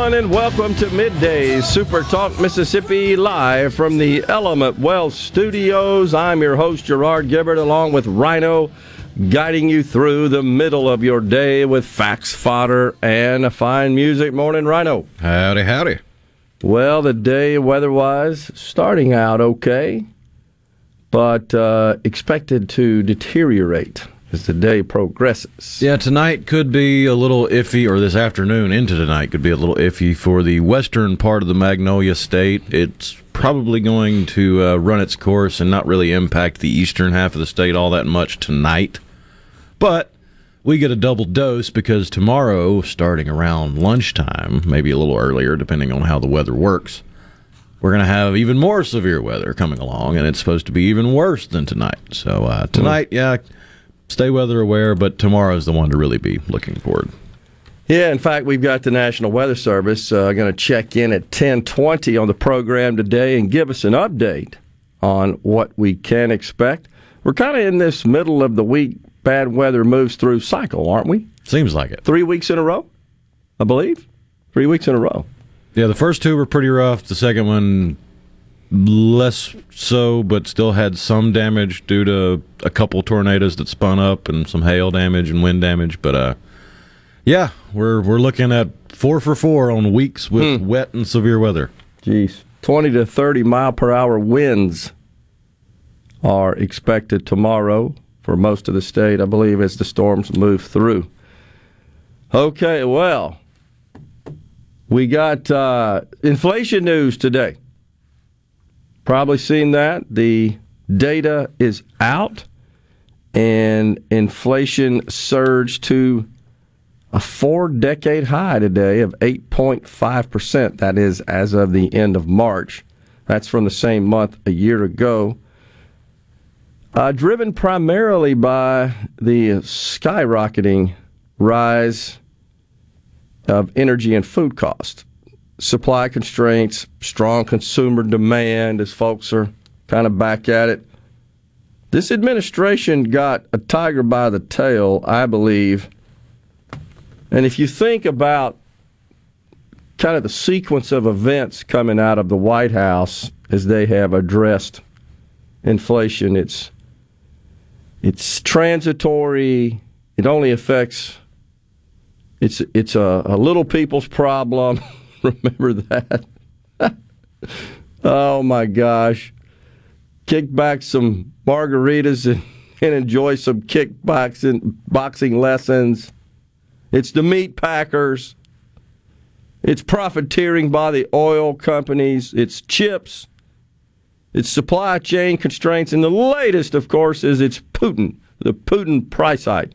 Everyone, and welcome to Midday Super Talk Mississippi live from the Element Wealth Studios. I'm your host, Gerard Gibert, along with Rhino, guiding you through the middle of your day with facts, fodder, and a fine music. Morning, Rhino. Howdy, howdy. Well, the day weather-wise starting out okay, but uh, expected to deteriorate as the day progresses. Yeah, tonight could be a little iffy, or this afternoon into tonight could be a little iffy for the western part of the Magnolia State. It's probably going to uh, run its course and not really impact the eastern half of the state all that much tonight. But we get a double dose because tomorrow, starting around lunchtime, maybe a little earlier, depending on how the weather works, we're going to have even more severe weather coming along, and it's supposed to be even worse than tonight. So uh, tonight, yeah, stay weather aware, but tomorrow's the one to really be looking forward. Yeah, in fact, we've got the National Weather Service uh, going to check in at 10:20 on the program today and give us an update on what we can expect. We're kind of in this middle of the week bad weather moves through cycle, aren't we? Seems like it. Three weeks in a row, I believe. Three weeks in a row. Yeah, the first two were pretty rough. The second one, less so, but still had some damage due to a couple tornadoes that spun up and some hail damage and wind damage. But uh, yeah, we're we're looking at four for four on weeks with wet and severe weather. Jeez. 20 to 30 mile per hour winds are expected tomorrow for most of the state, I believe, as the storms move through. Okay, well, we got uh, inflation news today. Probably seen that. The data is out, and inflation surged to a four decade high today of 8.5%. That is as of the end of March. That's from the same month a year ago. Uh, driven primarily by the skyrocketing rise of energy and food costs. Supply constraints, strong consumer demand as folks are kind of back at it. This administration got a tiger by the tail, I believe. And if you think about kind of the sequence of events coming out of the White House as they have addressed inflation, it's it's transitory. It only affects it's it's a, a little people's problem. Remember that? oh my gosh. Kick back some margaritas and, and enjoy some kickboxing boxing lessons. It's the meat packers. It's profiteering by the oil companies. It's chips. It's supply chain constraints. And the latest, of course, is it's Putin, the Putin price hike.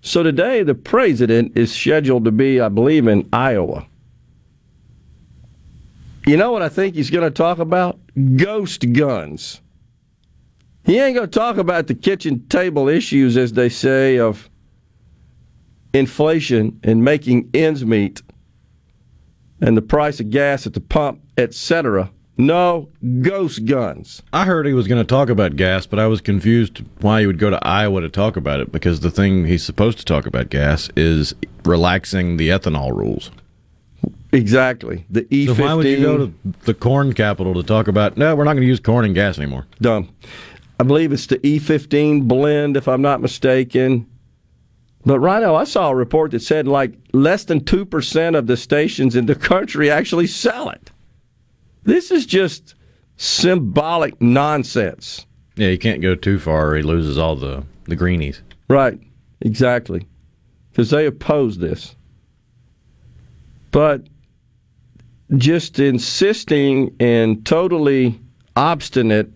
So today, the president is scheduled to be, I believe, in Iowa. You know what I think he's going to talk about? Ghost guns. He ain't going to talk about the kitchen table issues, as they say, of inflation and making ends meet and the price of gas at the pump, etc. No ghost guns. I heard he was going to talk about gas, but I was confused why he would go to Iowa to talk about it because the thing he's supposed to talk about gas is relaxing the ethanol rules. Exactly. The E So why would you go to the corn capital to talk about? No, we're not going to use corn and gas anymore. Dumb. I believe it's the E15 blend, if I'm not mistaken. But Rhino, I saw a report that said like less than 2% of the stations in the country actually sell it. This is just symbolic nonsense. Yeah, you can't go too far or he loses all the, the greenies. Right, exactly. Because they oppose this. But just insisting and totally obstinate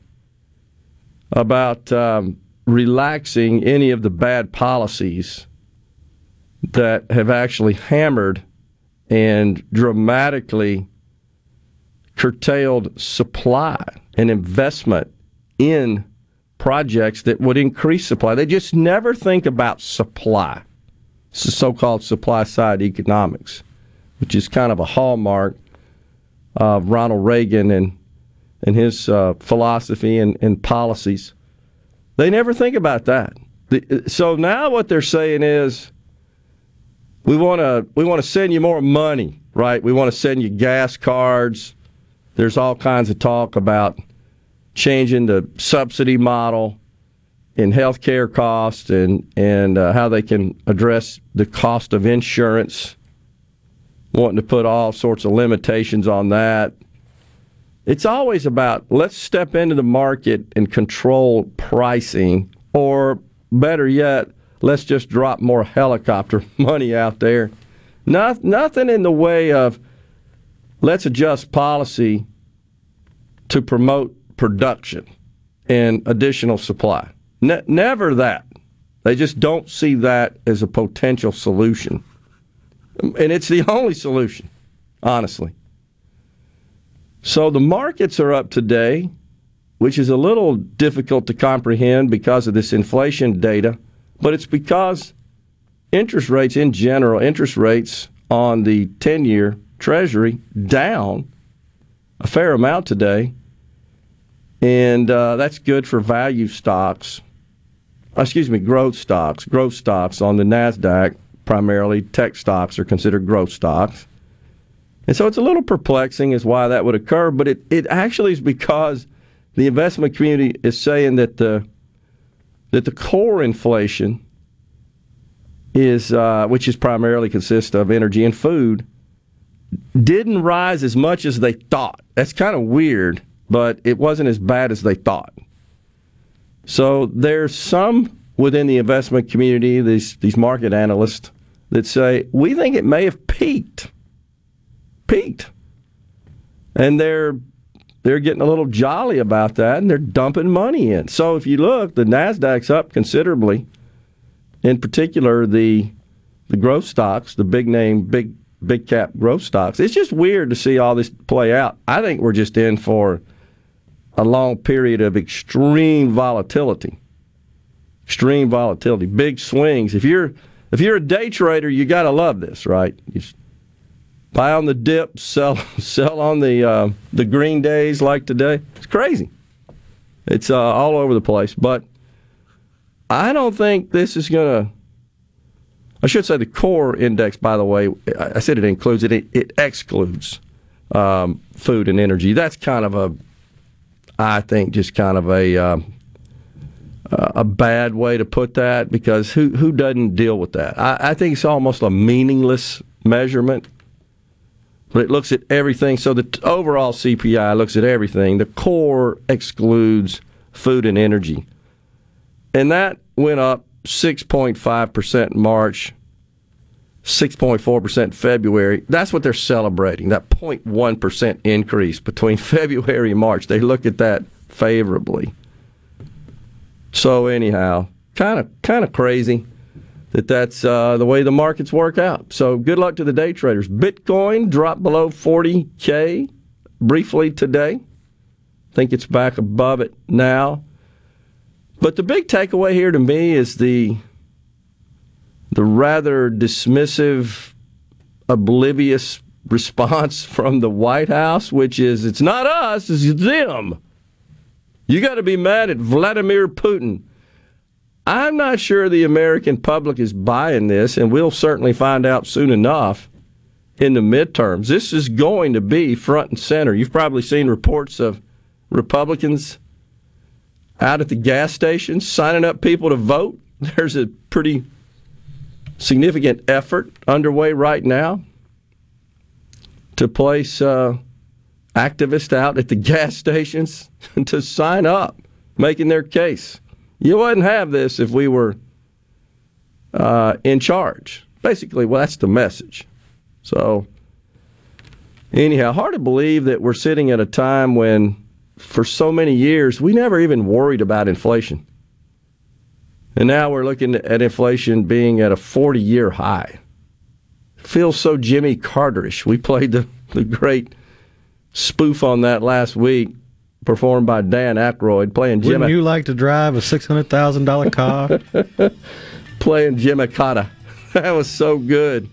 about um, relaxing any of the bad policies that have actually hammered and dramatically curtailed supply and investment in projects that would increase supply. They just never think about supply. It's the so called supply side economics, which is kind of a hallmark of Ronald Reagan and, and his uh, philosophy and, and policies. They never think about that. The, so now what they're saying is we want to we want to send you more money, right? We want to send you gas cards. There's all kinds of talk about changing the subsidy model in healthcare costs and and uh, how they can address the cost of insurance. Wanting to put all sorts of limitations on that. It's always about let's step into the market and control pricing, or better yet, let's just drop more helicopter money out there. Not, nothing in the way of let's adjust policy to promote production and additional supply. Ne- never that. They just don't see that as a potential solution. And it's the only solution, honestly. So the markets are up today, which is a little difficult to comprehend because of this inflation data, but it's because interest rates in general, interest rates on the 10 year Treasury down a fair amount today and uh, that's good for value stocks. Excuse me, growth stocks. Growth stocks on the Nasdaq primarily. Tech stocks are considered growth stocks, and so it's a little perplexing as why that would occur. But it it actually is because the investment community is saying that the that the core inflation is uh, which is primarily consists of energy and food didn't rise as much as they thought. That's kind of weird but it wasn't as bad as they thought. So there's some within the investment community, these these market analysts, that say we think it may have peaked, peaked, and they're they're getting a little jolly about that, and they're dumping money in. So if you look, the Nasdaq's up considerably. In particular, the the growth stocks, the big name, big big cap growth stocks. It's just weird to see all this play out. I think we're just in for a long period of extreme volatility. Extreme volatility, big swings. If you're if you're a day trader, you got to love this, right? You buy on the dip, sell sell on the uh, the green days like today. It's crazy. It's uh, all over the place, but I don't think this is going to. I should say the core index. By the way, I said it includes it. It, excludes um, food and energy. That's kind of a I think just kind of a a bad way to put that because who who doesn't deal with that? I, I think it's almost a meaningless measurement, but it looks at everything. So the overall CPI looks at everything. The core excludes food and energy, and that went up six point five percent in March. 6.4% February. That's what they're celebrating, that 0.1% increase between February and March. They look at that favorably. So anyhow, kind of kind of crazy that that's uh, the way the markets work out. So good luck to the day traders. Bitcoin dropped below 40k briefly today. I think it's back above it now. But the big takeaway here to me is the the rather dismissive, oblivious response from the White House, which is it's not us, it's them. You got to be mad at Vladimir Putin. I'm not sure the American public is buying this, and we'll certainly find out soon enough in the midterms. This is going to be front and center. You've probably seen reports of Republicans out at the gas stations signing up people to vote. There's a pretty significant effort underway right now to place uh, activists out at the gas stations to sign up, making their case. You wouldn't have this if we were uh, in charge. Basically, well, that's the message. So, anyhow, hard to believe that we're sitting at a time when, for so many years, we never even worried about inflation. And now we're looking at inflation being at a 40 year high. Feels so Jimmy Carterish. We played the, the great spoof on that last week, performed by Dan Aykroyd, playing Jimmy. Wouldn't you like to drive a $600,000 car? playing Jimmy Carter. That was so good.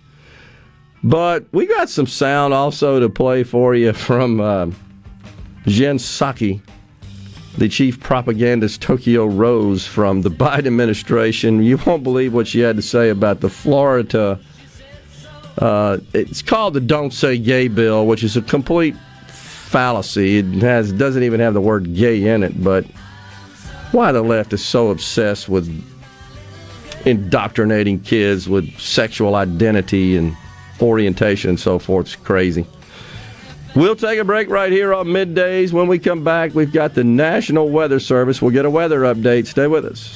But we got some sound also to play for you from uh, Jen Psaki the chief propagandist Tokyo Rose from the Biden administration. You won't believe what she had to say about the Florida. Uh, it's called the "Don't Say Gay" bill, which is a complete fallacy. It has doesn't even have the word "gay" in it. But why the left is so obsessed with indoctrinating kids with sexual identity and orientation and so forth is crazy. We'll take a break right here on middays. When we come back, we've got the National Weather Service. We'll get a weather update. Stay with us.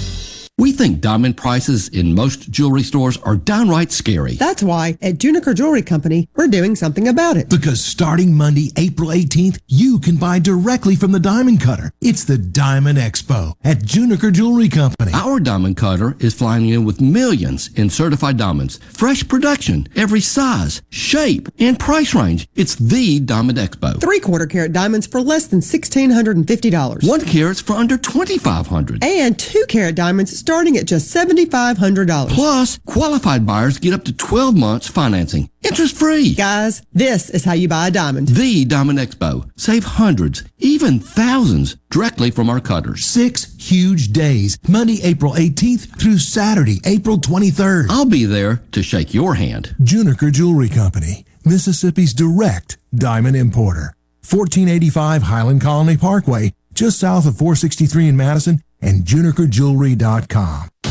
We think diamond prices in most jewelry stores are downright scary. That's why at Juniker Jewelry Company, we're doing something about it. Because starting Monday, April 18th, you can buy directly from the diamond cutter. It's the Diamond Expo at Juniker Jewelry Company. Our diamond cutter is flying in with millions in certified diamonds. Fresh production, every size, shape, and price range. It's the Diamond Expo. Three quarter carat diamonds for less than $1,650. One carat's for under 2,500. And two carat diamonds starting at just $7,500. Plus, qualified buyers get up to 12 months financing. Interest free. Guys, this is how you buy a diamond. The Diamond Expo. Save hundreds, even thousands, directly from our cutters. Six huge days. Monday, April 18th through Saturday, April 23rd. I'll be there to shake your hand. Juniker Jewelry Company, Mississippi's direct diamond importer. 1485 Highland Colony Parkway, just south of 463 in Madison and junikerjewelry.com.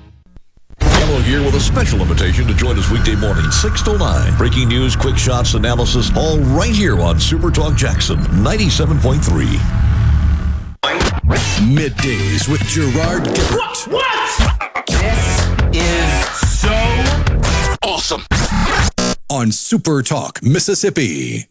Gallo here with a special invitation to join us weekday morning, 6 to 9. Breaking news, quick shots, analysis, all right here on Super Talk Jackson 97.3. Middays with Gerard Gibert. What? This is so awesome. On Super Talk, Mississippi.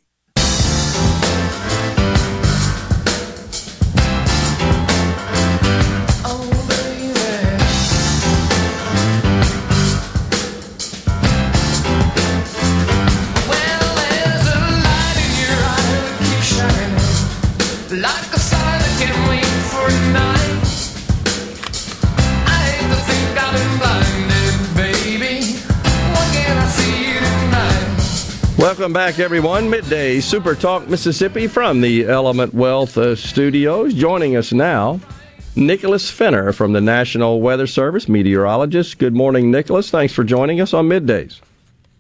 Welcome back, everyone. Midday Super Talk Mississippi from the Element Wealth uh, Studios. Joining us now, Nicholas Fenner from the National Weather Service, meteorologist. Good morning, Nicholas. Thanks for joining us on Middays.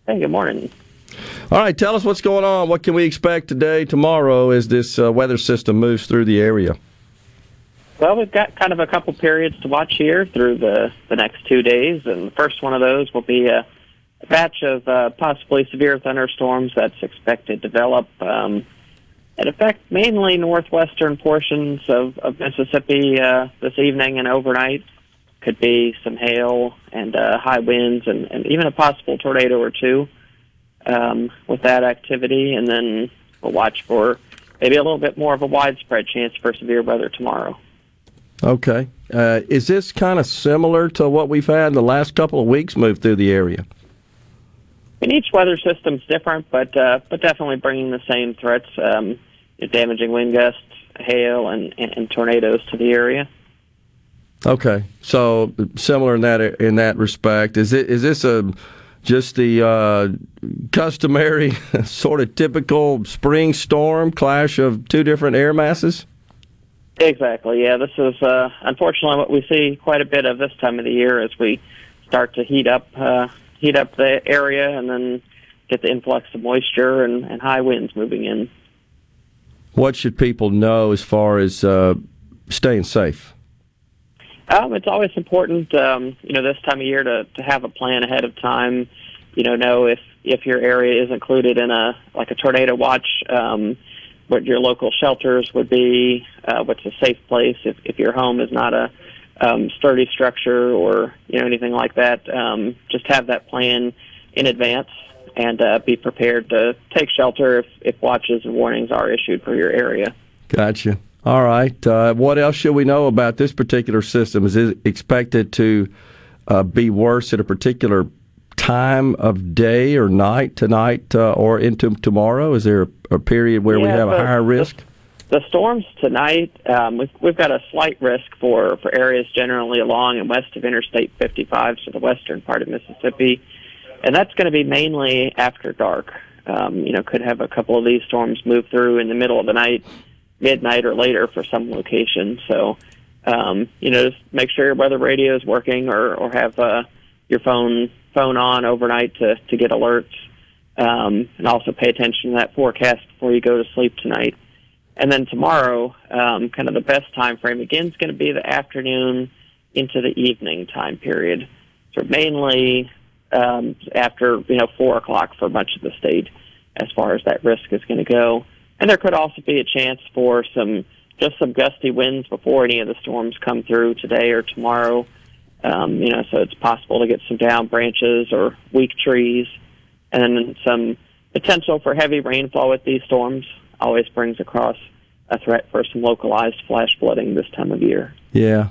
Hey, good morning. All right, tell us what's going on. What can we expect today, tomorrow, as this uh, weather system moves through the area? Well, we've got kind of a couple periods to watch here through the, the next two days, and the first one of those will be a a batch of uh, possibly severe thunderstorms that's expected to develop um, and affect mainly northwestern portions of, of Mississippi uh, this evening and overnight. Could be some hail and uh, high winds and, and even a possible tornado or two um, with that activity. And then we'll watch for maybe a little bit more of a widespread chance for severe weather tomorrow. Okay. Uh, is this kind of similar to what we've had the last couple of weeks move through the area? And each weather system's different, but uh, but definitely bringing the same threats: um, damaging wind gusts, hail, and, and, and tornadoes to the area. Okay, so similar in that in that respect. Is it is this a just the uh, customary sort of typical spring storm clash of two different air masses? Exactly. Yeah, this is uh, unfortunately what we see quite a bit of this time of the year as we start to heat up uh, heat up the area and then get the influx of moisture and, and high winds moving in. What should people know as far as uh, staying safe? Um, it's always important, um, you know, this time of year to, to have a plan ahead of time. You know, know if if your area is included in a like a tornado watch, um, what your local shelters would be, uh, what's a safe place if if your home is not a um, sturdy structure or you know anything like that. Um, just have that plan in advance and uh, be prepared to take shelter if, if watches and warnings are issued for your area. Gotcha. All right. Uh, what else should we know about this particular system? Is it expected to uh, be worse at a particular time of day or night tonight uh, or into tomorrow? Is there a, a period where yeah, we have a higher risk? The storms tonight, um, we've, we've got a slight risk for, for areas generally along and west of Interstate 55, so the western part of Mississippi, and that's going to be mainly after dark. Um, you know, could have a couple of these storms move through in the middle of the night, midnight or later for some locations. So, um, you know, just make sure your weather radio is working or, or have uh, your phone phone on overnight to, to get alerts. Um, and also pay attention to that forecast before you go to sleep tonight. And then tomorrow, um, kind of the best time frame again is going to be the afternoon into the evening time period. So mainly um, after you know four o'clock for much of the state, as far as that risk is going to go. And there could also be a chance for some just some gusty winds before any of the storms come through today or tomorrow. Um, you know, so it's possible to get some down branches or weak trees, and then some potential for heavy rainfall with these storms always brings across a threat for some localized flash flooding this time of year. Yeah.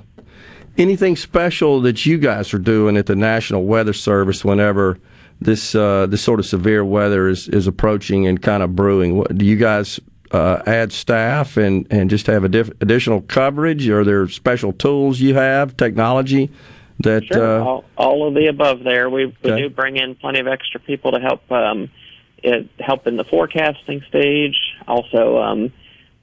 Anything special that you guys are doing at the National Weather Service whenever this uh, this sort of severe weather is, is approaching and kind of brewing? What, do you guys uh, add staff and, and just have diff- additional coverage? Are there special tools you have, technology that? Sure, uh, all, all of the above. There, we we okay. do bring in plenty of extra people to help um, it, help in the forecasting stage. Also, um,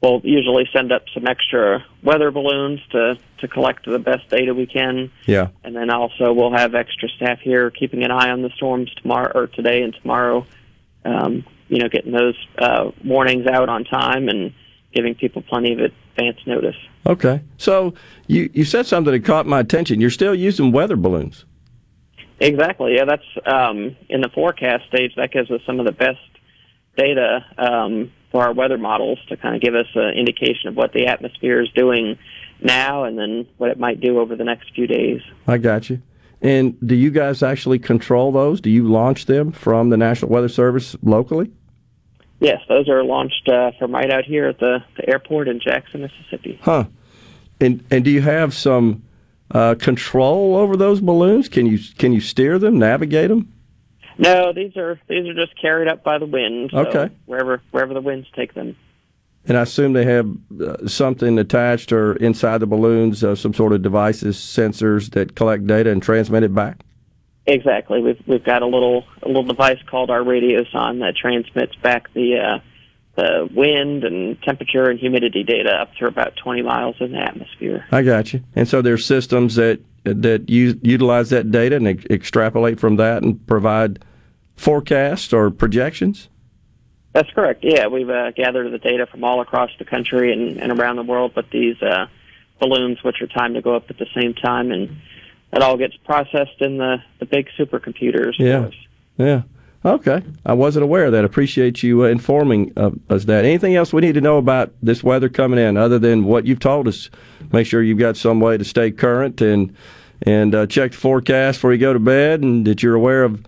we'll usually send up some extra weather balloons to to collect the best data we can. Yeah. And then also we'll have extra staff here keeping an eye on the storms tomorrow or today and tomorrow. Um, you know, getting those uh, warnings out on time and giving people plenty of advance notice. Okay. So you you said something that caught my attention. You're still using weather balloons. Exactly. Yeah, that's um, in the forecast stage. That gives us some of the best data um, for our weather models to kind of give us an indication of what the atmosphere is doing now, and then what it might do over the next few days. I got you. And do you guys actually control those? Do you launch them from the National Weather Service locally? Yes, those are launched uh, from right out here at the, the airport in Jackson, Mississippi. Huh. And and do you have some uh, control over those balloons? Can you can you steer them, navigate them? No, these are these are just carried up by the wind. So Okay. Wherever wherever the winds take them. And I assume they have uh, something attached or inside the balloons, uh, some sort of devices, sensors that collect data and transmit it back. Exactly. We've we've got a little a little device called our radiosonde that transmits back the uh, the wind and temperature and humidity data up to about 20 miles in the atmosphere. I got you. And so there's systems that that use, utilize that data and ex- extrapolate from that and provide forecasts or projections. That's correct. Yeah, we've uh, gathered the data from all across the country and, and around the world, but these uh, balloons, which are timed to go up at the same time, and it all gets processed in the, the big supercomputers. Yeah. Yeah. Okay. I wasn't aware of that. Appreciate you uh, informing uh, us that. Anything else we need to know about this weather coming in other than what you've told us? Make sure you've got some way to stay current and and uh, check the forecast before you go to bed and that you're aware of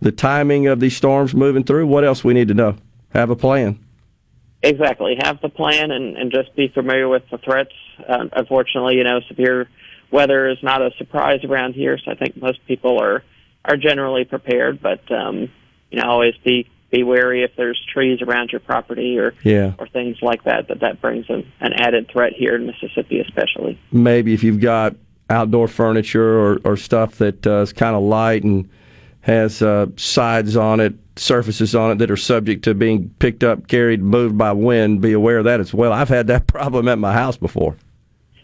the timing of these storms moving through. What else we need to know? Have a plan. Exactly. Have the plan and, and just be familiar with the threats. Uh, unfortunately, you know, severe weather is not a surprise around here, so I think most people are are generally prepared. But um, you know, always be be wary if there's trees around your property or Yeah. or things like that. That that brings an, an added threat here in Mississippi, especially. maybe if you've got outdoor furniture or, or stuff that uh, is kind of light and has uh, sides on it, surfaces on it that are subject to being picked up, carried, moved by wind, be aware of that as well. I've had that problem at my house before.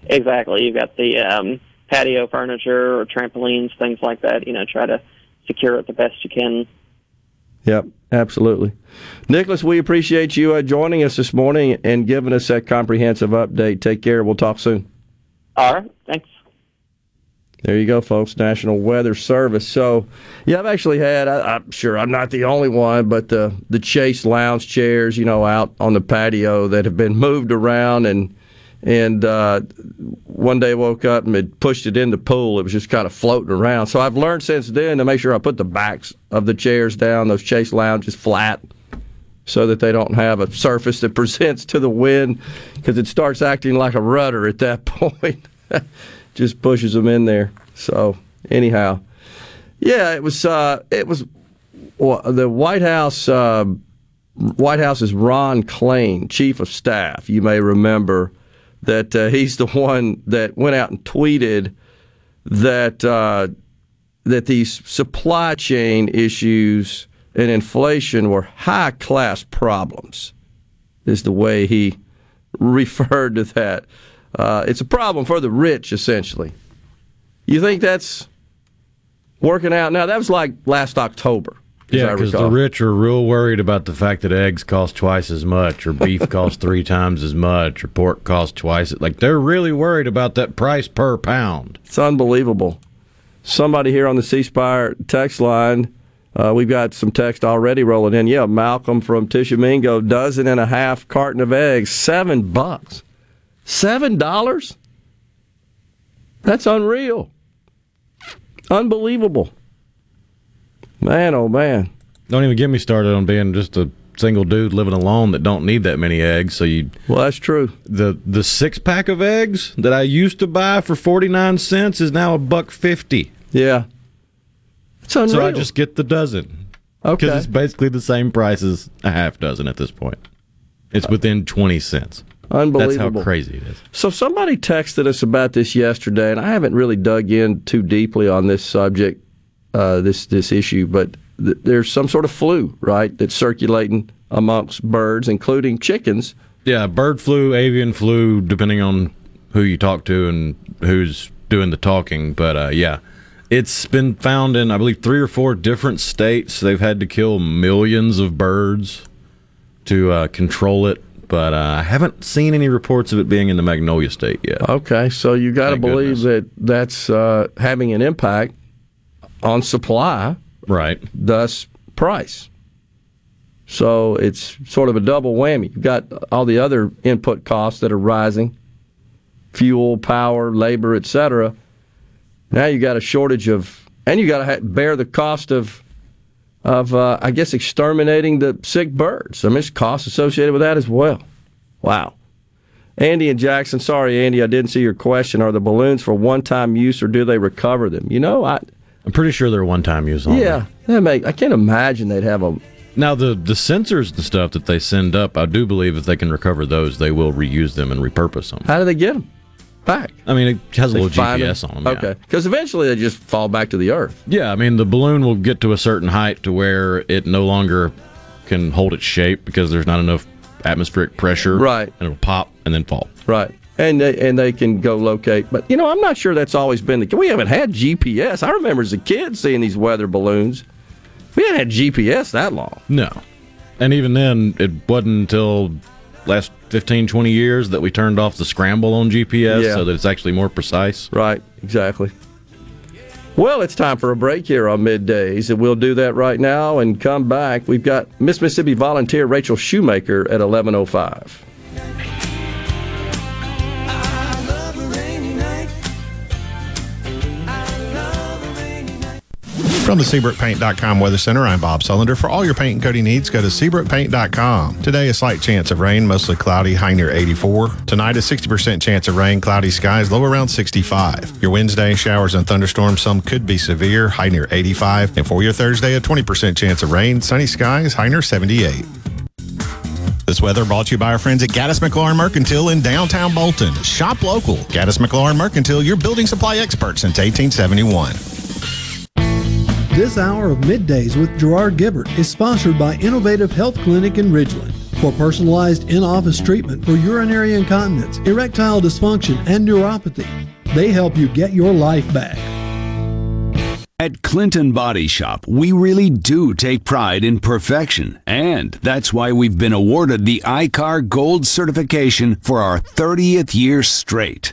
Exactly. You've got the um, patio furniture or trampolines, things like that. You know, try to secure it the best you can. Yep, absolutely. Nicholas, we appreciate you uh, joining us this morning and giving us that comprehensive update. Take care. We'll talk soon. All right. Thanks. There you go, folks. National Weather Service. So, yeah, I've actually had. I, I'm sure I'm not the only one, but the the Chase lounge chairs, you know, out on the patio that have been moved around, and and uh, one day woke up and had pushed it in the pool. It was just kind of floating around. So I've learned since then to make sure I put the backs of the chairs down, those Chase lounges flat, so that they don't have a surface that presents to the wind, because it starts acting like a rudder at that point. Just pushes them in there. So anyhow, yeah, it was uh, it was well, the White House. Uh, White House's Ron Klain, chief of staff. You may remember that uh, he's the one that went out and tweeted that uh, that these supply chain issues and inflation were high class problems. Is the way he referred to that. Uh, it's a problem for the rich, essentially. You think that's working out? Now, that was like last October. Yeah, because the rich are real worried about the fact that eggs cost twice as much, or beef costs three times as much, or pork costs twice. Like they're really worried about that price per pound. It's unbelievable. Somebody here on the C Spire text line, uh, we've got some text already rolling in. Yeah, Malcolm from Tishomingo, dozen and a half carton of eggs, seven bucks. Seven dollars? That's unreal. Unbelievable. Man, oh man. Don't even get me started on being just a single dude living alone that don't need that many eggs. So you, well, that's true. the The six pack of eggs that I used to buy for forty nine cents is now a buck fifty. Yeah, it's unreal. So I just get the dozen. Okay. because it's basically the same price as a half dozen at this point. It's uh, within twenty cents. Unbelievable. That's how crazy it is. So somebody texted us about this yesterday, and I haven't really dug in too deeply on this subject, uh, this this issue. But th- there's some sort of flu, right, that's circulating amongst birds, including chickens. Yeah, bird flu, avian flu, depending on who you talk to and who's doing the talking. But uh, yeah, it's been found in, I believe, three or four different states. They've had to kill millions of birds to uh, control it. But uh, I haven't seen any reports of it being in the Magnolia State yet. Okay, so you got to believe that that's uh, having an impact on supply, right? Thus, price. So it's sort of a double whammy. You've got all the other input costs that are rising fuel, power, labor, etc. Now you got a shortage of, and you got to ha- bear the cost of, of uh, I guess, exterminating the sick birds. I mean, there's costs associated with that as well. Wow. Andy and Jackson, sorry, Andy, I didn't see your question. Are the balloons for one-time use, or do they recover them? You know, I. I'm pretty sure they're one-time use. Only. Yeah, that make. I can't imagine they'd have a now the the sensors and stuff that they send up, I do believe if they can recover those, they will reuse them and repurpose them. How do they get them back? I mean, it has a little GPS them? on them. Okay, because eventually they just fall back to the earth. Yeah, I mean the balloon will get to a certain height to where it no longer can hold its shape because there's not enough atmospheric pressure. Right, and it'll pop and then fall. Right. And they, and they can go locate, but you know I'm not sure that's always been the. We haven't had GPS. I remember as a kid seeing these weather balloons. We hadn't had GPS that long. No. And even then, it wasn't until last 15, 20 years that we turned off the scramble on GPS yeah. so that it's actually more precise. Right, exactly. Well, it's time for a break here on middays, and we'll do that right now and come back. We've got Miss Mississippi volunteer Rachel Shumaker at 1105. From the SeabrookPaint.com Weather Center, I'm Bob Sullender. For all your paint and coating needs, go to SeabrookPaint.com. Today, a slight chance of rain, mostly cloudy, high near 84. Tonight, a 60% chance of rain, cloudy skies, low around 65. Your Wednesday, showers and thunderstorms, some could be severe, high near 85. And for your Thursday, a 20% chance of rain, sunny skies, high near 78. This weather brought to you by our friends at Gaddis McLaurin Mercantile in downtown Bolton. Shop local. Gaddis McLaurin Mercantile, your building supply expert since 1871. This hour of middays with Gerard Gibert is sponsored by Innovative Health Clinic in Ridgeland. For personalized in office treatment for urinary incontinence, erectile dysfunction, and neuropathy, they help you get your life back. At Clinton Body Shop, we really do take pride in perfection, and that's why we've been awarded the ICAR Gold certification for our 30th year straight.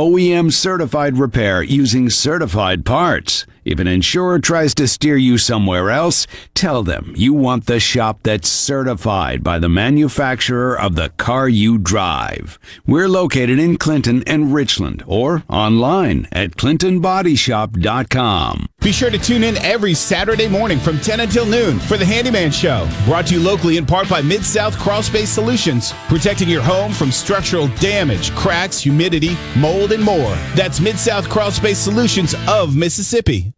OEM certified repair using certified parts? If an insurer tries to steer you somewhere else, tell them you want the shop that's certified by the manufacturer of the car you drive. We're located in Clinton and Richland or online at clintonbodyshop.com. Be sure to tune in every Saturday morning from 10 until noon for the Handyman Show, brought to you locally in part by Mid South Crawl Space Solutions, protecting your home from structural damage, cracks, humidity, mold, and more. That's Mid South Crawl Space Solutions of Mississippi.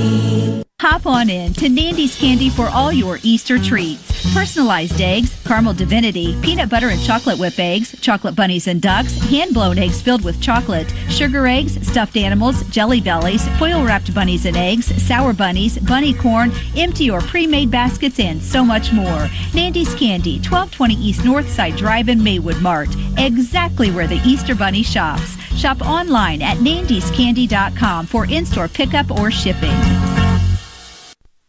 me. Hop on in to Nandy's Candy for all your Easter treats. Personalized eggs, caramel divinity, peanut butter and chocolate whip eggs, chocolate bunnies and ducks, hand blown eggs filled with chocolate, sugar eggs, stuffed animals, jelly bellies, foil wrapped bunnies and eggs, sour bunnies, bunny corn, empty or pre made baskets, and so much more. Nandy's Candy, 1220 East Northside Drive in Maywood Mart, exactly where the Easter Bunny shops. Shop online at nandyscandy.com for in store pickup or shipping.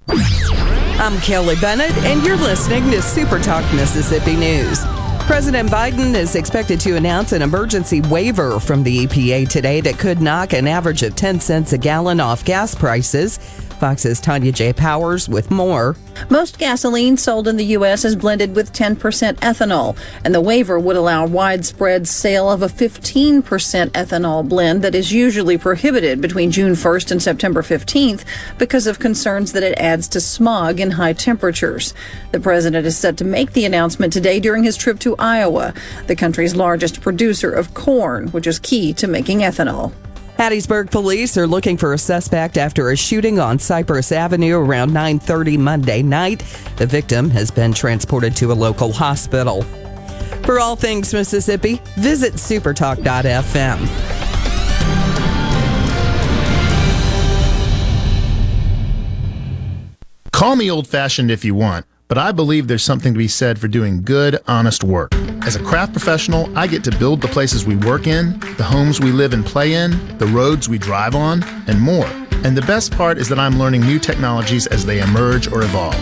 I'm Kelly Bennett, and you're listening to Super Talk Mississippi News. President Biden is expected to announce an emergency waiver from the EPA today that could knock an average of 10 cents a gallon off gas prices Fox's Tanya J. Powers with more. Most gasoline sold in the U.S. is blended with 10% ethanol, and the waiver would allow widespread sale of a 15% ethanol blend that is usually prohibited between June 1st and September 15th because of concerns that it adds to smog in high temperatures. The president is set to make the announcement today during his trip to Iowa, the country's largest producer of corn, which is key to making ethanol. Hattiesburg police are looking for a suspect after a shooting on Cypress Avenue around 9:30 Monday night. The victim has been transported to a local hospital. For all things Mississippi, visit supertalk.fm. Call me old fashioned if you want, but I believe there's something to be said for doing good, honest work. As a craft professional, I get to build the places we work in, the homes we live and play in, the roads we drive on, and more. And the best part is that I'm learning new technologies as they emerge or evolve.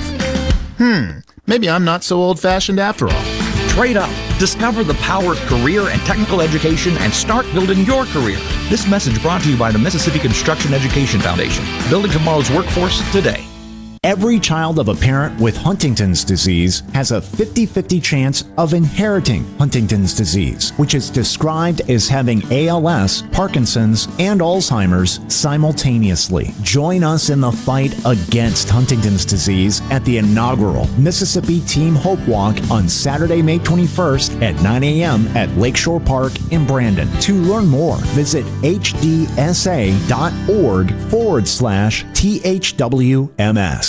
Hmm, maybe I'm not so old fashioned after all. Trade up. Discover the power of career and technical education and start building your career. This message brought to you by the Mississippi Construction Education Foundation. Building tomorrow's workforce today. Every child of a parent with Huntington's disease has a 50 50 chance of inheriting Huntington's disease, which is described as having ALS, Parkinson's, and Alzheimer's simultaneously. Join us in the fight against Huntington's disease at the inaugural Mississippi Team Hope Walk on Saturday, May 21st at 9 a.m. at Lakeshore Park in Brandon. To learn more, visit hdsa.org forward slash THWMS.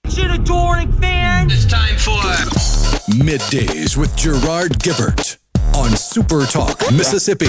Shit adoring fans. It's time for Middays with Gerard Gibert on Super Talk Mississippi.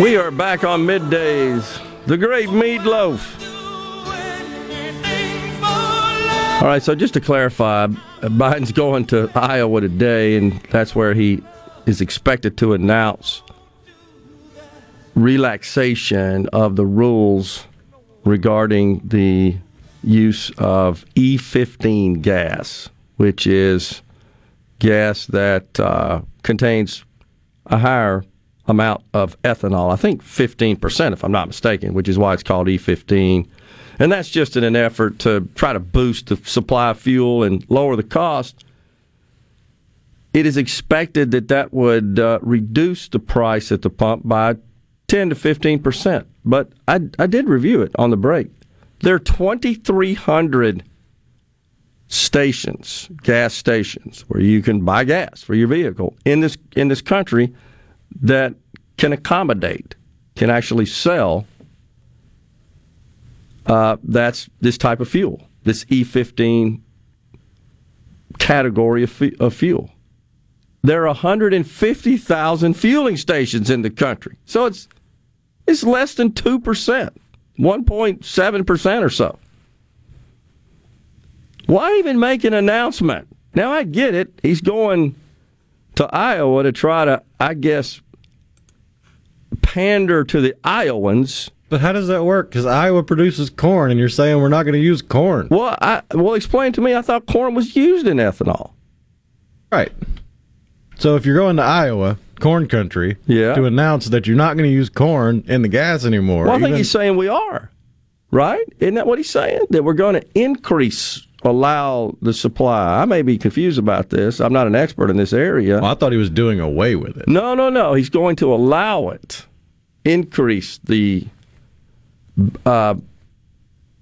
We are back on middays. The great meatloaf. All right, so just to clarify, Biden's going to Iowa today, and that's where he is expected to announce relaxation of the rules regarding the use of E15 gas, which is gas that uh, contains a higher amount of ethanol. I think 15%, if I'm not mistaken, which is why it's called E15. And that's just in an effort to try to boost the supply of fuel and lower the cost. It is expected that that would uh, reduce the price at the pump by 10 to 15%. But I, I did review it on the break. There are 2,300 stations, gas stations, where you can buy gas for your vehicle in this in this country that can accommodate, can actually sell. Uh, that's this type of fuel, this E15 category of, fu- of fuel. There are 150,000 fueling stations in the country, so it's it's less than two percent, 1.7 percent or so. Why even make an announcement? Now I get it. He's going to Iowa to try to, I guess, pander to the Iowans. But how does that work? Because Iowa produces corn, and you're saying we're not going to use corn. Well, I, well, explain to me. I thought corn was used in ethanol. Right. So if you're going to Iowa, corn country, Yeah. to announce that you're not going to use corn in the gas anymore. Well, I think he's saying we are, right? Isn't that what he's saying? That we're going to increase, allow the supply. I may be confused about this. I'm not an expert in this area. I thought he was doing away with it. No, no, no. He's going to allow it, increase the, uh,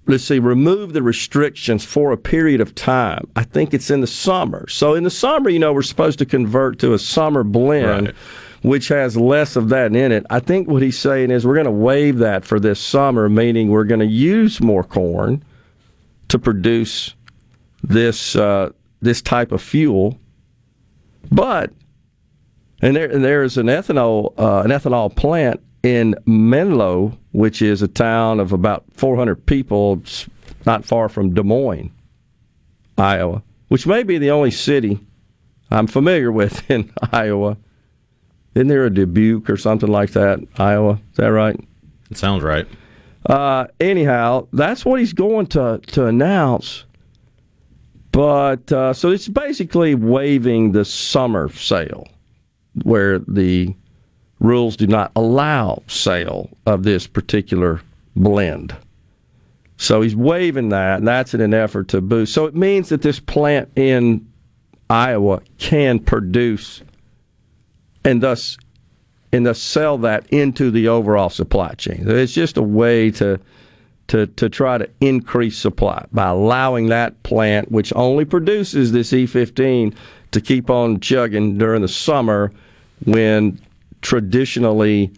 let's see, remove the restrictions for a period of time. I think it's in the summer. So in the summer, you know, we're supposed to convert to a summer blend. Which has less of that in it. I think what he's saying is we're going to waive that for this summer, meaning we're going to use more corn to produce this uh, this type of fuel. But and there and there is an ethanol uh, an ethanol plant in Menlo, which is a town of about 400 people, not far from Des Moines, Iowa, which may be the only city I'm familiar with in Iowa. Isn't there a Dubuque or something like that, Iowa? Is that right? It sounds right. Uh, anyhow, that's what he's going to to announce. But uh, so it's basically waiving the summer sale, where the rules do not allow sale of this particular blend. So he's waiving that, and that's in an effort to boost. So it means that this plant in Iowa can produce and thus and thus sell that into the overall supply chain. It's just a way to to to try to increase supply by allowing that plant, which only produces this E15, to keep on chugging during the summer when traditionally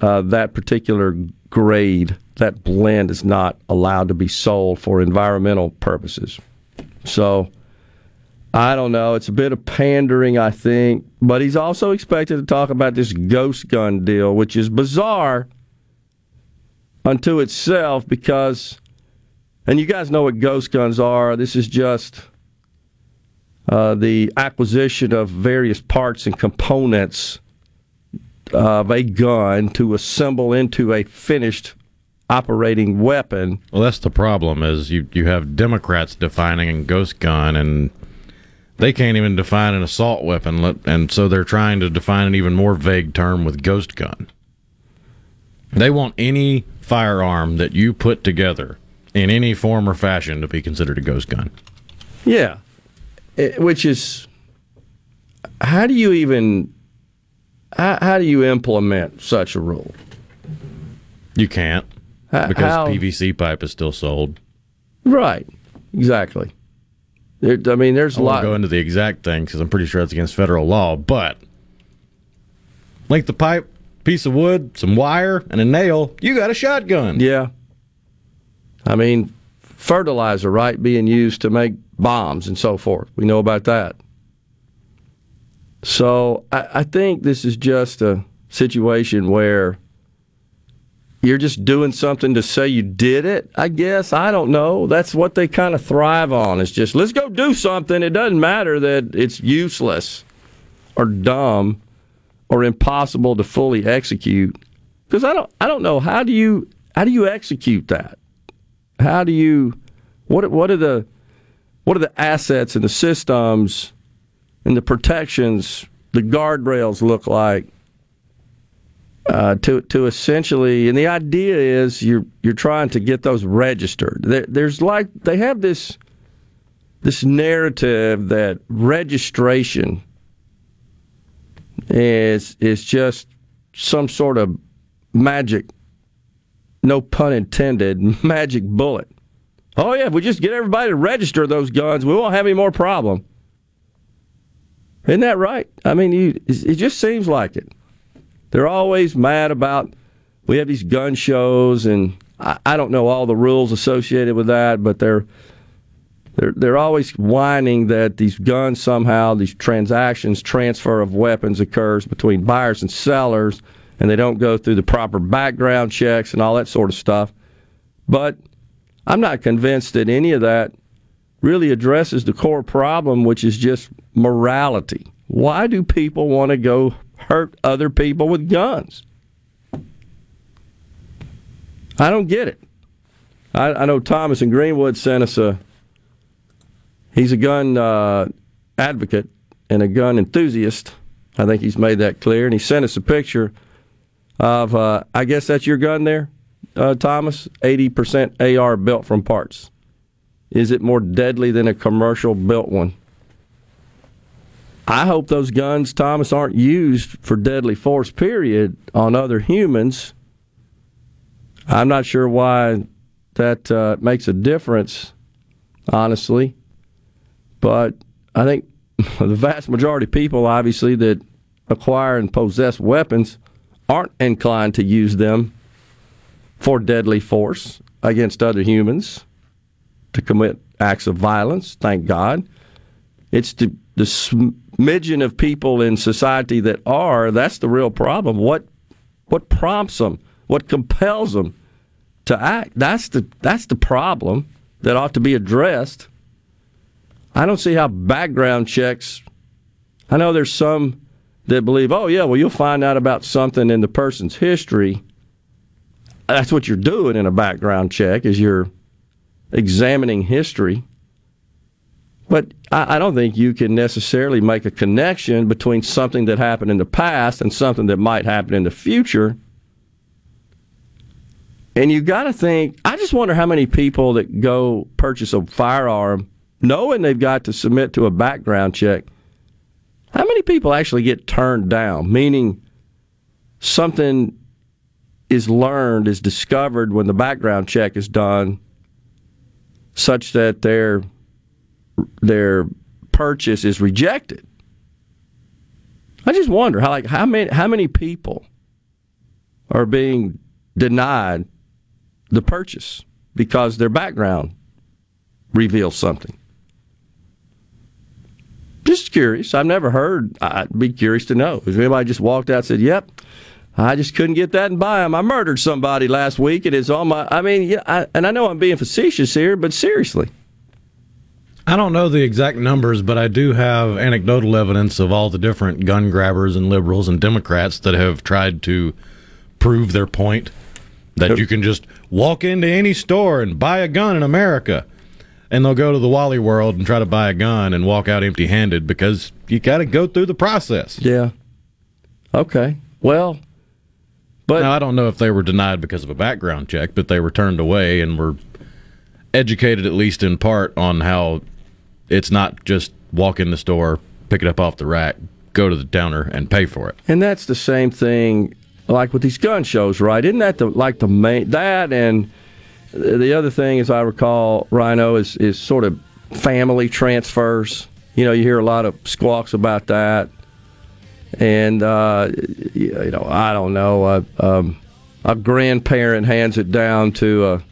uh, that particular grade, that blend, is not allowed to be sold for environmental purposes. So. I don't know. It's a bit of pandering, I think. But he's also expected to talk about this ghost gun deal, which is bizarre unto itself because, and you guys know what ghost guns are. This is just uh, the acquisition of various parts and components of a gun to assemble into a finished operating weapon. Well, that's the problem. Is you you have Democrats defining a ghost gun, and they can't even define an assault weapon, and so they're trying to define an even more vague term with ghost gun. They want any firearm that you put together in any form or fashion to be considered a ghost gun. Yeah. It- which is, how do you even, how, how do you implement such a rule? You can't because how- PVC pipe is still sold. Right. Exactly. There, I mean, there's I a lot. go into the exact thing because I'm pretty sure it's against federal law. But length of pipe, piece of wood, some wire, and a nail. You got a shotgun. Yeah. I mean, fertilizer, right, being used to make bombs and so forth. We know about that. So I, I think this is just a situation where you're just doing something to say you did it, I guess. I don't know. That's what they kind of thrive on. It's just, let's go do something. It doesn't matter that it's useless or dumb or impossible to fully execute. Because I don't, I don't know how do you how do you execute that? How do you what what are the what are the assets and the systems and the protections, the guardrails look like uh, to to essentially and the idea is you're you're trying to get those registered. There, there's like they have this this narrative that registration is is just some sort of magic, no pun intended, magic bullet. Oh yeah, if we just get everybody to register those guns, we won't have any more problem. Isn't that right? I mean, you, it just seems like it. They're always mad about. We have these gun shows, and I, I don't know all the rules associated with that, but they're they're they're always whining that these guns somehow these transactions transfer of weapons occurs between buyers and sellers and they don't go through the proper background checks and all that sort of stuff but i'm not convinced that any of that really addresses the core problem which is just morality why do people want to go hurt other people with guns i don't get it i, I know thomas in greenwood sent us a He's a gun uh, advocate and a gun enthusiast, I think he's made that clear, and he sent us a picture of. Uh, I guess that's your gun there, uh, Thomas. Eighty percent AR built from parts. Is it more deadly than a commercial built one? I hope those guns, Thomas, aren't used for deadly force. Period on other humans. I'm not sure why that uh, makes a difference, honestly. But I think the vast majority of people, obviously, that acquire and possess weapons aren't inclined to use them for deadly force against other humans to commit acts of violence, thank God. It's the, the smidgen of people in society that are, that's the real problem. What, what prompts them? What compels them to act? That's the, that's the problem that ought to be addressed. I don't see how background checks. I know there's some that believe, oh, yeah, well, you'll find out about something in the person's history. That's what you're doing in a background check, is you're examining history. But I, don't think you can necessarily make a connection between something that happened in the past and something that might happen in the future. And you got to think, I just wonder how many people that go purchase a firearm knowing they've got to submit to a background check, how many people actually get turned down? Meaning something is learned, is discovered when the background check is done, such that their their purchase is rejected. I just wonder how like how many how many people are being denied the purchase because their background reveals something. Just curious. I've never heard. I'd be curious to know. If anybody just walked out and said, "Yep, I just couldn't get that and buy them. I murdered somebody last week, and it's all my." I mean, yeah, I, and I know I'm being facetious here, but seriously. I don't know the exact numbers, but I do have anecdotal evidence of all the different gun grabbers and liberals and Democrats that have tried to prove their point that you can just walk into any store and buy a gun in America. And they'll go to the Wally World and try to buy a gun and walk out empty handed because you got to go through the process. Yeah. Okay. Well, but now I don't know if they were denied because of a background check, but they were turned away and were educated at least in part on how it's not just walk in the store, pick it up off the rack, go to the downer, and pay for it. And that's the same thing, like with these gun shows, right? Isn't that the like the main that and the other thing, as I recall, Rhino is is sort of family transfers. You know, you hear a lot of squawks about that, and uh, you know, I don't know, um, a grandparent hands it down to a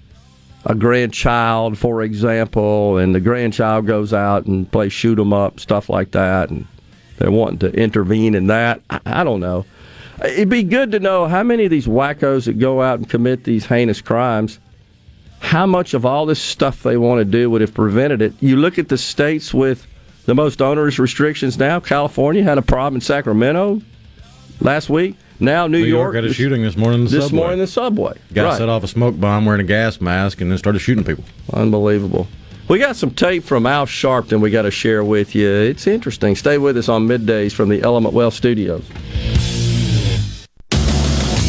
a grandchild, for example, and the grandchild goes out and plays shoot 'em up, stuff like that, and they're wanting to intervene in that. I, I don't know. It'd be good to know how many of these wackos that go out and commit these heinous crimes, how much of all this stuff they want to do would have prevented it. You look at the states with the most onerous restrictions now. California had a problem in Sacramento last week. Now New, New York, York had a shooting this morning in the this subway. morning in the subway. Guy Right. set off a smoke bomb wearing a gas mask and then started shooting people. Unbelievable. We got some tape from Al Sharpton we got to share with you. It's interesting. Stay with us on middays from the Element Wealth Studios.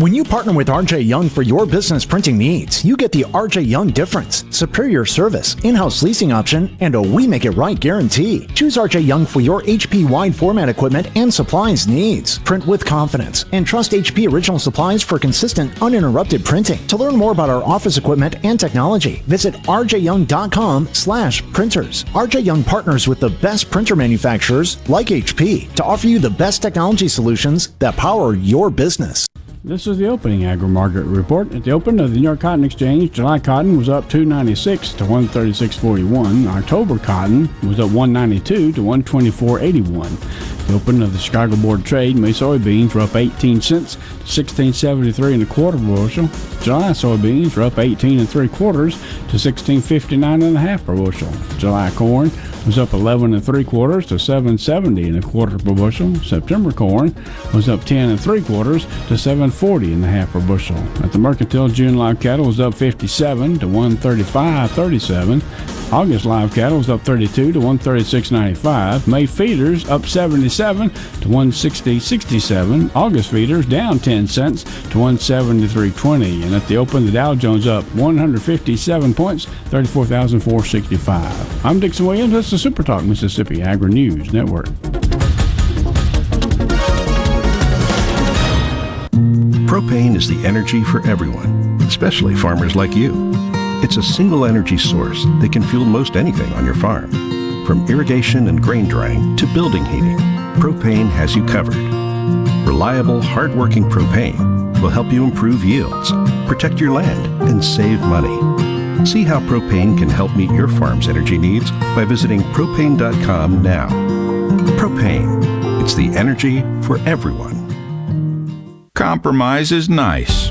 When you partner with RJ Young for your business printing needs, you get the RJ Young difference, superior service, in-house leasing option, and a we make it right guarantee. Choose RJ Young for your HP wide format equipment and supplies needs. Print with confidence and trust HP original supplies for consistent, uninterrupted printing. To learn more about our office equipment and technology, visit rjyoung.com slash printers. RJ Young partners with the best printer manufacturers like HP to offer you the best technology solutions that power your business. This is the opening agri market report. At the open of the New York Cotton Exchange, July cotton was up 296 to 136.41. October cotton was up 192 to 124.81. The open of the Chicago Board of Trade, May soybeans were up 18 cents to 16.73 and a quarter bushel. July soybeans were up 18 and three quarters to 16.59 and a half per bushel. July corn was up 11 and three quarters to 770 and a quarter per bushel. September corn was up 10 and three quarters to 740 and a half per bushel. At the mercantile, June live cattle was up 57 to 135.37. August live cattle was up 32 to 136.95. May feeders up 77 to 160.67. August feeders down 10 cents to 173.20. And at the open, the Dow Jones up 157 points, 34,465. I'm Dixon Williams. That's the Super Talk Mississippi Agri News Network. Propane is the energy for everyone, especially farmers like you. It's a single energy source that can fuel most anything on your farm. From irrigation and grain drying to building heating, propane has you covered. Reliable, hardworking propane will help you improve yields, protect your land, and save money. See how propane can help meet your farm's energy needs by visiting propane.com now. Propane, it's the energy for everyone. Compromise is nice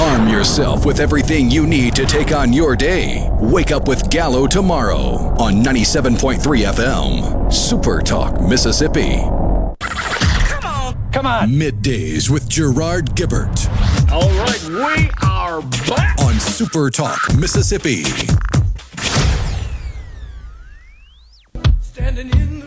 Arm yourself with everything you need to take on your day. Wake up with Gallo tomorrow on 97.3 FM. Super Talk, Mississippi. Come on. Come on. Middays with Gerard Gibert. All right, we are back on Super Talk, Mississippi. Standing in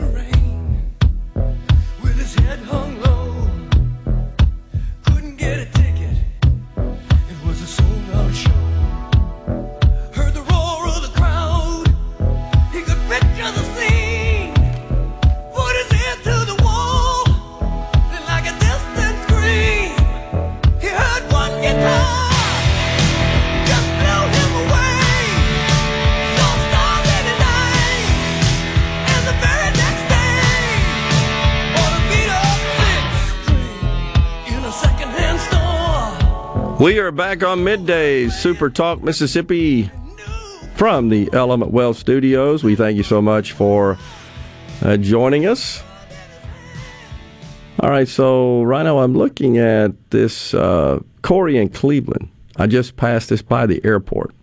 We are back on middays, Super Talk Mississippi, from the Element Wealth Studios. We thank you so much for uh, joining us. All right, so right now I'm looking at this uh, Corey in Cleveland. I just passed this by the airport.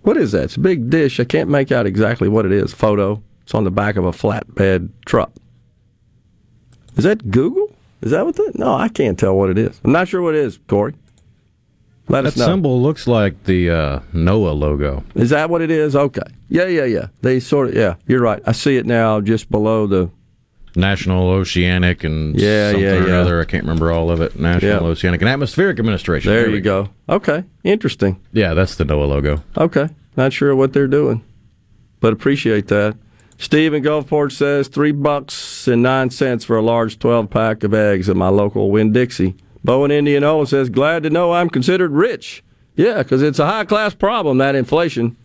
What is that? It's a big dish. I can't make out exactly what it is. Photo. It's on the back of a flatbed truck. Is that Google? Is that what that? No, I can't tell what it is. I'm not sure what it is, Corey. Let that symbol looks like the uh, NOAA logo. Is that what it is? Okay. Yeah, yeah, yeah. They sort of. Yeah, you're right. I see it now, just below the National Oceanic and Yeah, something yeah, or yeah. another. I can't remember all of it. National Yeah. Oceanic and Atmospheric Administration. There we you go. Okay, interesting. Yeah, that's the NOAA logo. Okay, not sure what they're doing, but appreciate that. Steve in Gulfport says three bucks and nine cents for a large twelve pack of eggs at my local Winn Dixie. Bo in Indianola says, Glad to know I'm considered rich. Yeah, because it's a high class problem, that inflation.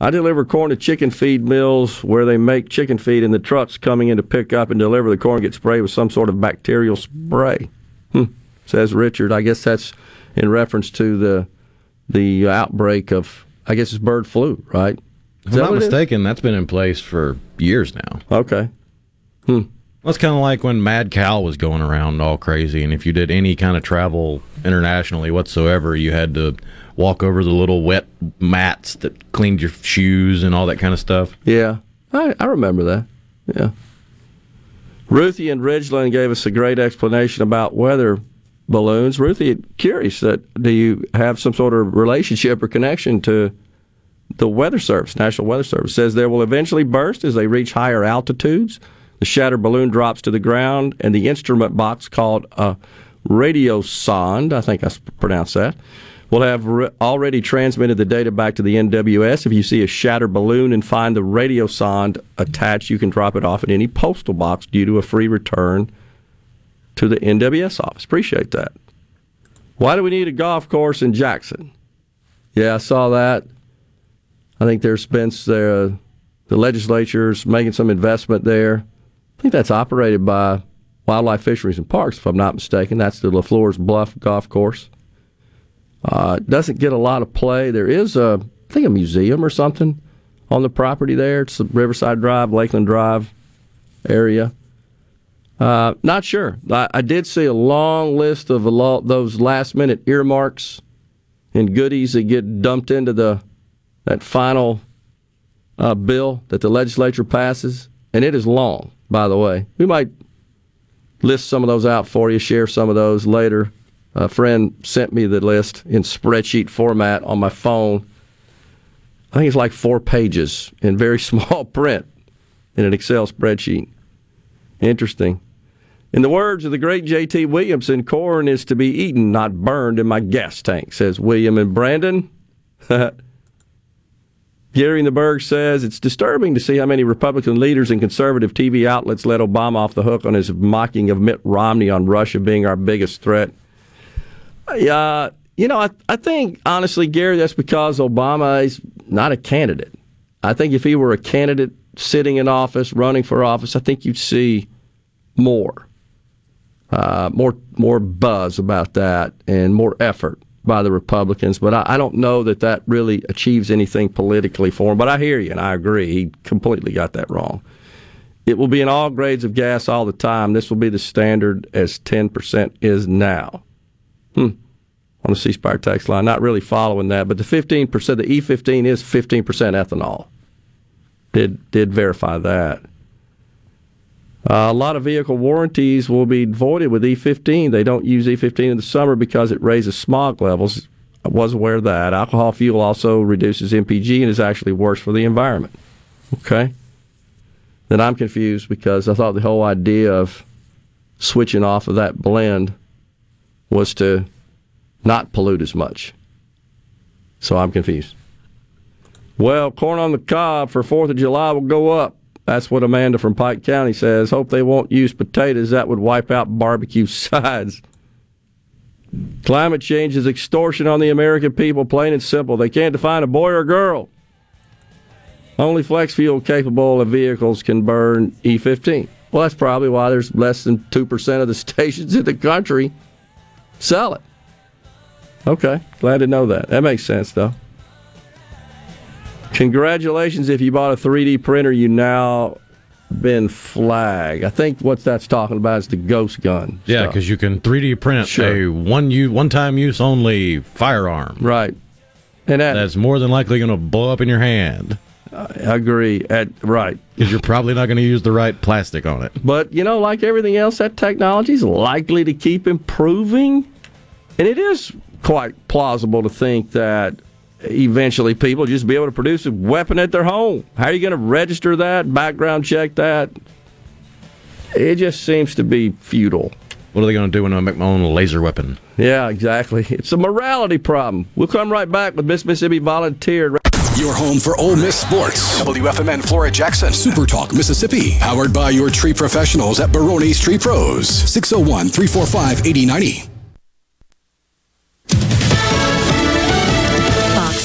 I deliver corn to chicken feed mills where they make chicken feed, and the trucks coming in to pick up and deliver the corn get sprayed with some sort of bacterial spray. Hmm, says Richard. I guess that's in reference to the the outbreak of, I guess it's bird flu, right? If I'm not mistaken, that's been in place for years now. Okay. Hmm. That's kind of like when Mad Cow was going around all crazy, and if you did any kind of travel internationally whatsoever, you had to walk over the little wet mats that cleaned your shoes and all that kind of stuff. Yeah, I, I remember that. Yeah. Ruthie and Ridgeland gave us a great explanation about weather balloons. Ruthie, curious that do you have some sort of relationship or connection to the Weather Service, National Weather Service says they will eventually burst as they reach higher altitudes. The shattered balloon drops to the ground, and the instrument box called a radiosonde, I think I pronounced that, will have re- already transmitted the data back to the NWS. If you see a shattered balloon and find the radiosonde attached, you can drop it off at any postal box due to a free return to the NWS office. Appreciate that. Why do we need a golf course in Jackson? Yeah, I saw that. I think there's been uh, the legislature's making some investment there. I think that's operated by Wildlife Fisheries and Parks, if I'm not mistaken. That's the LaFleur's Bluff Golf Course. Uh, doesn't get a lot of play. There is a, I think, a museum or something on the property there. It's the Riverside Drive, Lakeland Drive area. Uh, not sure. I, I, did see a long list of lo- those last minute earmarks and goodies that get dumped into the that final uh, bill that the legislature passes, and it is long, by the way. We might list some of those out for you, share some of those later. A friend sent me the list in spreadsheet format on my phone. I think it's like four pages in very small print in an Excel spreadsheet. Interesting. In the words of the great J.T. Williamson, corn is to be eaten, not burned in my gas tank, says William and Brandon. Gary in the Berg says it's disturbing to see how many Republican leaders and conservative TV outlets let Obama off the hook on his mocking of Mitt Romney on Russia being our biggest threat. Uh, you know, I, I think, honestly, Gary, that's because Obama is not a candidate. I think if he were a candidate sitting in office, running for office, I think you'd see more, uh, more, more buzz about that and more effort by the Republicans, but I, I, don't know that that really achieves anything politically for him. But I hear you, and I agree. He completely got that wrong. It will be in all grades of gas all the time. This will be the standard as 10% is now. Hmm. On the C Spire text line, not really following that, but the 15%, the E15 is 15% ethanol. Did did verify that. Uh, a lot of vehicle warranties will be voided with E15. They don't use E15 in the summer because it raises smog levels. I was aware of that. Alcohol fuel also reduces MPG and is actually worse for the environment. Okay? Then I'm confused because I thought the whole idea of switching off of that blend was to not pollute as much. So I'm confused. Well, corn on the cob for 4th of July will go up. That's what Amanda from Pike County says. Hope they won't use potatoes. That would wipe out barbecue sides. Climate change is extortion on the American people, plain and simple. They can't define a boy or a girl. Only flex fuel capable of vehicles can burn E15. Well, that's probably why there's less than 2% of the stations in the country sell it. Okay, glad to know that. That makes sense, though. Congratulations if you bought a 3D printer, you now been flagged. I think what that's talking about is the ghost gun. Yeah, because you can 3D print Sure. a one use, one time use only firearm. Right. And that, that's more than likely going to blow up in your hand. I agree. At right, because you're probably not going to use the right plastic on it. But you know, like everything else, that technology is likely to keep improving, and it is quite plausible to think that eventually people just be able to produce a weapon at their home. How are you going to register that, background check that? It just seems to be futile. What are they going to do when I make my own laser weapon? Yeah, exactly. It's a morality problem. We'll come right back with Miss Mississippi Volunteer. Your home for Ole Miss sports. WFMN Flora Jackson. Super Talk Mississippi. Powered by your tree professionals at Baroni's Tree Pros. 601 345 8090.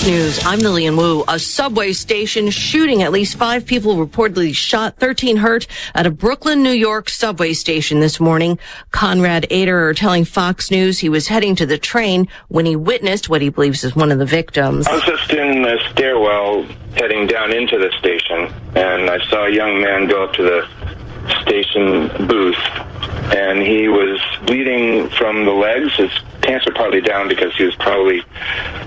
News. I'm Lillian Wu. A subway station shooting. At least five people reportedly shot, 13 hurt at a Brooklyn, New York subway station this morning. Conrad Ader telling Fox News he was heading to the train when he witnessed what he believes is one of the victims. I was just in the stairwell heading down into the station, and I saw a young man go up to the station booth, and he was bleeding from the legs. His were partly down because he was probably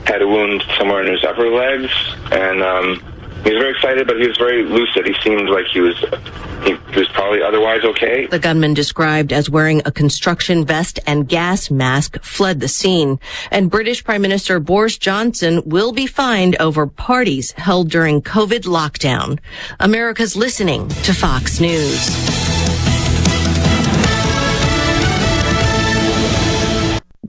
had a wound somewhere in his upper legs, and um, he was very excited, but he was very lucid. He seemed like he was he was probably otherwise okay. The gunman described as wearing a construction vest and gas mask fled the scene. And British Prime Minister Boris Johnson will be fined over parties held during COVID lockdown. America's listening to Fox News.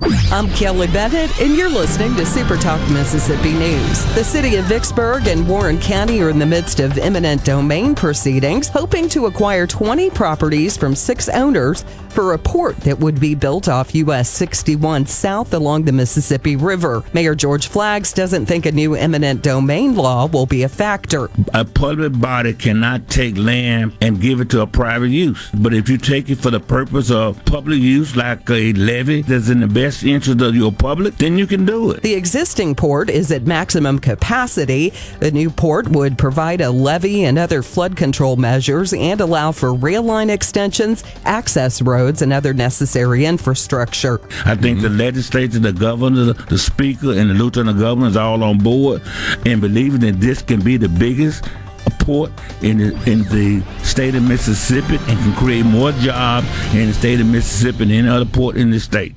I'm Kelly Bennett, and you're listening to Super Talk Mississippi News. The city of Vicksburg and Warren County are in the midst of eminent domain proceedings, hoping to acquire 20 properties from six owners for a port that would be built off US 61 south along the Mississippi River. Mayor George Flaggs doesn't think a new eminent domain law will be a factor. A public body cannot take land and give it to a private use. But if you take it for the purpose of public use, like a levy that's in the best interest of your public, then you can do it. The existing port is at maximum capacity. The new port would provide a levee and other flood control measures and allow for rail line extensions, access roads, and other necessary infrastructure. I think the legislature, the governor, the speaker, and the lieutenant governor is all on board and believing that this can be the biggest port in the, in the state of Mississippi and can create more jobs in the state of Mississippi than any other port in the state.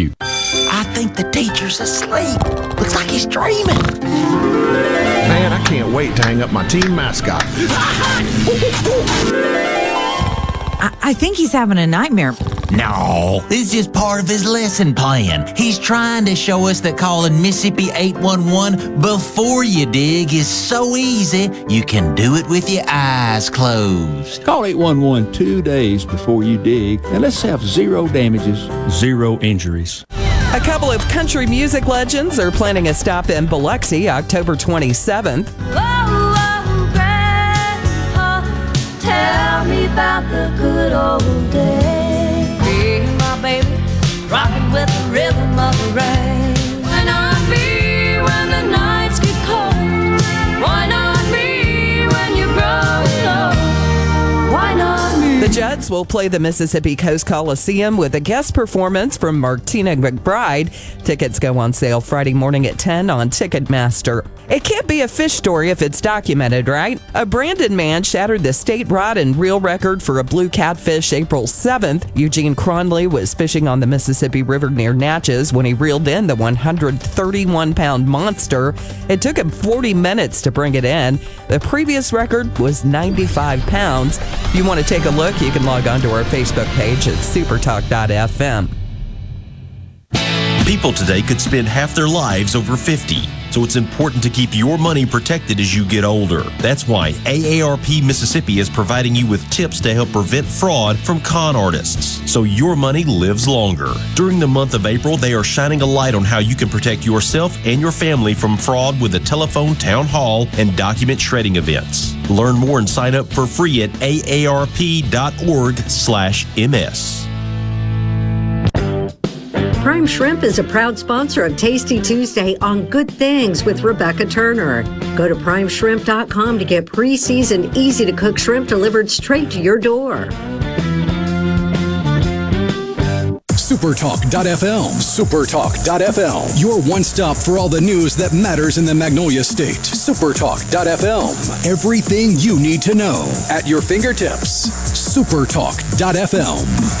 I think the teacher's asleep. Looks like he's dreaming. Man, I can't wait to hang up my team mascot. I, I think he's having a nightmare. No, this is just part of his lesson plan. He's trying to show us that calling Mississippi 811 before you dig is so easy, you can do it with your eyes closed. Call 811 two days before you dig, and let's have zero damages, zero injuries. A couple of country music legends are planning a stop in Biloxi October 27th. Tell me about the rhythm of the rain. Judds will play the Mississippi Coast Coliseum with a guest performance from Martina McBride. Tickets go on sale Friday morning at 10 on Ticketmaster. It can't be a fish story if it's documented, right? A Brandon man shattered the state rod and reel record for a blue catfish April 7th. Eugene Cronley was fishing on the Mississippi River near Natchez when he reeled in the 131 pound monster. It took him 40 minutes to bring it in. The previous record was 95 pounds. If you want to take a look, you can log on to our Facebook page at supertalk.fm. People today could spend half their lives over 50. So it's important to keep your money protected as you get older. That's why AARP Mississippi is providing you with tips to help prevent fraud from con artists so your money lives longer. During the month of April, they are shining a light on how you can protect yourself and your family from fraud with a telephone town hall and document shredding events. Learn more and sign up for free at aarp.org/ms. Prime Shrimp is a proud sponsor of Tasty Tuesday on Good Things with Rebecca Turner. Go to primeshrimp.com to get pre seasoned, easy to cook shrimp delivered straight to your door. Supertalk.fm. Supertalk.fm. Your one stop for all the news that matters in the Magnolia State. Supertalk.fm. Everything you need to know at your fingertips. Supertalk.fm.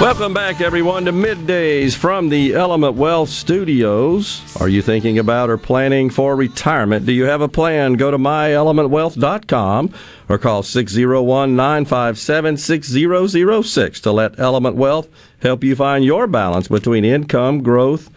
Welcome back, everyone, to Middays from the Element Wealth Studios. Are you thinking about or planning for retirement? Do you have a plan? Go to myelementwealth.com or call 601 957 6006 to let Element Wealth help you find your balance between income, growth,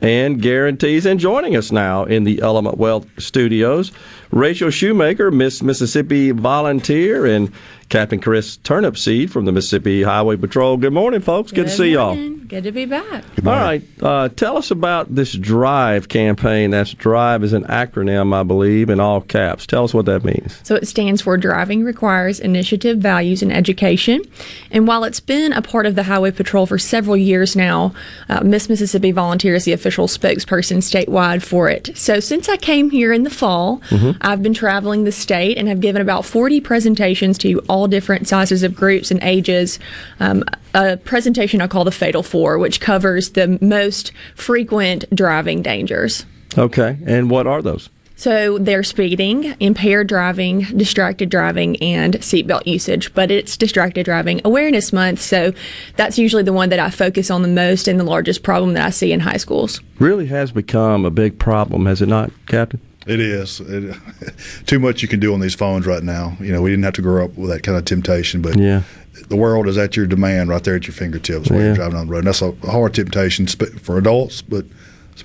and guarantees. And joining us now in the Element Wealth Studios, Rachel Shumaker, Miss Mississippi volunteer, and Captain Criss Turnipseed from the Mississippi Highway Patrol. Good morning, folks. Good, to see y'all. Good to be back. All right. Uh, tell us about this DRIVE campaign. That's DRIVE is an acronym, I believe, in all caps. Tell us what that means. So it stands for Driving Requires Initiative, Values, and Education. And while it's been a part of the Highway Patrol for several years now, uh, Miss Mississippi Volunteer is the official spokesperson statewide for it. So since I came here in the fall, Mhm. I've been traveling the state and have given about 40 presentations to all different sizes of groups and ages. Um, a presentation I call the Fatal Four, which covers the most frequent driving dangers. Okay. And what are those? So they're speeding, impaired driving, distracted driving, and seatbelt usage. But it's distracted driving awareness month, so that's usually the one that I focus on the most and the largest problem that I see in high schools. Really has become a big problem, has it not, Captain? It is. It, too much you can do on these phones right now. You know, we didn't have to grow up with that kind of temptation, but Yeah. the world is at your demand right there at your fingertips while Yeah. you're driving on the road. And that's a hard temptation for adults, but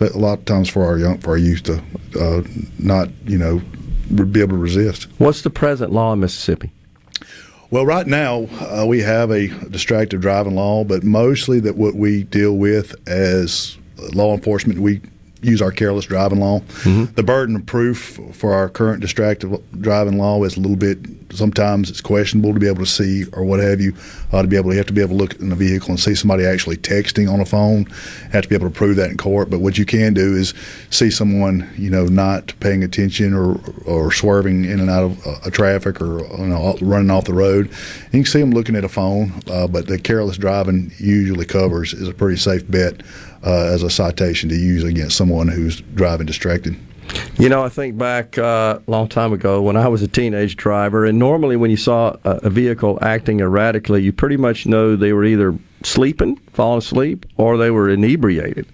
a lot of times for our young, for our youth to uh, not, you know, be able to resist. What's the present law in Mississippi? Well, right now uh, we have a distracted driving law, but mostly that what we deal with as law enforcement, we use our careless driving law. Mm-hmm. The burden of proof for our current distracted driving law is a little bit. Sometimes it's questionable to be able to see or what have you. Uh, to be able, to have to be able to look in the vehicle and see somebody actually texting on a phone. Have to be able to prove that in court. But what you can do is see someone, you know, not paying attention or or swerving in and out of uh, traffic or you know running off the road. You can see them looking at a phone. Uh, but the careless driving usually covers is a pretty safe bet uh, as a citation to use against someone who's driving distracted. You know, I think back uh, a long time ago when I was a teenage driver, and normally when you saw a, a vehicle acting erratically, you pretty much know they were either sleeping, falling asleep, or they were inebriated.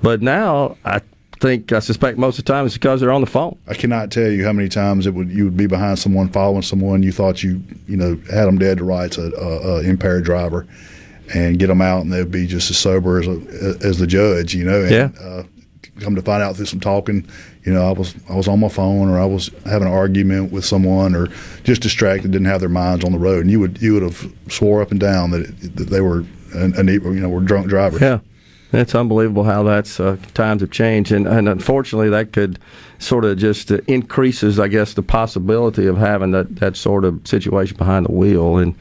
But now I think I suspect most of the time it's because they're on the phone. I cannot tell you how many times it would you would be behind someone following someone you thought you you know had them dead to rights a, a, a impaired driver, and get them out and they'd be just as sober as a, as the judge, you know. And, Yeah. Uh, come to find out through some talking, you know, I was I was on my phone or I was having an argument with someone or just distracted, didn't have their minds on the road, and you would you would have swore up and down that, it, that they were an, an, you know were drunk drivers. Yeah. It's unbelievable how that's uh, times have changed, and, and unfortunately, that could sort of just uh, increases, I guess, the possibility of having that, that sort of situation behind the wheel. And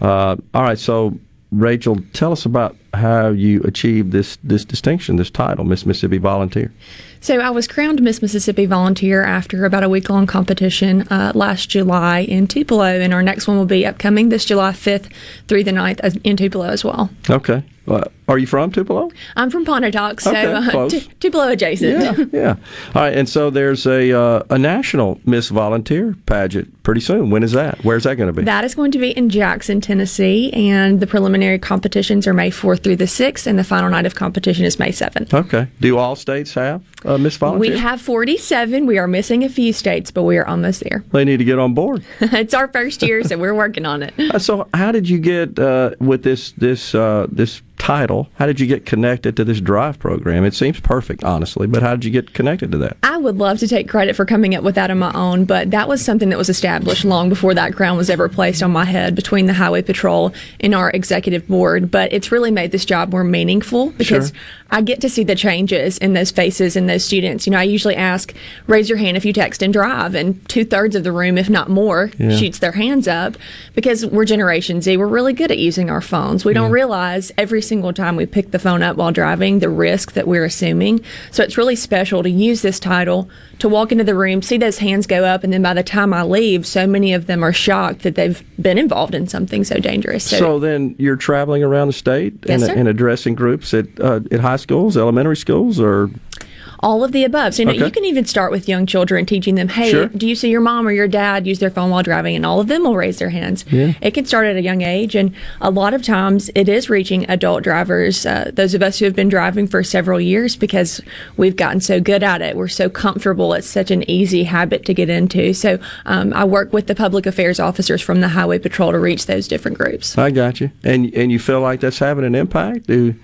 uh, all right, so Rachel, tell us about how you achieved this this distinction, this title, Miss Mississippi Volunteer. So I was crowned Miss Mississippi Volunteer after about a week long competition uh, last July in Tupelo, and our next one will be upcoming this July 5th through the 9th in Tupelo as well. Okay, uh, are you from Tupelo? I'm from Pontotoc, so Okay, uh. Tu- Tupelo adjacent. Yeah, yeah. All right, and so there's a uh, a national Miss Volunteer pageant pretty soon. When is that? Where's that going to be? That is going to be in Jackson, Tennessee, and the preliminary competitions are May 4th through the 6th, and the final night of competition is May 7th. Okay. Do all states have uh, Miss Volunteer? We have 47. We are missing a few states, but we are almost there. They need to get on board. it's our first year, so we're working on it. Uh, So, how did you get uh, with this this uh, this title? How did you get connected to this drive program? It seems perfect, honestly, but how did you get connected to that? I would love to take credit for coming up with that on my own, but that was something that was established long before that crown was ever placed on my head between the Highway Patrol and our executive board. But it's really made this job more meaningful because Sure. I get to see the changes in those faces and those students. You know, I usually ask, raise your hand if you text and drive, and two thirds of the room, if not more, Yeah. shoots their hands up because we're Generation Z. We're really good at using our phones. We don't realize every single time we pick the phone up while driving the risk that we're assuming. So it's really special to use this title to walk into the room, see those hands go up, and then by the time I leave, so many of them are shocked that they've been involved in something so dangerous. So, then you're traveling around the state Yes, and, and addressing groups at uh, at high schools, elementary schools, or all of the above. So you, know, Okay. you can even start with young children, teaching them, hey, Sure. do you see your mom or your dad use their phone while driving? And all of them will raise their hands. Yeah. It can start at a young age. And a lot of times it is reaching adult drivers, uh, those of us who have been driving for several years because we've gotten so good at it. We're so comfortable. It's such an easy habit to get into. So um, I work with the public affairs officers from the Highway Patrol to reach those different groups. I got you. And and you feel like that's having an impact? Do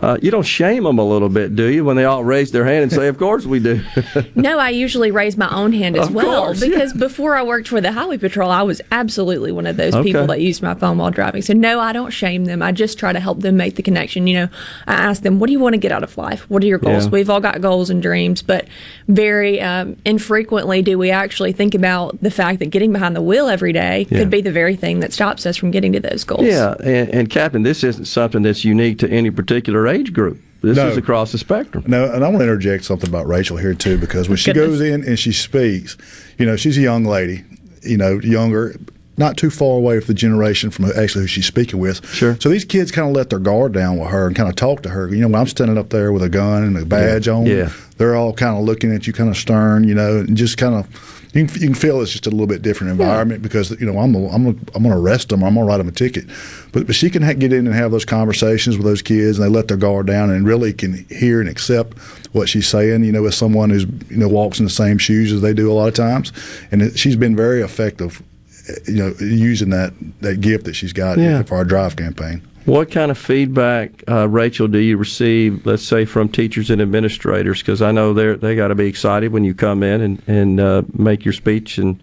uh, you don't shame them a little bit, do you, when they all raise their hand and say, "Of course we do"? No, I usually raise my own hand as Of well course, yeah. because before I worked for the Highway Patrol, I was absolutely one of those people that used my phone while driving. So, no, I don't shame them. I just try to help them make the connection. You know, I ask them, what do you want to get out of life? What are your goals? Yeah. We've all got goals and dreams, but very um, infrequently do we actually think about the fact that getting behind the wheel every day Yeah. could be the very thing that stops us from getting to those goals. Yeah, and, and Captain, this isn't something that's unique to any particular age group. This No. is across the spectrum. No, and I want to interject something about Rachel here too, because when she goes in and she speaks, you know, she's a young lady, you know, younger, not too far away from the generation from actually who she's speaking with. Sure. So these kids kind of let their guard down with her and kind of talk to her. You know, when I'm standing up there with a gun and a badge on, Yeah. they're all kind of looking at you, kind of stern, you know, and just kind of. You can, you can feel it's just a little bit different environment because you know I'm gonna- I'm gonna, I'm going to arrest them or I'm going to write them a ticket, but but she can ha- get in and have those conversations with those kids and they let their guard down and really can hear and accept what she's saying. You know, as someone who's you know walks in the same shoes as they do a lot of times, and it, she's been very effective. eh, You know, using that that gift that she's got Yeah. for our drive campaign. What kind of feedback, uh, Rachel, do you receive, let's say, from teachers and administrators? Because I know they they got to be excited when you come in and and uh, make your speech and,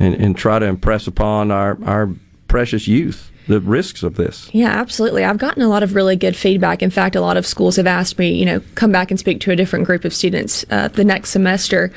and and try to impress upon our our precious youth the risks of this. Yeah, absolutely. I've gotten a lot of really good feedback. In fact, a lot of schools have asked me, you know, come back and speak to a different group of students uh, the next semester.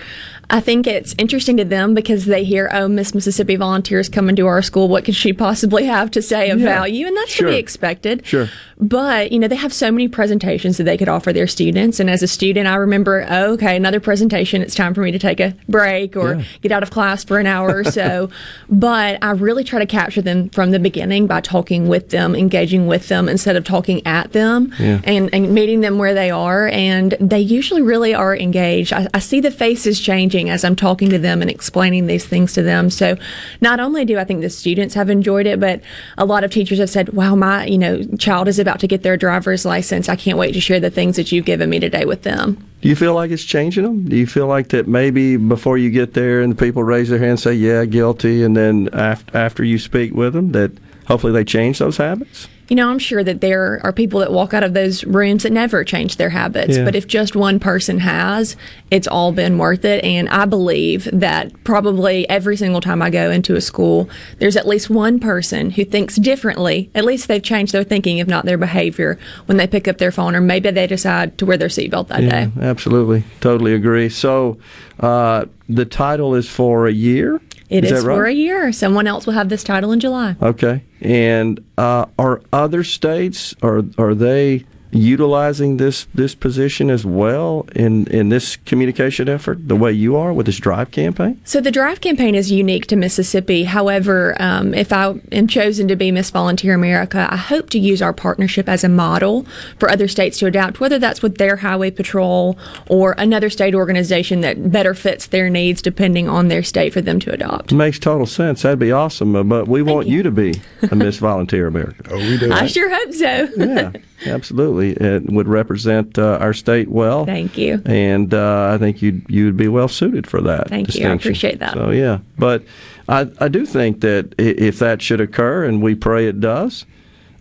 I think it's interesting to them because they hear, oh, Miss Mississippi volunteers coming to our school. What could she possibly have to say of Yeah. value? And that's Sure. to be expected. Sure. But, you know, they have so many presentations that they could offer their students. And as a student, I remember, oh, okay, another presentation. It's time for me to take a break or Yeah. get out of class for an hour or so. but I really try to capture them from the beginning by talking with them, engaging with them instead of talking at them Yeah. and, and meeting them where they are. And they usually really are engaged. I, I see the faces changing as I'm talking to them and explaining these things to them. So not only do I think the students have enjoyed it, but a lot of teachers have said, wow, my, you know, child is about to get their driver's license. I can't wait to share the things that you've given me today with them. Do you feel like it's changing them? Do you feel like that maybe before you get there and the people raise their hand and say, yeah, guilty, and then after you speak with them, that hopefully they change those habits? You know, I'm sure that there are people that walk out of those rooms that never change their habits. Yeah. But if just one person has, it's all been worth it. And I believe that probably every single time I go into a school, there's at least one person who thinks differently. At least they've changed their thinking, if not their behavior, when they pick up their phone or maybe they decide to wear their seatbelt that yeah, day. absolutely. Totally agree. So uh, the title is for a year? It is, that right? for a year. Someone else will have this title in July. Okay. And uh, are other states are are they utilizing this this position as well in in this communication effort the way you are with this drive campaign? So the drive campaign is unique to Mississippi. However, um, if I am chosen to be Miss Volunteer America, I hope to use our partnership as a model for other states to adopt, whether that's with their highway patrol or another state organization that better fits their needs depending on their state for them to adopt. It Makes total sense. That'd be awesome. Uh, But we want you. to be a Miss Volunteer America. Oh, we do. I sure hope so. yeah, absolutely. It would represent uh, our state well. Thank you. And uh, I think you'd you'd be well suited for that. Thank you. I appreciate that. So yeah, but I I do think that if that should occur, and we pray it does,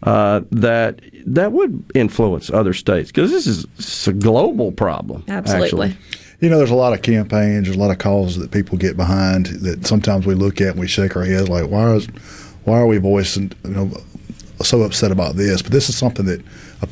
uh, that that would influence other states because this is it's a global problem. Actually. You know, there's a lot of campaigns, there's a lot of causes that people get behind that sometimes we look at and we shake our heads like, why is, why are we voicing, you know, so upset about this? But this is something that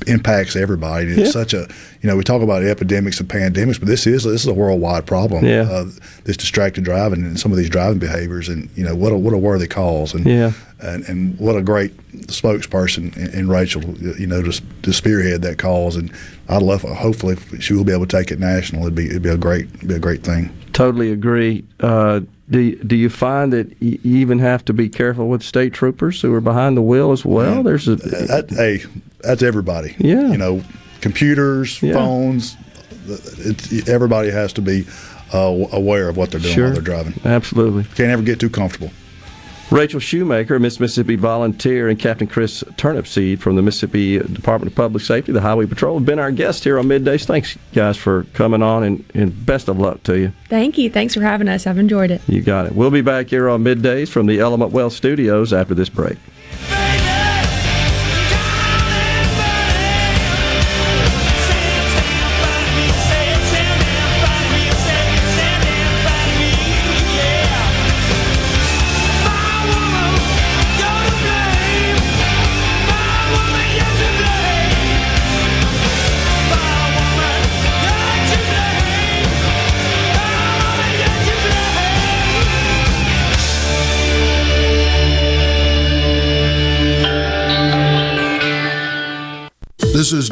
impacts everybody. It's Yeah. such a, you know, we talk about epidemics and pandemics, but this is this is a worldwide problem. Yeah. Uh, this distracted driving and some of these driving behaviors, and you know, what a what a worthy cause. And Yeah. and, and what a great spokesperson in, Rachel, you know, to, to spearhead that cause. And I'd love, hopefully, if she will be able to take it national. It'd be it'd be a great be a great thing. Totally agree. Uh, do do you find that you even have to be careful with state troopers who are behind the wheel as well? There's a That, hey, that's everybody. Yeah. You know, computers, Yeah. phones. It's, everybody has to be uh, aware of what they're doing Sure. while they're driving. Absolutely. Can't ever get too comfortable. Rachel Shumaker, Miss Mississippi Volunteer, and Captain Criss Turnipseed from the Mississippi Department of Public Safety, the Highway Patrol, have been our guests here on Middays. Thanks, guys, for coming on, and, and best of luck to you. Thank you. Thanks for having us. I've enjoyed it. You got it. We'll be back here on Middays from the Element Wealth Studios after this break.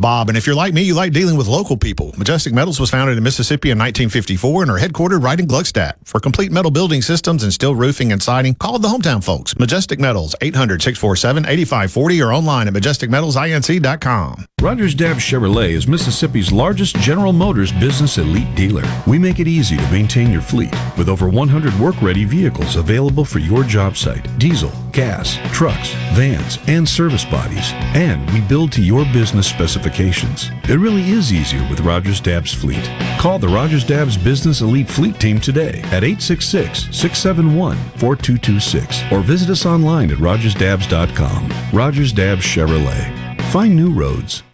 Bob, and if you're like me, you like dealing with local people. Majestic Metals was founded in Mississippi in 1954 and are headquartered right in Gluckstadt. For complete metal building systems and steel roofing and siding, call the hometown folks. Majestic Metals, 800-647-8540 or online at majesticmetalsinc.com. Rogers Dabbs Chevrolet is Mississippi's largest General Motors business elite dealer. We make it easy to maintain your fleet with over 100 work-ready vehicles available for your job site. Diesel, gas, trucks, vans, and service bodies. And we build to your business specifications. It really is easier with Rogers Dabbs Fleet. Call the Rogers Dabbs Business Elite Fleet Team today at 866-671-4226 or visit us online at rogersdabbs.com. Rogers Dabbs Chevrolet. Find new roads.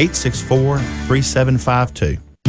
864 3752.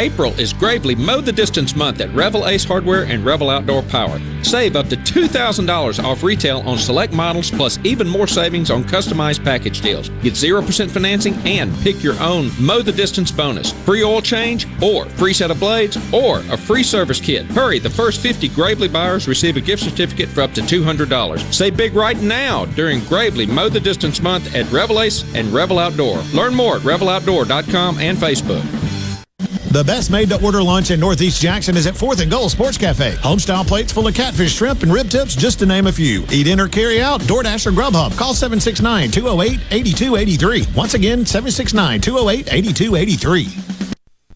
April is Gravely Mow the Distance month at Revel Ace Hardware and Revel Outdoor Power. Save up to $2,000 off retail on select models, plus even more savings on customized package deals. Get 0% financing and pick your own Mow the Distance bonus. Free oil change, or free set of blades, or a free service kit. Hurry, the first 50 Gravely buyers receive a gift certificate for up to $200. Say big right now during Gravely Mow the Distance month at Revel Ace and Revel Outdoor. Learn more at reveloutdoor.com and Facebook. The best made to order lunch in Northeast Jackson is at 4th and Goal Sports Cafe. Homestyle plates full of catfish, shrimp, and rib tips, just to name a few. Eat in or carry out, DoorDash or Grubhub. Call 769 208 8283. Once again, 769 208 8283.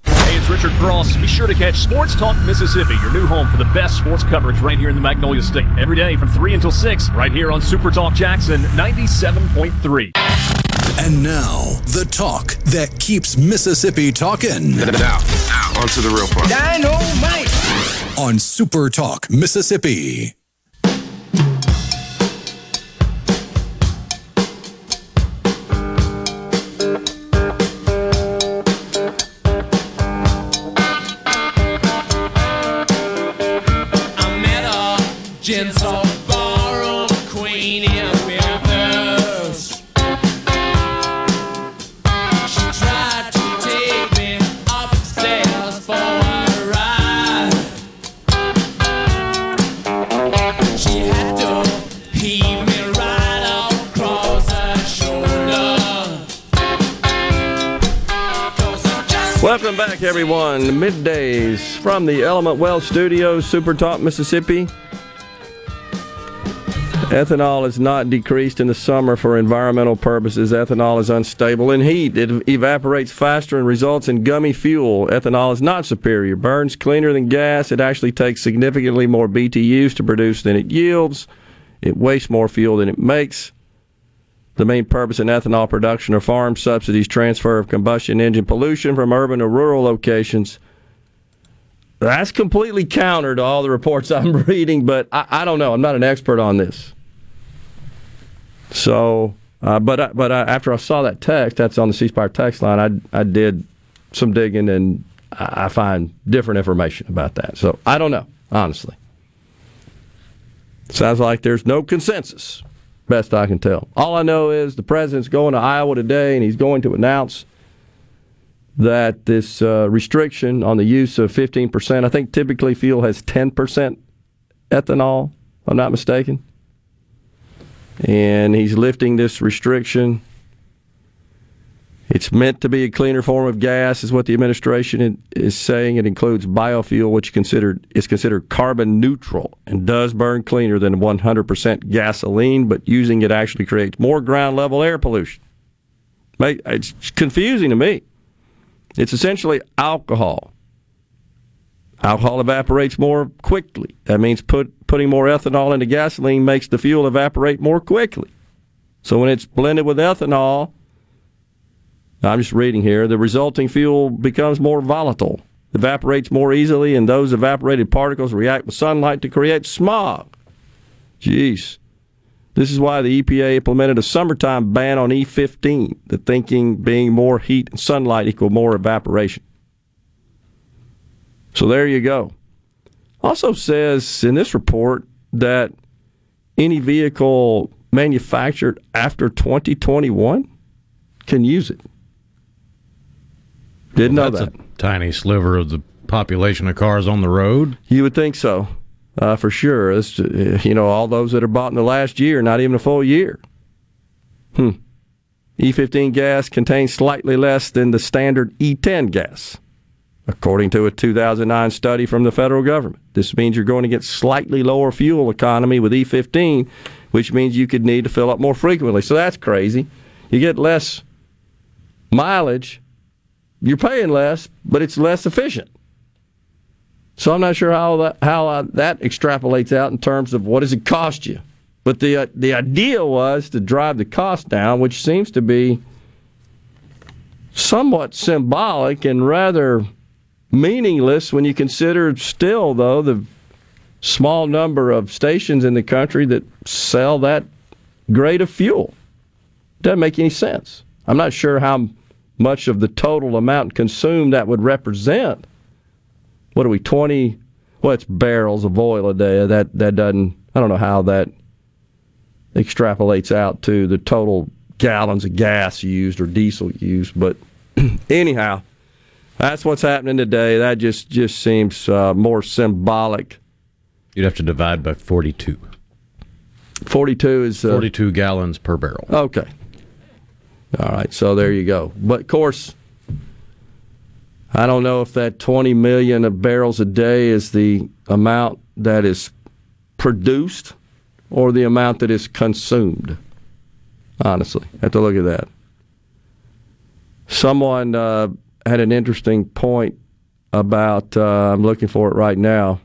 Hey, it's Richard Cross. Be sure to catch Sports Talk Mississippi, your new home for the best sports coverage right here in the Magnolia State. Every day from 3 until 6, right here on Super Talk Jackson 97.3. And now, the talk that keeps Mississippi talking. Now, now on to the real part. Dynamite! On Super Talk Mississippi. Everyone. Middays from the Element Wealth Studios, Super Talk, Mississippi. Ethanol is not decreased in the summer for environmental purposes. Ethanol is unstable in heat. It evaporates faster and results in gummy fuel. Ethanol is not superior. Burns cleaner than gas. It actually takes significantly more BTUs to produce than it yields. It wastes more fuel than it makes. The main purpose in ethanol production are farm subsidies, transfer of combustion engine pollution from urban to rural locations. That's completely counter to all the reports I'm reading, but I, I don't know. I'm not an expert on this. So, uh, but I, but I, after I saw that text, that's on the C Spire text line. I I did some digging and I find different information about that. So I don't know, honestly. Sounds like there's no consensus, best I can tell. All I know is the president's going to Iowa today, and he's going to announce that this uh, restriction on the use of 15%, I think typically fuel has 10% ethanol, if I'm not mistaken. And he's lifting this restriction. It's meant to be a cleaner form of gas, is what the administration is saying. It includes biofuel, which considered is considered carbon neutral and does burn cleaner than 100% gasoline, but using it actually creates more ground level air pollution. It's confusing to me. It's essentially alcohol. Alcohol evaporates more quickly. That means put, putting more ethanol into gasoline makes the fuel evaporate more quickly. So when it's blended with ethanol, I'm just reading here, the resulting fuel becomes more volatile, evaporates more easily, and those evaporated particles react with sunlight to create smog. Jeez. This is why the EPA implemented a summertime ban on E15, the thinking being more heat and sunlight equal more evaporation. So there you go. Also says in this report that any vehicle manufactured after 2021 can use it. Didn't know That's that. a tiny sliver of the population of cars on the road. You would think so, uh, for sure. It's, uh, you know, all those that are bought in the last year, not even a full year. Hmm. E15 gas contains slightly less than the standard E10 gas, according to a 2009 study from the federal government. This means you're going to get slightly lower fuel economy with E15, which means you could need to fill up more frequently. So that's crazy. You get less mileage, you're paying less, but it's less efficient. So I'm not sure how that how uh, that extrapolates out in terms of what does it cost you. But the uh, the idea was to drive the cost down, which seems to be somewhat symbolic and rather meaningless when you consider still though the small number of stations in the country that sell that grade of fuel. Doesn't make any sense. I'm not sure how much of the total amount consumed that would represent. What are we, 20? Well, it's barrels of oil a day. That, that doesn't, I don't know how that extrapolates out to the total gallons of gas used or diesel used. But anyhow, that's what's happening today. That just, just seems uh, more symbolic. You'd have to divide by 42. 42 is. Uh, 42 gallons per barrel. Okay. All right, so there you go. But of course, I don't know if that 20 million of barrels a day is the amount that is produced or the amount that is consumed. Honestly, I have to look at that. Someone uh, had an interesting point about. Uh, I'm looking for it right now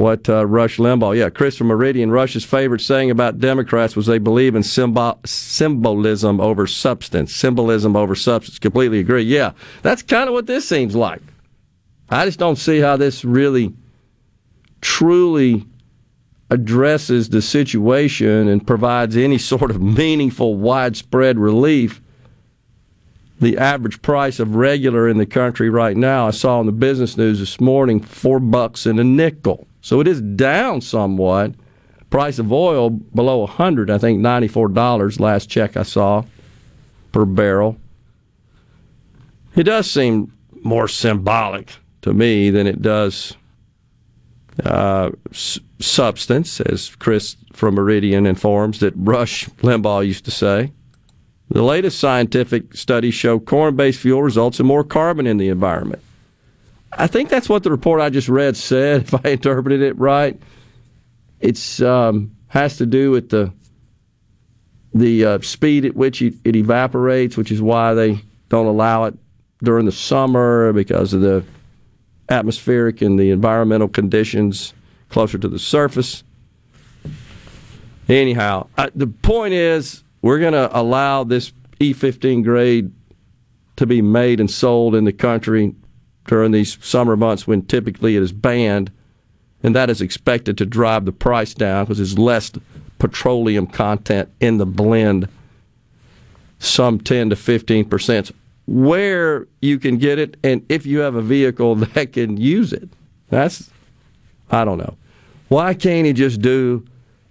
what uh, Rush Limbaugh, yeah, Chris from Meridian, Rush's favorite saying about Democrats was they believe in symbol, symbolism over substance. Symbolism over substance. Completely agree. Yeah, that's kind of what this seems like. I just don't see how this really, truly addresses the situation and provides any sort of meaningful, widespread relief. The average price of regular in the country right now, I saw in the business news this morning, four bucks and a nickel. So it is down somewhat. Price of oil below 100, I think $94 last check I saw per barrel. It does seem more symbolic to me than it does uh, s- substance, as Chris from Meridian informs that Rush Limbaugh used to say. The latest scientific studies show corn based fuel results in more carbon in the environment. I think that's what the report I just read said, if I interpreted it right. It's um, has to do with the the uh, speed at which it, it evaporates, which is why they don't allow it during the summer because of the atmospheric and the environmental conditions closer to the surface. Anyhow, I, the point is we're going to allow this E15 grade to be made and sold in the country during these summer months when typically it is banned, and that is expected to drive the price down because there's less petroleum content in the blend, some 10 to 15 percent. Where you can get it, and if you have a vehicle that can use it, that's I don't know. Why can't he just do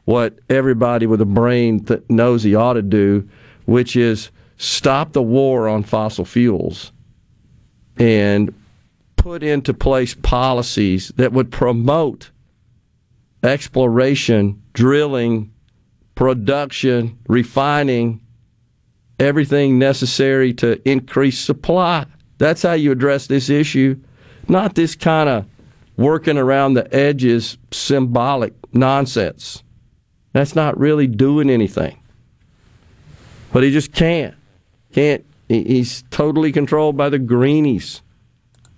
what everybody with a brain that knows he ought to do, which is stop the war on fossil fuels and put into place policies that would promote exploration, drilling, production, refining, everything necessary to increase supply. That's how you address this issue, not this kind of working around the edges symbolic nonsense. That's not really doing anything. But he just can't. Can't. He's totally controlled by the greenies.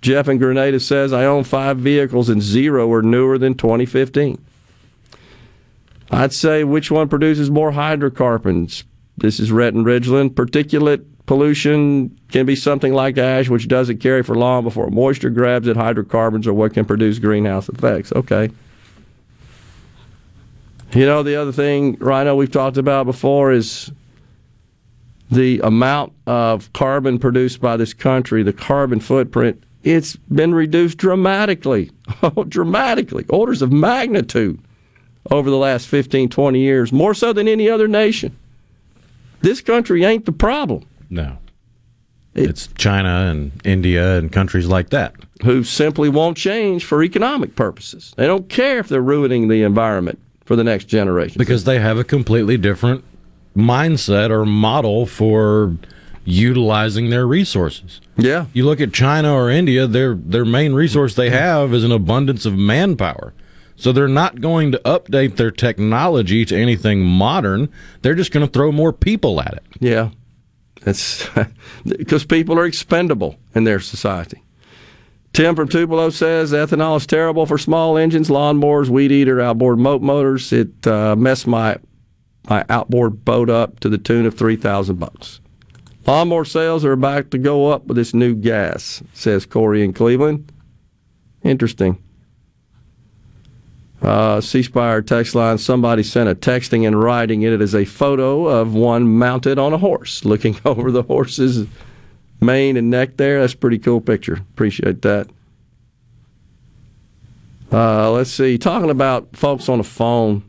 Jeff in Grenada says, I own five vehicles and zero are newer than 2015. I'd say which one produces more hydrocarbons? This is Rhett and Ridgeland. Particulate pollution can be something like ash, which doesn't carry for long before moisture grabs it. Hydrocarbons are what can produce greenhouse effects. Okay. You know, the other thing, Rhino, we've talked about before is the amount of carbon produced by this country, the carbon footprint it's been reduced dramatically, oh, dramatically, orders of magnitude over the last 15, 20 years, more so than any other nation. This country ain't the problem. No. It's China and India and countries like that. Who simply won't change for economic purposes. They don't care if they're ruining the environment for the next generation. Because they have a completely different mindset or model for utilizing their resources. Yeah. You look at China or India, their their main resource they have is an abundance of manpower. So they're not going to update their technology to anything modern. They're just going to throw more people at it. Yeah. It's because people are expendable in their society. Tim from Tupelo says ethanol is terrible for small engines, lawnmowers, weed eater, outboard moat motors. It uh, messed my my outboard boat up to the tune of three thousand bucks. Lawnmower sales are about to go up with this new gas, says Corey in Cleveland. Interesting. Uh, C Spire text line somebody sent a texting and writing it as a photo of one mounted on a horse, looking over the horse's mane and neck there. That's a pretty cool picture. Appreciate that. Uh, let's see. Talking about folks on the phone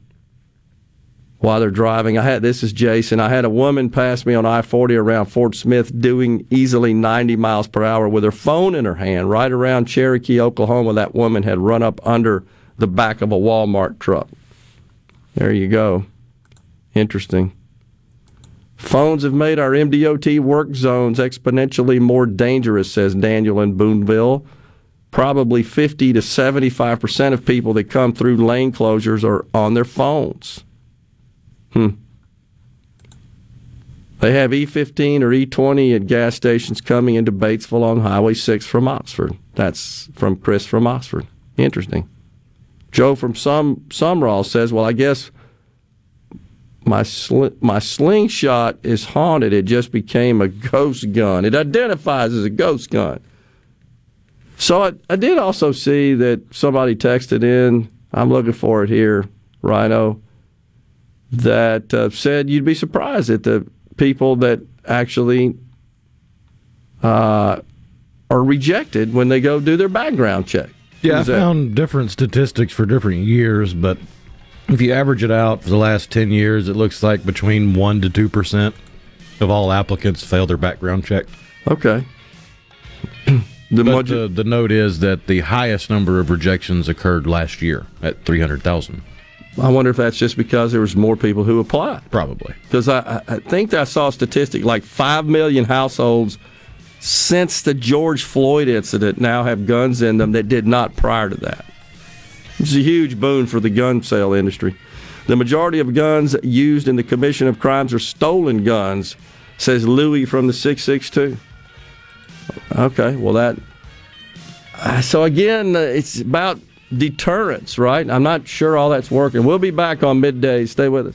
while they're driving. I had this is Jason. I had a woman pass me on I forty around Fort Smith doing easily ninety miles per hour with her phone in her hand, right around Cherokee, Oklahoma. That woman had run up under the back of a Walmart truck. There you go. Interesting. Phones have made our MDOT work zones exponentially more dangerous, says Daniel in Boonville. Probably 50 to 75% of people that come through lane closures are on their phones. Hmm. They have E15 or E20 at gas stations coming into Batesville on Highway 6 from Oxford. That's from Chris from Oxford. Interesting. Joe from some Sumrall says, "Well, I guess my sl- my slingshot is haunted. It just became a ghost gun. It identifies as a ghost gun." So I, I did also see that somebody texted in. I'm looking for it here, Rhino. That uh, said you'd be surprised at the people that actually uh, are rejected when they go do their background check. Yeah, I found different statistics for different years, but if you average it out for the last 10 years, it looks like between 1% to 2% of all applicants fail their background check. Okay. the, but the, the note is that the highest number of rejections occurred last year at 300,000. I wonder if that's just because there was more people who applied. Probably. Because I, I- think that I saw a statistic like 5 million households since the George Floyd incident now have guns in them that did not prior to that. It's a huge boon for the gun sale industry. The majority of guns used in the commission of crimes are stolen guns, says Louis from the 662. Okay, well, that. uh, So again, uh, it's about deterrence, right? I'm not sure all that's working. We'll be back on midday. Stay with us.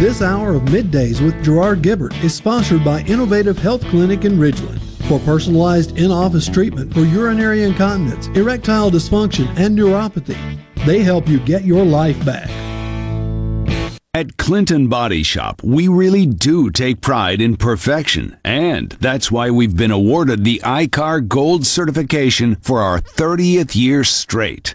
This hour of Middays with Gerard Gibert is sponsored by Innovative Health Clinic in Ridgeland. For personalized in office treatment for urinary incontinence, erectile dysfunction, and neuropathy, they help you get your life back. At Clinton Body Shop, we really do take pride in perfection, and that's why we've been awarded the ICAR Gold certification for our 30th year straight.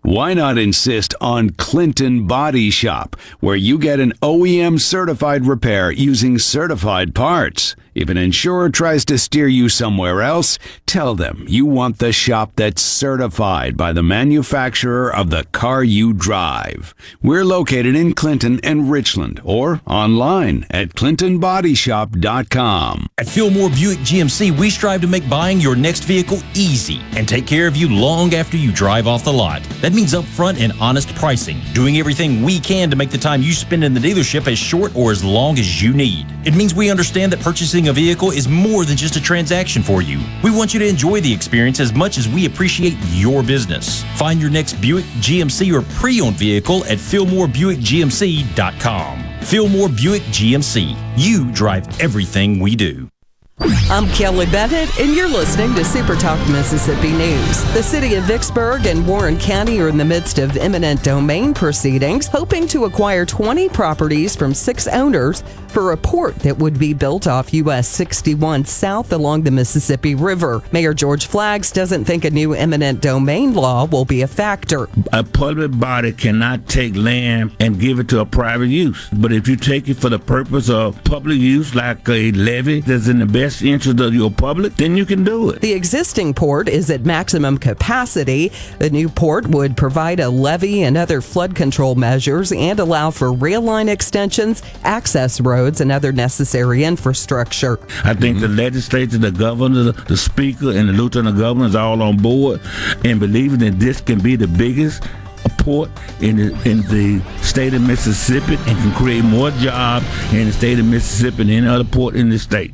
Why not insist on Clinton Body Shop, where you get an OEM certified repair using certified parts? If an insurer tries to steer you somewhere else, tell them you want the shop that's certified by the manufacturer of the car you drive. We're located in Clinton and Richland or online at clintonbodyshop.com. At Fillmore Buick GMC, we strive to make buying your next vehicle easy and take care of you long after you drive off the lot. That means upfront and honest pricing, doing everything we can to make the time you spend in the dealership as short or as long as you need. It means we understand that purchasing a vehicle is more than just a transaction for you. We want you to enjoy the experience as much as we appreciate your business. Find your next Buick, GMC, or pre-owned vehicle at FillmoreBuickGMC.com. Fillmore Buick GMC. You drive everything we do. I'm Kelly Bennett, and you're listening to Super Talk Mississippi News. The city of Vicksburg and Warren County are in the midst of eminent domain proceedings, hoping to acquire 20 properties from six owners for a port that would be built off US 61 south along the Mississippi River. Mayor George Flaggs doesn't think a new eminent domain law will be a factor. A public body cannot take land and give it to a private use. But if you take it for the purpose of public use, like a levee that's in the best interest of your public, then you can do it. The existing port is at maximum capacity. The new port would provide a levee and other flood control measures and allow for rail line extensions, access roads, and other necessary infrastructure. I think mm-hmm. the legislature, the governor, the speaker, and the lieutenant governor is all on board and believing that this can be the biggest port in the, in the state of Mississippi and can create more jobs in the state of Mississippi than any other port in the state.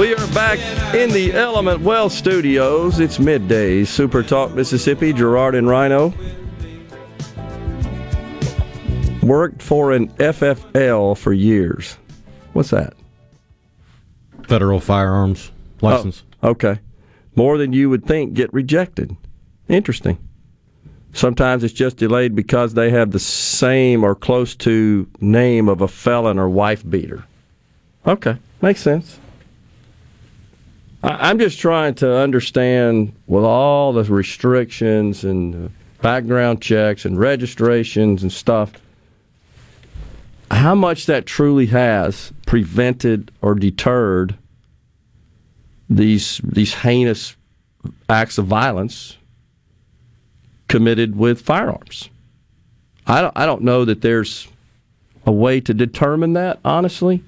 We are back in the Element Wealth studios. It's midday. Super Talk Mississippi. Gerard and Rhino worked for an FFL for years. What's that? Federal firearms license. Oh, okay. More than you would think get rejected. Interesting. Sometimes it's just delayed because they have the same or close to name of a felon or wife beater. Okay, makes sense. I- I'm just trying to understand with all the restrictions and background checks and registrations and stuff, how much that truly has prevented or deterred these these heinous acts of violence committed with firearms. I don't, I don't know that there's a way to determine that, honestly.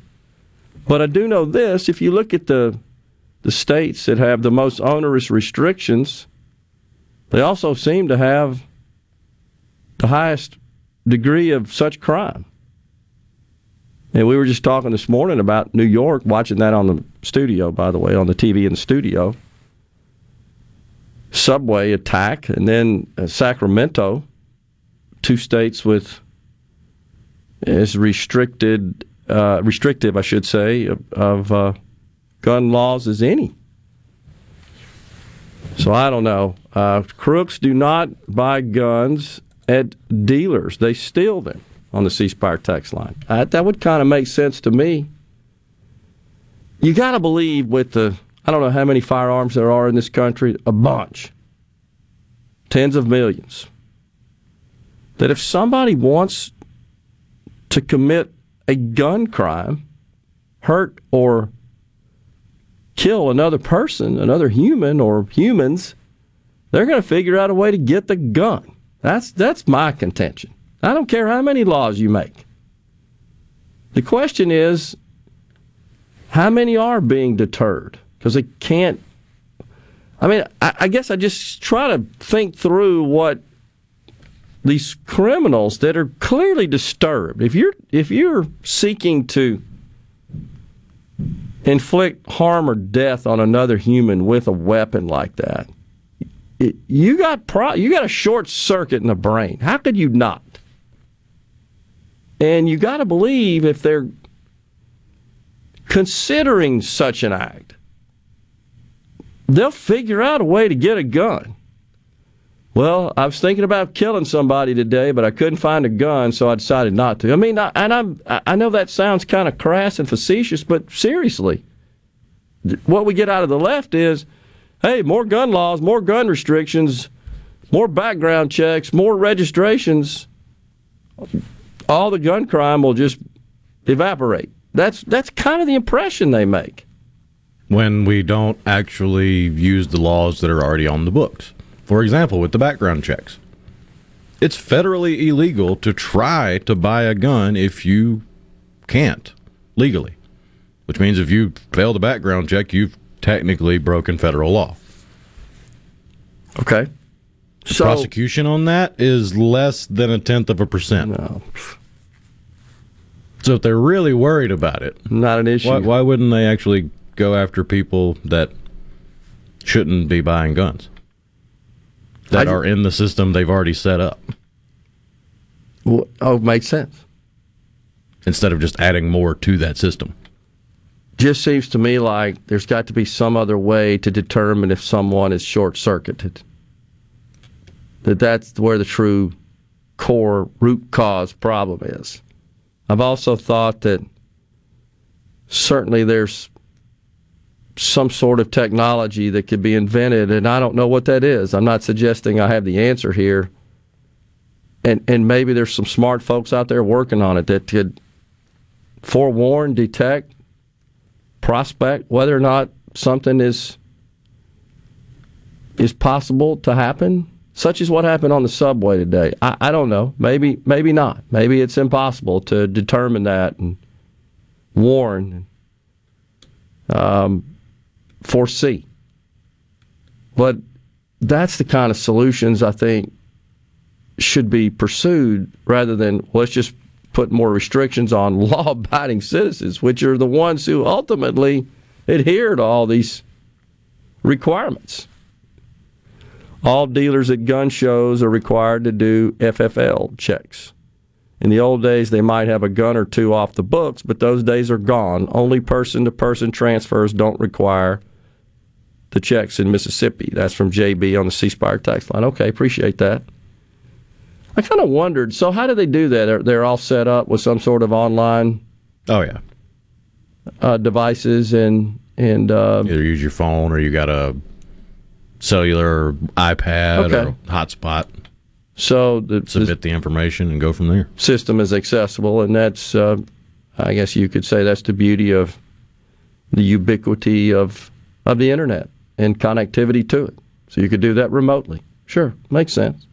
But I do know this if you look at the, the states that have the most onerous restrictions, they also seem to have the highest degree of such crime. And we were just talking this morning about New York, watching that on the studio, by the way, on the TV in the studio. Subway attack, and then uh, Sacramento, two states with as restricted, uh, restrictive, I should say, of, of uh, gun laws as any. So I don't know. Uh, crooks do not buy guns at dealers; they steal them on the C Spire text line. That would kind of make sense to me. You got to believe with the I don't know how many firearms there are in this country, a bunch, tens of millions. That if somebody wants to commit a gun crime, hurt or kill another person, another human or humans, they're going to figure out a way to get the gun. That's that's my contention. I don't care how many laws you make. The question is how many are being deterred? Because they can't. I mean, I, I guess I just try to think through what these criminals that are clearly disturbed. If you're if you're seeking to inflict harm or death on another human with a weapon like that, you got pro, you got a short circuit in the brain. How could you not? And you got to believe if they're considering such an act, they'll figure out a way to get a gun. Well, I was thinking about killing somebody today, but I couldn't find a gun, so I decided not to. I mean, I, and I'm, I know that sounds kind of crass and facetious, but seriously, what we get out of the left is, hey, more gun laws, more gun restrictions, more background checks, more registrations. All the gun crime will just evaporate. That's that's kind of the impression they make. When we don't actually use the laws that are already on the books. For example, with the background checks, it's federally illegal to try to buy a gun if you can't legally, which means if you fail the background check, you've technically broken federal law. Okay. The So- prosecution on that is less than a tenth of a percent. No. So if they're really worried about it, not an issue. Why, why wouldn't they actually go after people that shouldn't be buying guns? That I- are in the system they've already set up. Well, oh, makes sense. Instead of just adding more to that system. Just seems to me like there's got to be some other way to determine if someone is short circuited. That that's where the true core root cause problem is. I've also thought that certainly there's some sort of technology that could be invented, and I don't know what that is. I'm not suggesting I have the answer here. And and maybe there's some smart folks out there working on it that could forewarn, detect, prospect whether or not something is is possible to happen, such as what happened on the subway today. I, I don't know. Maybe maybe not. Maybe it's impossible to determine that and warn, um, foresee. But that's the kind of solutions I think should be pursued rather than let's just put more restrictions on law-abiding citizens, which are the ones who ultimately adhere to all these requirements. All dealers at gun shows are required to do FFL checks. In the old days, they might have a gun or two off the books, but those days are gone. Only person to person transfers don't require the checks in Mississippi. That's from JB on the C Spire text line. Okay, appreciate that. I kind of wondered. So, how do they do that? Are they're all set up with some sort of online? Oh yeah, uh, devices and and uh, either use your phone or you got a cellular iPad or hotspot. So the, submit the information and go from there. system is accessible, and that's, uh, I guess you could say, that's the beauty of the ubiquity of of the internet and connectivity to it. So you could do that remotely. Sure, makes sense.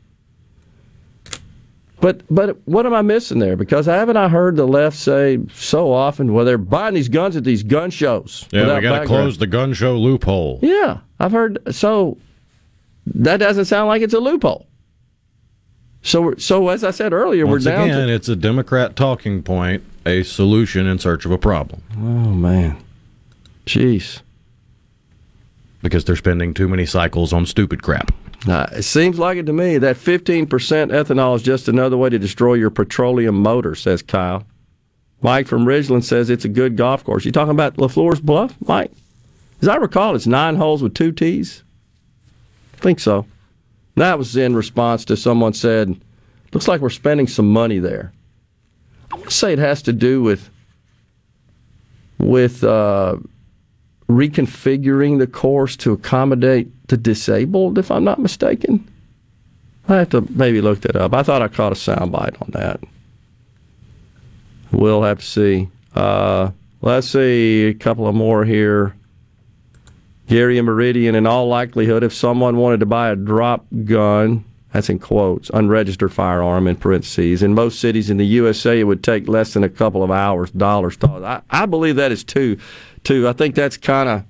But but what am I missing there? Because haven't I heard the left say so often, well, they're buying these guns at these gun shows. Yeah, we got to close the gun show loophole. Yeah, I've heard. So that doesn't sound like it's a loophole. So so as I said earlier, Once we're down again, to it's a Democrat talking point, a solution in search of a problem. Oh man, jeez. Because they're spending too many cycles on stupid crap. Nah, it seems like it to me that 15% ethanol is just another way to destroy your petroleum motor, says Kyle. Mike from Ridgeland says it's a good golf course. You talking about LaFleur's Bluff, Mike? As I recall, it's nine holes with two tees. I think so. That was in response to someone said, looks like we're spending some money there. I want to say it has to do with with uh, reconfiguring the course to accommodate the disabled, if I'm not mistaken. I have to maybe look that up. I thought I caught a soundbite on that. We'll have to see. Uh, let's see a couple of more here. Gary and Meridian, in all likelihood, if someone wanted to buy a drop gun, that's in quotes, unregistered firearm in parentheses, in most cities in the USA, it would take less than a couple of hours, dollars. I, I believe that is too, too. I think that's kind of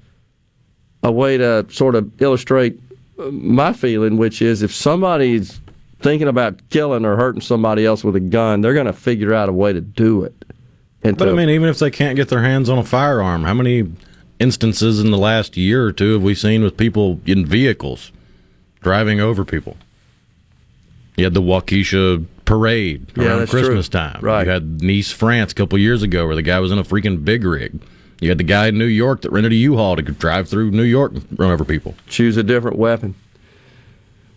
a way to sort of illustrate uh, my feeling, which is if somebody's thinking about killing or hurting somebody else with a gun, they're going to figure out a way to do it. And But to- I mean, even if they can't get their hands on a firearm, how many instances in the last year or two have we seen with people in vehicles driving over people? You had the Waukesha parade Yeah, around Christmas true. time. Right. You had Nice, France, a couple years ago, where the guy was in a freaking big rig. You had the guy in New York that rented a U-Haul to drive through New York and run over people. choose a different weapon.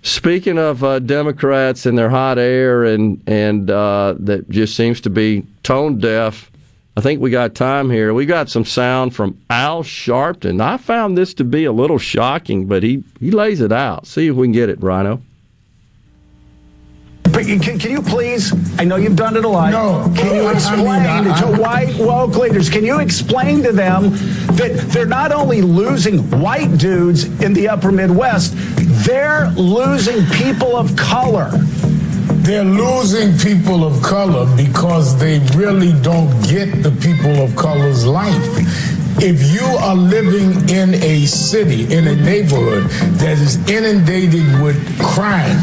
Speaking of uh, Democrats and their hot air and and uh, that just seems to be tone deaf, I think we got time here. We got some sound from Al Sharpton. I found this to be a little shocking, but he he lays it out. See if we can get it, Rhino. But can, can you please? I know you've done it a lot. No. Can you I- I explain mean, I- to white woke leaders? Can you explain to them that they're not only losing white dudes in the Upper Midwest, they're losing people of color. They're losing people of color because they really don't get the people of color's life. If you are living in a city, in a neighborhood that is inundated with crime,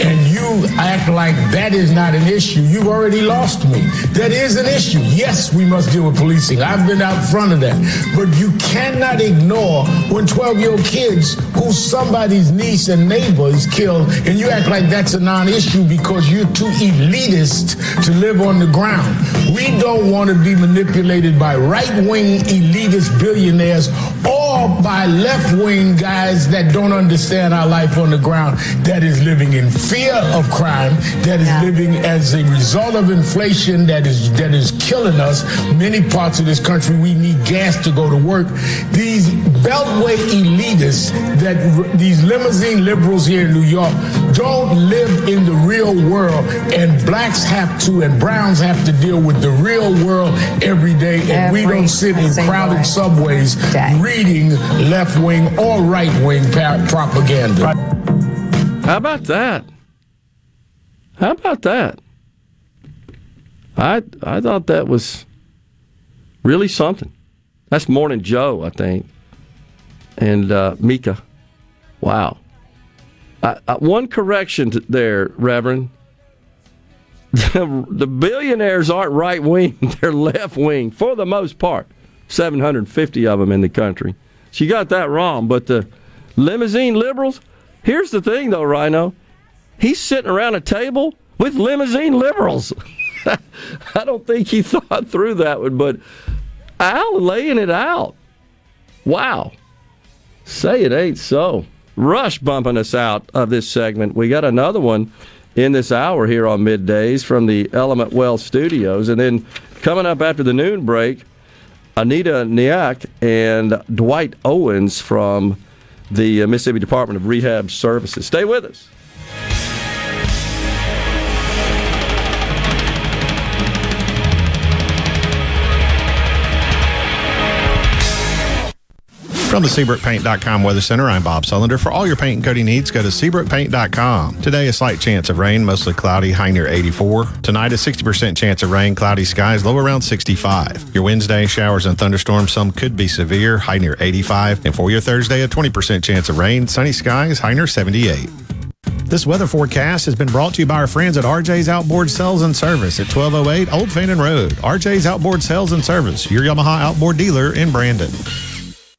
and you act like that is not an issue, you've already lost me. That is an issue. Yes, we must deal with policing. I've been out front of that. But you cannot ignore when 12 year old kids who somebody's niece and neighbor is killed, and you act like that's a non issue because you're too elitist to live on the ground. We don't want to be manipulated by right wing elitist billionaires or by left wing guys that don't understand our life on the ground, that is living in fear of crime, that is living as a result of inflation that is that is killing us. Many parts of this country, we need gas to go to work. These beltway elitists, that these limousine liberals here in New York, don't live in the real world, and blacks have to, and browns have to deal with the real world every day, and we don't sit in single crowded subways reading left wing or right wing propaganda. How about that? How about that? I I thought that was really something. That's Morning Joe, I think, and uh, Mika. Wow. One correction to there, Reverend. The, the billionaires aren't right wing; they're left wing for the most part. Seven hundred fifty of them in the country. She got that wrong. But the limousine liberals. Here's the thing, though, Rhino. He's sitting around a table with limousine liberals. I don't think he thought through that one, but Al laying it out. Wow. Say it ain't so. Rush bumping us out of this segment. We got another one in this hour here on middays from the Element Wealth studios. And then coming up after the noon break, Anita Naik and Dwight Owens from the uh, Mississippi Department of Rehab Services. Stay with us. From the SeabrookPaint.com Weather Center, I'm Bob Sullender. For all your paint and coating needs, go to SeabrookPaint.com. Today, a slight chance of rain, mostly cloudy, high near 84. Tonight, a 60% chance of rain, cloudy skies, low around 65. Your Wednesday, showers and thunderstorms, some could be severe, high near 85. And for your Thursday, a 20% chance of rain, sunny skies, high near 78. This weather forecast has been brought to you by our friends at RJ's Outboard Sales and Service at 1208 Old Fannin Road. RJ's Outboard Sales and Service, your Yamaha outboard dealer in Brandon.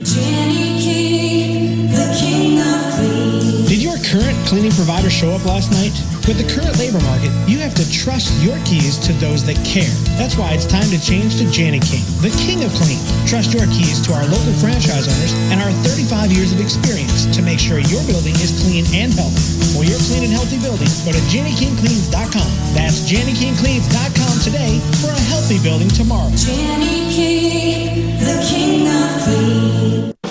Jenny cleaning provider show up last night? With the current labor market, you have to trust your keys to those that care. That's why it's time to change to Jani-King, the king of clean. Trust your keys to our local franchise owners and our 35 years of experience to make sure your building is clean and healthy. For your clean and healthy building, go to JannyKingCleans.com. That's JannyKingCleans.com today for a healthy building tomorrow. Jenny King, the king of clean.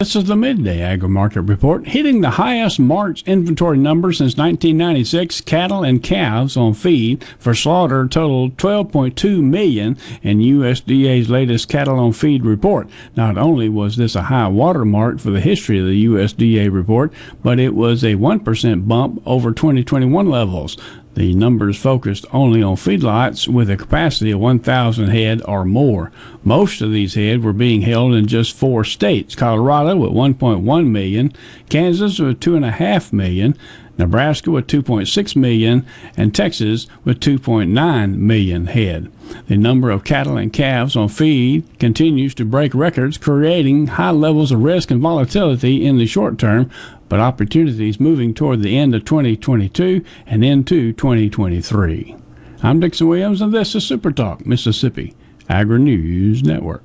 This is the midday agri market report. Hitting the highest March inventory number since 1996, cattle and calves on feed for slaughter totaled 12.2 million in USDA's latest cattle on feed report. Not only was this a high watermark for the history of the USDA report, but it was a 1% bump over 2021 levels. The numbers focused only on feedlots with a capacity of 1,000 head or more. Most of these head were being held in just four states Colorado with 1.1 million, Kansas with 2.5 million, Nebraska with 2.6 million, and Texas with 2.9 million head. The number of cattle and calves on feed continues to break records, creating high levels of risk and volatility in the short term, but opportunities moving toward the end of 2022 and into 2023. I'm Dixon Williams, and this is Super Talk Mississippi Agri News Network.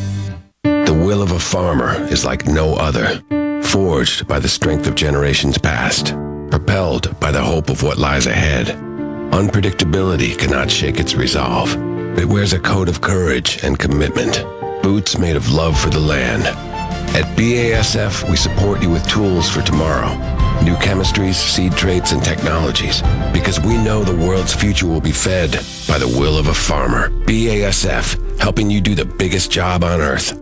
The will of a farmer is like no other, forged by the strength of generations past, propelled by the hope of what lies ahead. Unpredictability cannot shake its resolve. It wears a coat of courage and commitment, boots made of love for the land. At BASF, we support you with tools for tomorrow, new chemistries, seed traits, and technologies, because we know the world's future will be fed by the will of a farmer. BASF, helping you do the biggest job on earth.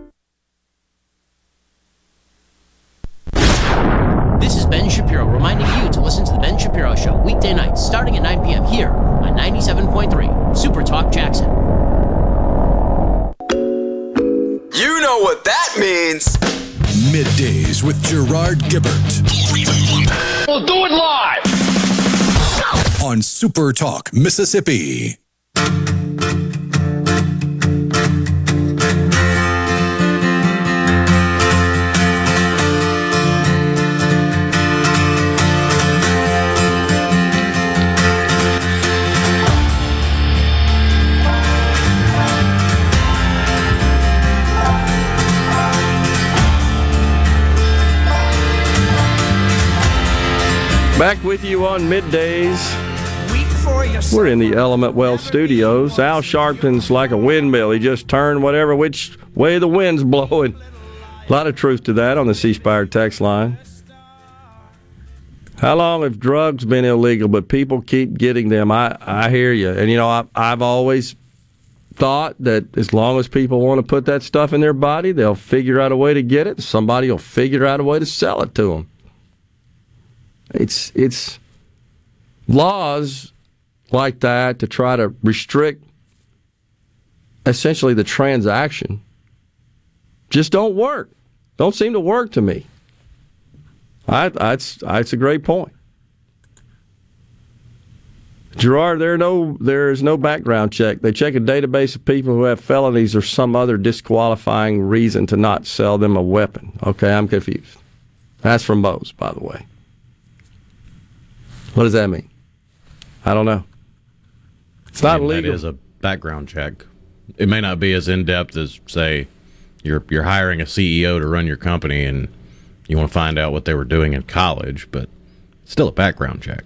This is Ben Shapiro reminding you to listen to The Ben Shapiro Show weekday nights starting at 9 p.m. here on 97.3 Super Talk Jackson. You know what that means. Middays with Gerard Gibert. We'll do it live. On Super Talk, Mississippi. Back with you on middays. We're in the Element Wealth studios. Al Sharpton's like a windmill. He just turned whatever which way the wind's blowing. A lot of truth to that on the C Spire text line. How long have drugs been illegal, but people keep getting them? I, I hear you. And, you know, I, I've always thought that as long as people want to put that stuff in their body, they'll figure out a way to get it. Somebody will figure out a way to sell it to them. It's, it's laws like that to try to restrict essentially the transaction just don't work. Don't seem to work to me. I, that's that's a great point. Gerard, there no there is no background check. They check a database of people who have felonies or some other disqualifying reason to not sell them a weapon. Okay, I'm confused. That's from Bose, by the way. What does that mean? I don't know. It's not I mean, legal. That is a background check. It may not be as in depth as say you're you're hiring a CEO to run your company and you want to find out what they were doing in college, but still a background check.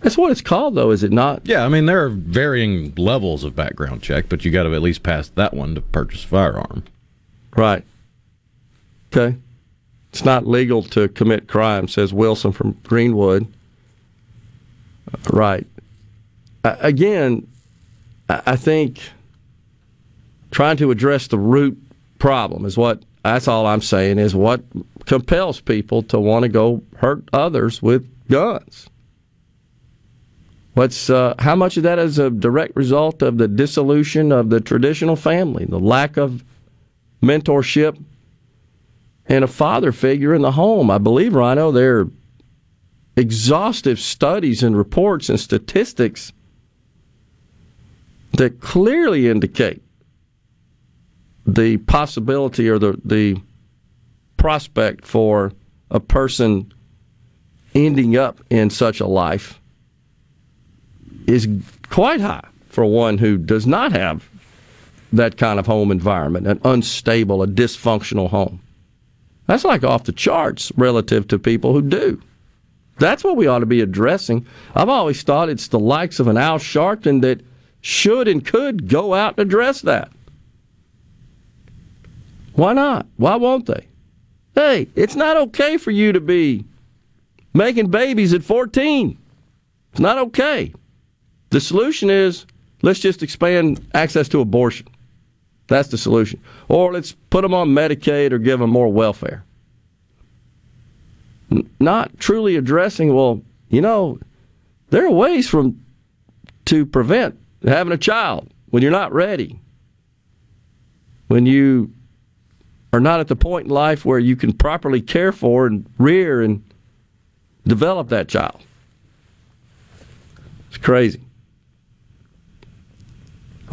That's what it's called, though, is it not? Yeah, I mean there are varying levels of background check, but you got to at least pass that one to purchase a firearm. Right. Okay. It's not legal to commit crime, says Wilson from Greenwood. Right. Again, I I think trying to address the root problem is what that's all I'm saying is what compels people to want to go hurt others with guns. What's uh, how much of that is a direct result of the dissolution of the traditional family, the lack of mentorship and a father figure in the home? I believe, Rhino, there are exhaustive studies and reports and statistics that clearly indicate the possibility or the the prospect for a person ending up in such a life is quite high for one who does not have that kind of home environment, an unstable, a dysfunctional home. That's like off the charts relative to people who do. That's what we ought to be addressing. I've always thought it's the likes of an Al Sharpton that should and could go out and address that. Why not? Why won't they? Hey, it's not okay for you to be making babies at 14. It's not okay. The solution is let's just expand access to abortion. That's the solution. Or let's put them on Medicaid or give them more welfare. Not truly addressing, well, you know, there are ways from to prevent having a child when you're not ready. When you are not at the point in life where you can properly care for and rear and develop that child. It's crazy.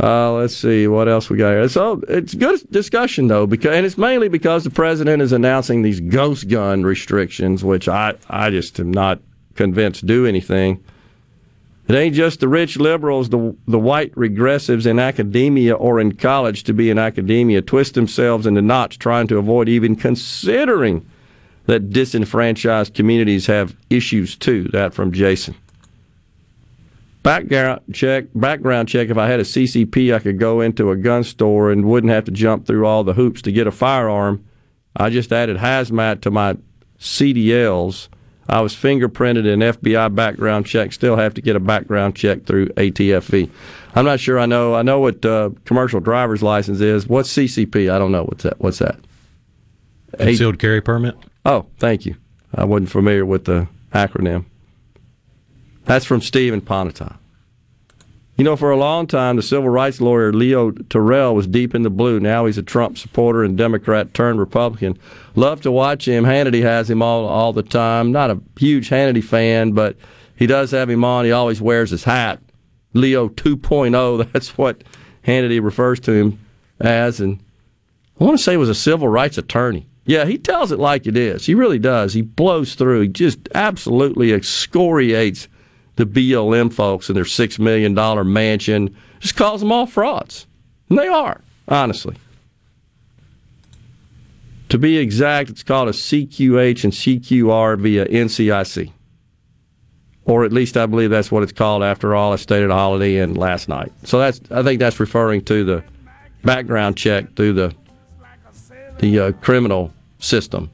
Uh, let's see what else we got here. So it's good discussion though, because and it's mainly because the president is announcing these ghost gun restrictions, which I I just am not convinced do anything. It ain't just the rich liberals, the the white regressives in academia or in college to be in academia twist themselves into knots trying to avoid even considering that disenfranchised communities have issues too. That from Jason. Background check. Background check. If I had a CCP, I could go into a gun store and wouldn't have to jump through all the hoops to get a firearm. I just added hazmat to my CDLs. I was fingerprinted in FBI background check. Still have to get a background check through ATFE. I'm not sure. I know. I know what uh, commercial driver's license is. What's CCP? I don't know. What's that? What's that? Concealed carry permit. Oh, thank you. I wasn't familiar with the acronym. That's from Stephen Ponata. You know, for a long time, the civil rights lawyer Leo Terrell was deep in the blue. Now he's a Trump supporter and Democrat turned Republican. Love to watch him. Hannity has him all all the time. Not a huge Hannity fan, but he does have him on. He always wears his hat. Leo 2.0, that's what Hannity refers to him as. And I want to say he was a civil rights attorney. Yeah, he tells it like it is. He really does. He blows through. He just absolutely excoriates the BLM folks and their $6 million mansion. Just calls them all frauds. And they are, honestly. To be exact, it's called a CQH and CQR via NCIC. Or at least I believe that's what it's called after all. I stayed at Holiday Inn last night. So that's I think that's referring to the background check through the the uh, criminal system.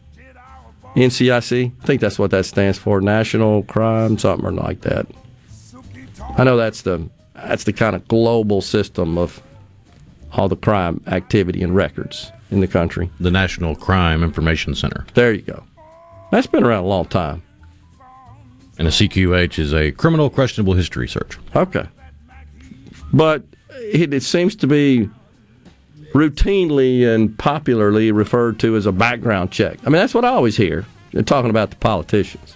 NCIC, I think that's what that stands for, National Crime something or like that. I know that's the that's the kind of global system of all the crime activity and records in the country. The National Crime Information Center. There you go. That's been around a long time. And a CQH is a criminal questionable history search. Okay. But it, it seems to be routinely and popularly referred to as a background check. I mean, that's what I always hear. They're talking about the politicians.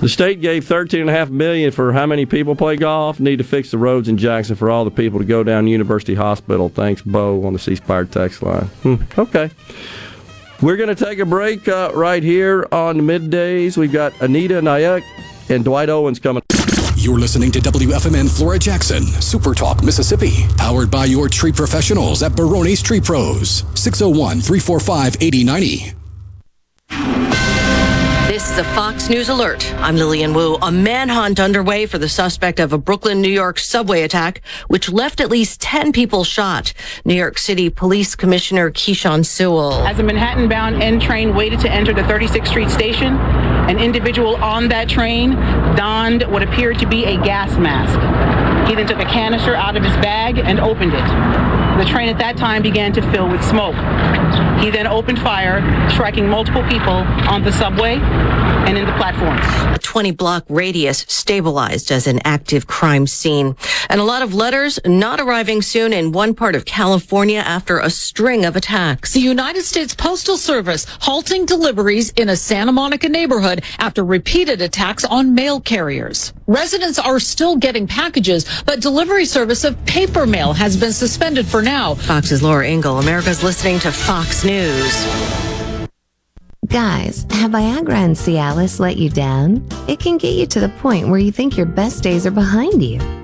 The state gave thirteen and a half million for how many people play golf. Need to fix the roads in Jackson for all the people to go down University Hospital. Thanks, Bo, on the C Spire text line. Hmm, okay. We're going to take a break uh, right here on middays. We've got Anita Naik and Dwight Owens coming. You're listening to WFMN Flora Jackson, Super Talk, Mississippi, powered by your tree professionals at Barone's Tree Pros, 601 345 8090. This is a Fox News alert. I'm Lillian Wu. A manhunt underway for the suspect of a Brooklyn, New York subway attack, which left at least 10 people shot. New York City Police Commissioner Keechant Sewell. As a Manhattan bound N train waited to enter the 36th Street station, an individual on that train donned what appeared to be a gas mask. He then took a canister out of his bag and opened it. The train at that time began to fill with smoke. He then opened fire, striking multiple people on the subway and in the platforms. A 20 block radius stabilized as an active crime scene. And a lot of letters not arriving soon in one part of California after a string of attacks. The United States Postal Service halting deliveries in a Santa Monica neighborhood after repeated attacks on mail carriers. Residents are still getting packages, but delivery service of paper mail has been suspended for now. Fox's Laura Engel. America's listening to Fox News. Guys, have Viagra and Cialis let you down? It can get you to the point where you think your best days are behind you.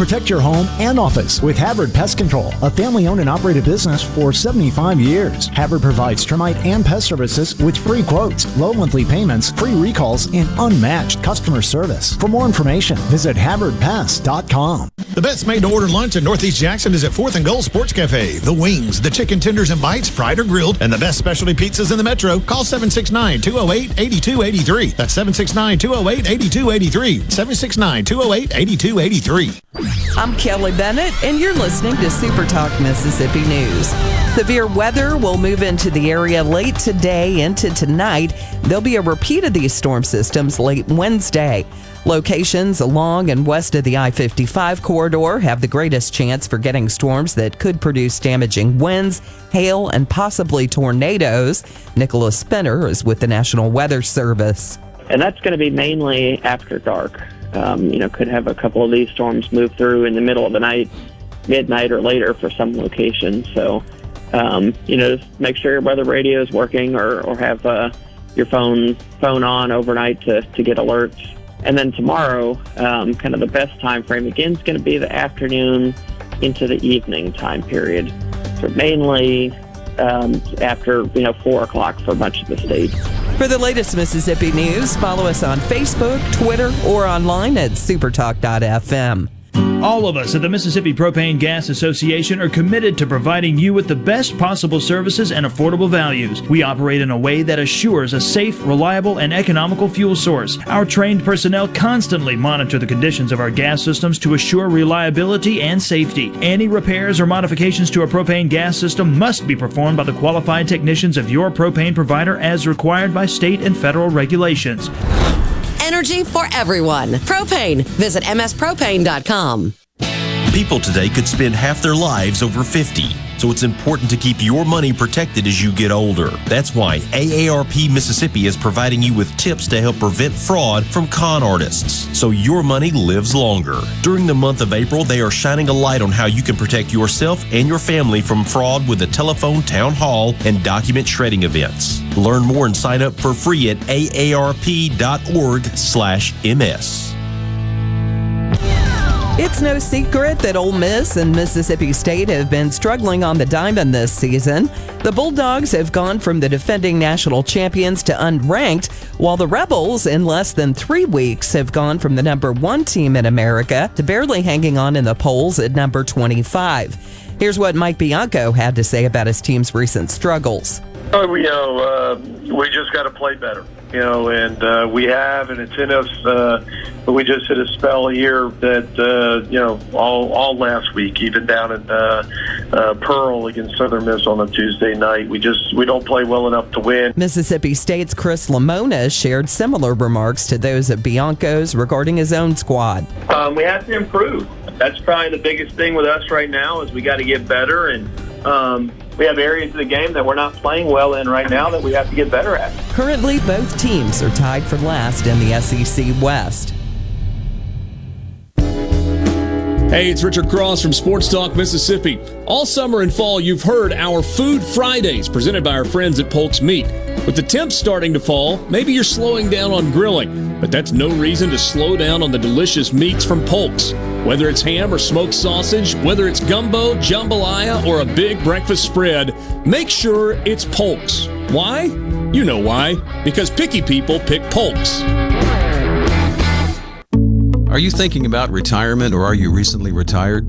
Protect your home and office with Havard Pest Control, a family owned and operated business for 75 years. Havard provides termite and pest services with free quotes, low monthly payments, free recalls, and unmatched customer service. For more information, visit HavardPest.com. The best made to order lunch in Northeast Jackson is at 4th and Gold Sports Cafe. The wings, the chicken tenders and bites, fried or grilled, and the best specialty pizzas in the metro. Call 769 208 8283. That's 769 208 8283. 769 208 8283. I'm Kelly Bennett, and you're listening to Super Talk Mississippi News. Severe weather will move into the area late today into tonight. There'll be a repeat of these storm systems late Wednesday. Locations along and west of the I 55 corridor have the greatest chance for getting storms that could produce damaging winds, hail, and possibly tornadoes. Nicholas Fenner is with the National Weather Service. and that's going to be mainly after dark. Um, you know, could have a couple of these storms move through in the middle of the night, midnight or later for some locations. So, um, you know, just make sure your weather radio is working or, or have uh, your phone phone on overnight to, to get alerts. And then tomorrow, um, kind of the best time frame again is going to be the afternoon into the evening time period. So mainly um, after you know four o'clock for much of the state. For the latest Mississippi news, follow us on Facebook, Twitter, or online at supertalk.fm. All of us at the Mississippi Propane Gas Association are committed to providing you with the best possible services and affordable values. We operate in a way that assures a safe, reliable, and economical fuel source. Our trained personnel constantly monitor the conditions of our gas systems to assure reliability and safety. Any repairs or modifications to a propane gas system must be performed by the qualified technicians of your propane provider as required by state and federal regulations. Energy for everyone. Propane. Visit mspropane.com. People today could spend half their lives over 50. So it's important to keep your money protected as you get older. That's why AARP Mississippi is providing you with tips to help prevent fraud from con artists so your money lives longer. During the month of April, they are shining a light on how you can protect yourself and your family from fraud with a telephone town hall and document shredding events. Learn more and sign up for free at aarp.org/ms. It's no secret that Ole Miss and Mississippi State have been struggling on the diamond this season. The Bulldogs have gone from the defending national champions to unranked, while the Rebels, in less than three weeks, have gone from the number one team in America to barely hanging on in the polls at number 25. Here's what Mike Bianco had to say about his team's recent struggles. Oh, you know, uh, we just got to play better, you know, and uh, we have, and it's in us. Uh, but we just hit a spell here that, uh, you know, all all last week, even down in uh, uh, Pearl against Southern Miss on a Tuesday night, we just we don't play well enough to win. Mississippi State's Chris Lemonis shared similar remarks to those at Bianco's regarding his own squad. Um, we have to improve. That's probably the biggest thing with us right now is we got to get better and. Um, we have areas of the game that we're not playing well in right now that we have to get better at. Currently, both teams are tied for last in the SEC West. Hey, it's Richard Cross from Sports Talk Mississippi. All summer and fall, you've heard our Food Fridays presented by our friends at Polk's Meat. With the temps starting to fall, maybe you're slowing down on grilling, but that's no reason to slow down on the delicious meats from Polk's. Whether it's ham or smoked sausage, whether it's gumbo, jambalaya, or a big breakfast spread, make sure it's Polk's. Why? You know why. Because picky people pick Polk's. Are you thinking about retirement or are you recently retired?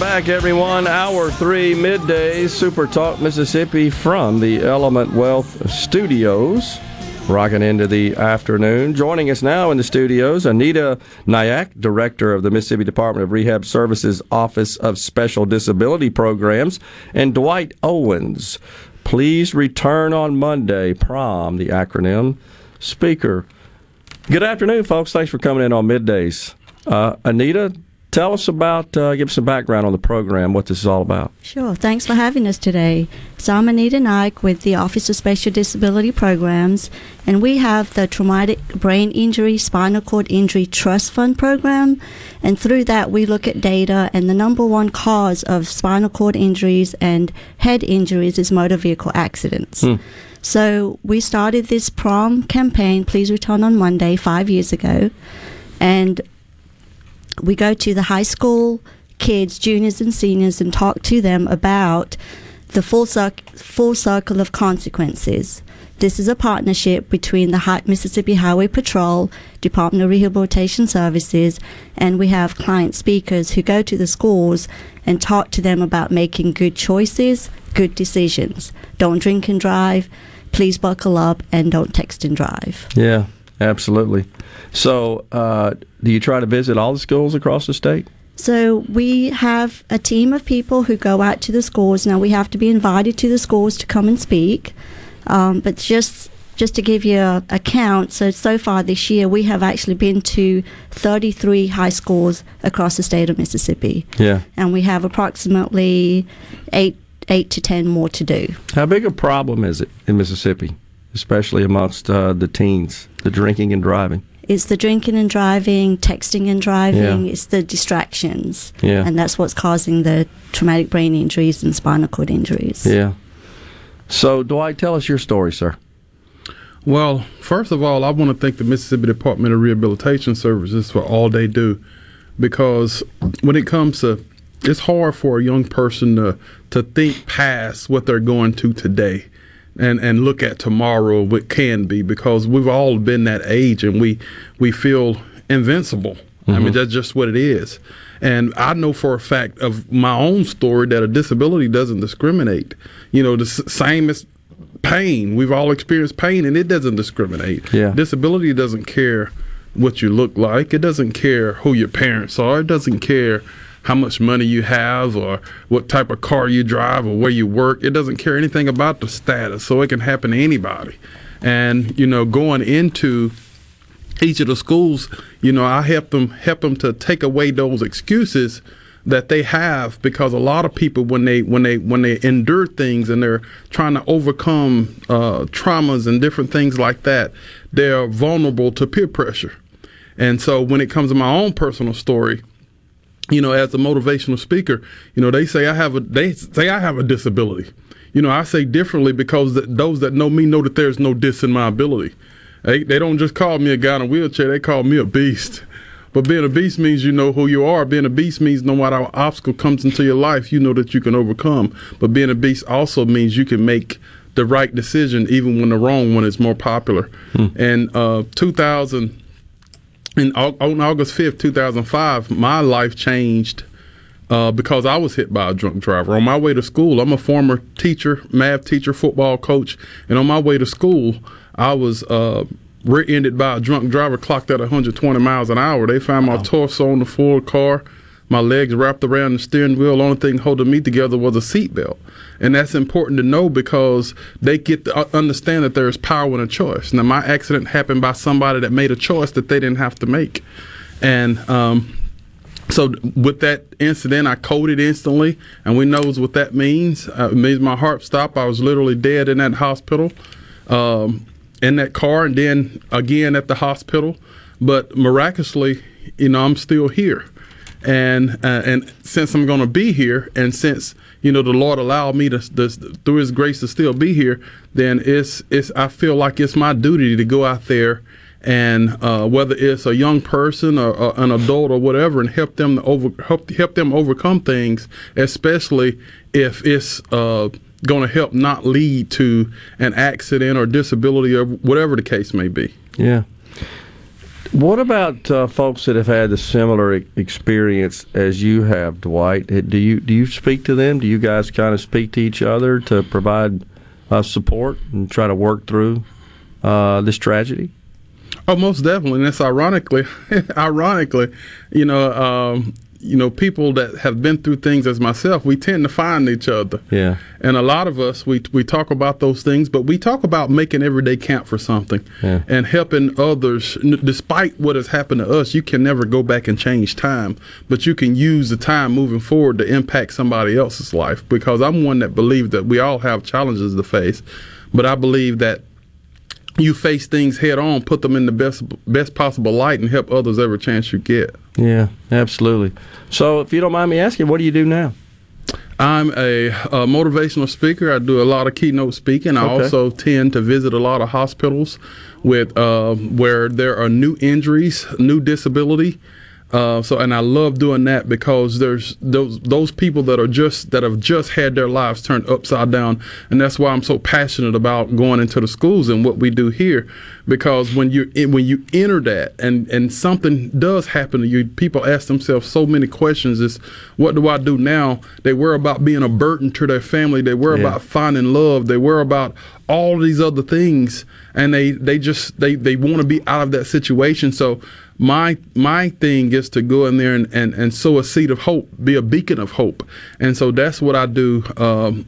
Back, everyone. Hour three, midday, Super Talk Mississippi from the Element Wealth Studios. Rocking into the afternoon. Joining us now in the studios, Anita Naik, Director of the Mississippi Department of Rehab Services Office of Special Disability Programs, and Dwight Owens. Please return on Monday, PROM, the acronym, speaker. Good afternoon, folks. Thanks for coming in on middays. Uh, Anita, tell us about, uh, give us some background on the program, what this is all about. Sure. Thanks for having us today. So I'm Anita Naik with the Office of Special Disability Programs, and we have the Traumatic Brain Injury Spinal Cord Injury Trust Fund program. And through that, we look at data, and the number one cause of spinal cord injuries and head injuries is motor vehicle accidents. Hmm. So we started this prom campaign, Please Return on Monday, five years ago. And we go to the high school kids, juniors and seniors, and talk to them about the full, circ- full circle of consequences. This is a partnership between the Mississippi Highway Patrol, Department of Rehabilitation Services, and we have client speakers who go to the schools and talk to them about making good choices, good decisions. Don't drink and drive. Please buckle up and don't text and drive. Yeah, absolutely. So, uh, do you try to visit all the schools across the state? So we have a team of people who go out to the schools. Now we have to be invited to the schools to come and speak. Um, but just just to give you a, a count, so so far this year we have actually been to 33 high schools across the state of Mississippi, Yeah. and we have approximately eight eight to ten more to do. How big a problem is it in Mississippi, especially amongst uh, the teens, the drinking and driving? It's the drinking and driving, texting and driving. Yeah. It's the distractions, Yeah. and that's what's causing the traumatic brain injuries and spinal cord injuries. Yeah. So, Dwight, tell us your story, sir. Well, first of all, I want to thank the Mississippi Department of Rehabilitation Services for all they do because when it comes to it's hard for a young person to to think past what they're going to today and and look at tomorrow what can be because we've all been that age and we we feel invincible. I mean Mhm. that's just what it is. And I know for a fact of my own story that a disability doesn't discriminate. You know, the s- same as pain. We've all experienced pain and it doesn't discriminate. Yeah. Disability doesn't care what you look like. It doesn't care who your parents are. It doesn't care how much money you have or what type of car you drive or where you work. It doesn't care anything about the status. So it can happen to anybody. And, you know, going into each of the schools, you know, I help them help them to take away those excuses that they have because a lot of people when they when they when they endure things and they're trying to overcome uh, traumas and different things like that, they're vulnerable to peer pressure. And so when it comes to my own personal story, you know, as a motivational speaker, you know, they say I have a they say I have a disability. You know, I say differently because th- those that know me know that there's no dis in my ability. They they don't just call me a guy in a wheelchair; they call me a beast. But being a beast means you know who you are. Being a beast means no matter what obstacle comes into your life, you know that you can overcome. But being a beast also means you can make the right decision even when the wrong one is more popular. And uh, 2000 in, on August 5th, 2005, my life changed uh, because I was hit by a drunk driver. On my way to school, I'm a former teacher, math teacher, football coach, and on my way to school, I was uh, rear-ended by a drunk driver clocked at 120 miles an hour. They found my torso on the floor of the car, my legs wrapped around the steering wheel. The only thing holding me together was a seatbelt. And that's important to know because they get to understand that there is power in a choice. Now, my accident happened by somebody that made a choice that they didn't have to make. And um, so with that incident, I coded instantly, and we knows what that means. Uh, it means my heart stopped. I was literally dead in that hospital, um, in that car, and then again at the hospital. But miraculously, you know, I'm still here, and uh, and since I'm going to be here, and since you know the Lord allowed me to, to through His grace to still be here, then it's it's I feel like it's my duty to go out there and uh, whether it's a young person or, or an adult or whatever, and help them over help help them overcome things, especially if it's uh, going to help not lead to an accident or disability or whatever the case may be. Yeah. What about uh, folks that have had the similar experience as you have, Dwight? Do you do you speak to them? Do you guys kind of speak to each other to provide uh, support and try to work through uh, this tragedy? Oh, most definitely. And it's ironically, ironically, you know, um, you know, people that have been through things as myself, we tend to find each other. Yeah. And a lot of us, we we talk about those things, but we talk about making every day count for something Yeah. and helping others. N- Despite what has happened to us, you can never go back and change time, but you can use the time moving forward to impact somebody else's life. Because I'm one that believes that we all have challenges to face, but I believe that you face things head on, put them in the best best possible light, and help others every chance you get. Yeah, absolutely. So, if you don't mind me asking, what do you do now? I'm a, a motivational speaker. I do a lot of keynote speaking. I Okay. also tend to visit a lot of hospitals with uh, where there are new injuries, new disability. Uh, so, and I love doing that because there's those those people that are just that have just had their lives turned upside down, and that's why I'm so passionate about going into the schools and what we do here. Because when you when you enter that and and something does happen to you, people ask themselves so many questions: Is what do I do now? They worry about being a burden to their family. They worry Yeah. about finding love. They worry about all these other things, and they they just they they want to be out of that situation. So my my thing is to go in there and, and, and sow a seed of hope, be a beacon of hope, and so that's what I do. Um,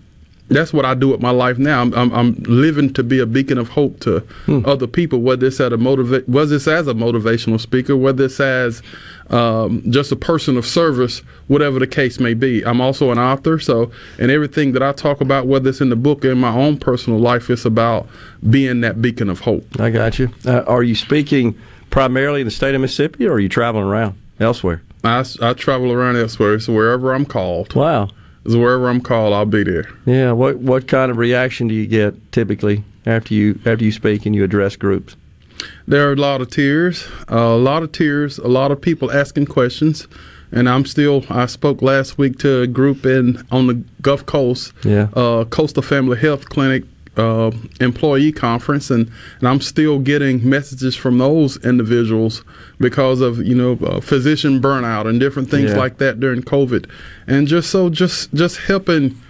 that's what I do with my life now. I'm, I'm, I'm living to be a beacon of hope to other people, whether it's at a motivate, whether it's as a motivational speaker, whether it's as um, just a person of service, whatever the case may be. I'm also an author, so and everything that I talk about, whether it's in the book or in my own personal life, it's about being that beacon of hope. I got you. Uh, are you speaking primarily in the state of Mississippi, or are you traveling around elsewhere? I, I travel around elsewhere, so wherever I'm called. Wow. So wherever I'm called, I'll be there. Yeah. What what kind of reaction do you get typically after you after you speak and you address groups? There are a lot of tears, uh, a lot of tears, a lot of people asking questions. and I'm still. I spoke last week to a group in on the Gulf Coast, Yeah. uh, Coastal Family Health Clinic uh, employee conference, and, and I'm still getting messages from those individuals because of you know uh, physician burnout and different things Yeah. like that during COVID, and just so just just helping,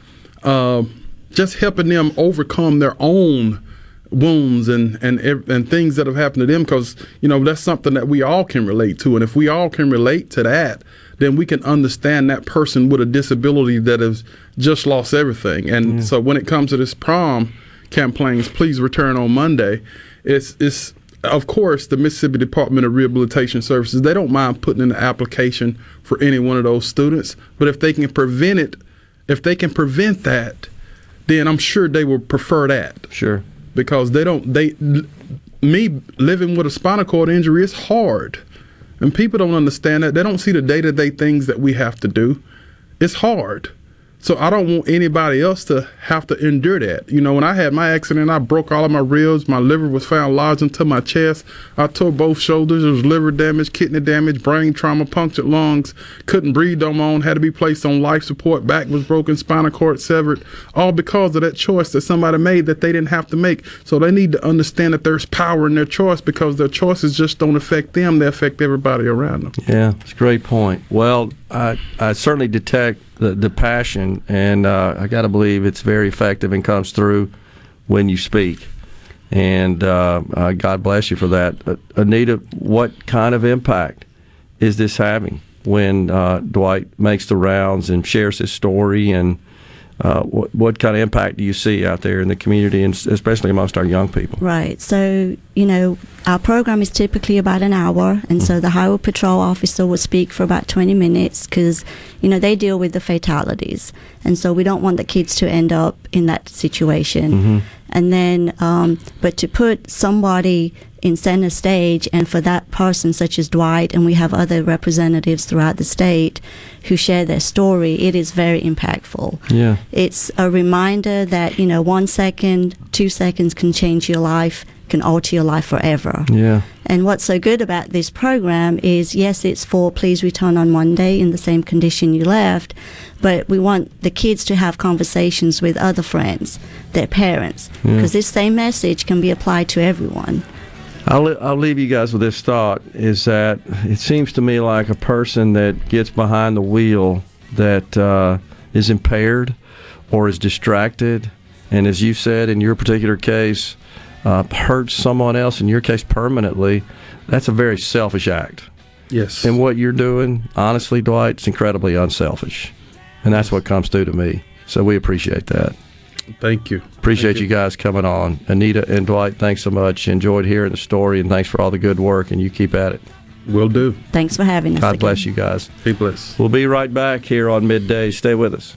uh, just helping them overcome their own wounds and and and things that have happened to them because you know that's something that we all can relate to. And if we all can relate to that then we can understand that person with a disability that has just lost everything. And so when it comes to this prom campaigns please return on monday it's it's of course the mississippi department of rehabilitation services they don't mind putting in an application for any one of those students but if they can prevent it if they can prevent that then i'm sure they will prefer that. Sure. because they don't they me living with a spinal cord injury is hard and people don't understand that. They don't see the day-to-day things that we have to do. It's hard so i don't want anybody else to have to endure that. You know when i had my accident i broke all of my ribs. My liver was found lodged into my chest. I tore both shoulders. There was liver damage kidney damage brain trauma punctured lungs. Couldn't breathe on my own had to be placed on life support. Back was broken spinal cord severed. All because of that choice that somebody made that they didn't have to make. So they need to understand that there's power in their choice because their choices just don't affect them. They affect everybody around them. Yeah, it's a great point. Well, I, I certainly detect the, the passion, and uh, I got to believe it's very effective and comes through when you speak. And uh, uh, God bless you for that. Anita, what kind of impact is this having when uh, Dwight makes the rounds and shares his story? And uh, what, what kind of impact do you see out there in the community, and especially amongst our young people? Right. So, you know, our program is typically about an hour, and so the highway patrol officer will speak for about 20 minutes because, you know, they deal with the fatalities. And so we don't want the kids to end up in that situation. Mhm. And then, um, but to put somebody in center stage and for that person, such as Dwight, and we have other representatives throughout the state who share their story, it is very impactful. Yeah. It's a reminder that, you know, one second, two seconds can change your life, can alter your life forever. Yeah. And what's so good about this program is yes, it's for please return on Monday in the same condition you left, but we want the kids to have conversations with other friends, their parents, Yeah. because this same message can be applied to everyone. I'll, I'll leave you guys with this thought is that it seems to me like a person that gets behind the wheel that uh, is impaired or is distracted, and as you said in your particular case, uh, hurts someone else, in your case permanently, that's a very selfish act. Yes. And what you're doing, honestly, Dwight, it's incredibly unselfish. And that's what comes through to me. So we appreciate that. Thank you. Appreciate you. guys coming on. Anita and Dwight, thanks so much. Enjoyed hearing the story, and thanks for all the good work, and you keep at it. Will do. Thanks for having us. God again. bless you guys. Be blessed. We'll be right back here on midday. Stay with us.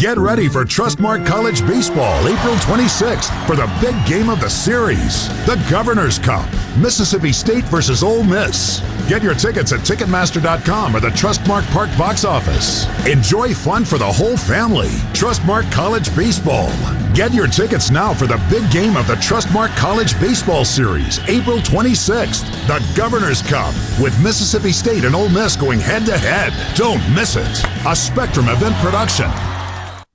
Get ready for Trustmark College Baseball April 26th for the big game of the series, the Governor's Cup, Mississippi State versus Ole Miss. Get your tickets at Ticketmaster.com or the Trustmark Park box office. Enjoy fun for the whole family. Trustmark College Baseball. Get your tickets now for the big game of the Trustmark College Baseball Series, April 26th, the Governor's Cup, with Mississippi State and Ole Miss going head to head. Don't miss it. A Spectrum event production.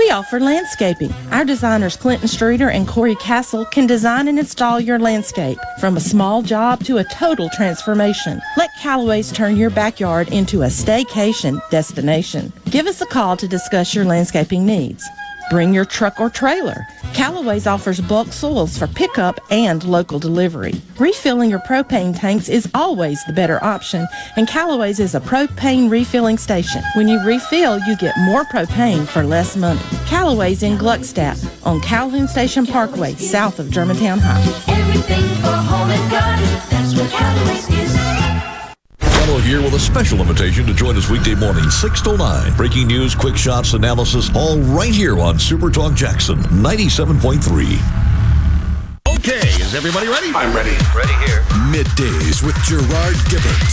We offer landscaping. Our designers Clinton Streeter and Corey Castle can design and install your landscape from a small job to a total transformation. Let Callaway's turn your backyard into a staycation destination. Give us a call to discuss your landscaping needs. Bring your truck or trailer. Callaway's offers bulk soils for pickup and local delivery. Refilling your propane tanks is always the better option, and Callaway's is a propane refilling station. When you refill, you get more propane for less money. Callaway's in Gluckstadt on Calhoun Station Parkway, south of Germantown High. Everything for home and garden, that's what Callaway's is. Gallo here with a special invitation to join us weekday morning, 6 to 9. Breaking news, quick shots, analysis, all right here on Super Talk Jackson 97.3. Okay, is everybody ready? I'm ready. Ready here. Middays with Gerard Gibert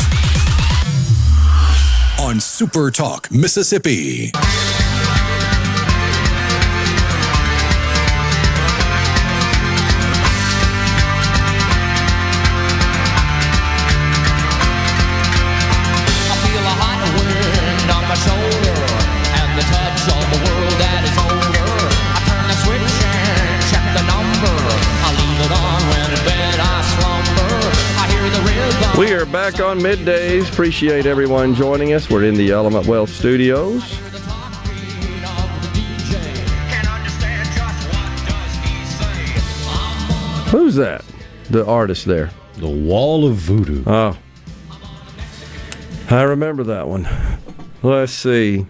on Super Talk, Mississippi. Back on middays. Appreciate everyone joining us. We're in the Element Wealth Studios. Who's that? The artist there. The Wall of Voodoo. Oh. I remember that one. Let's see.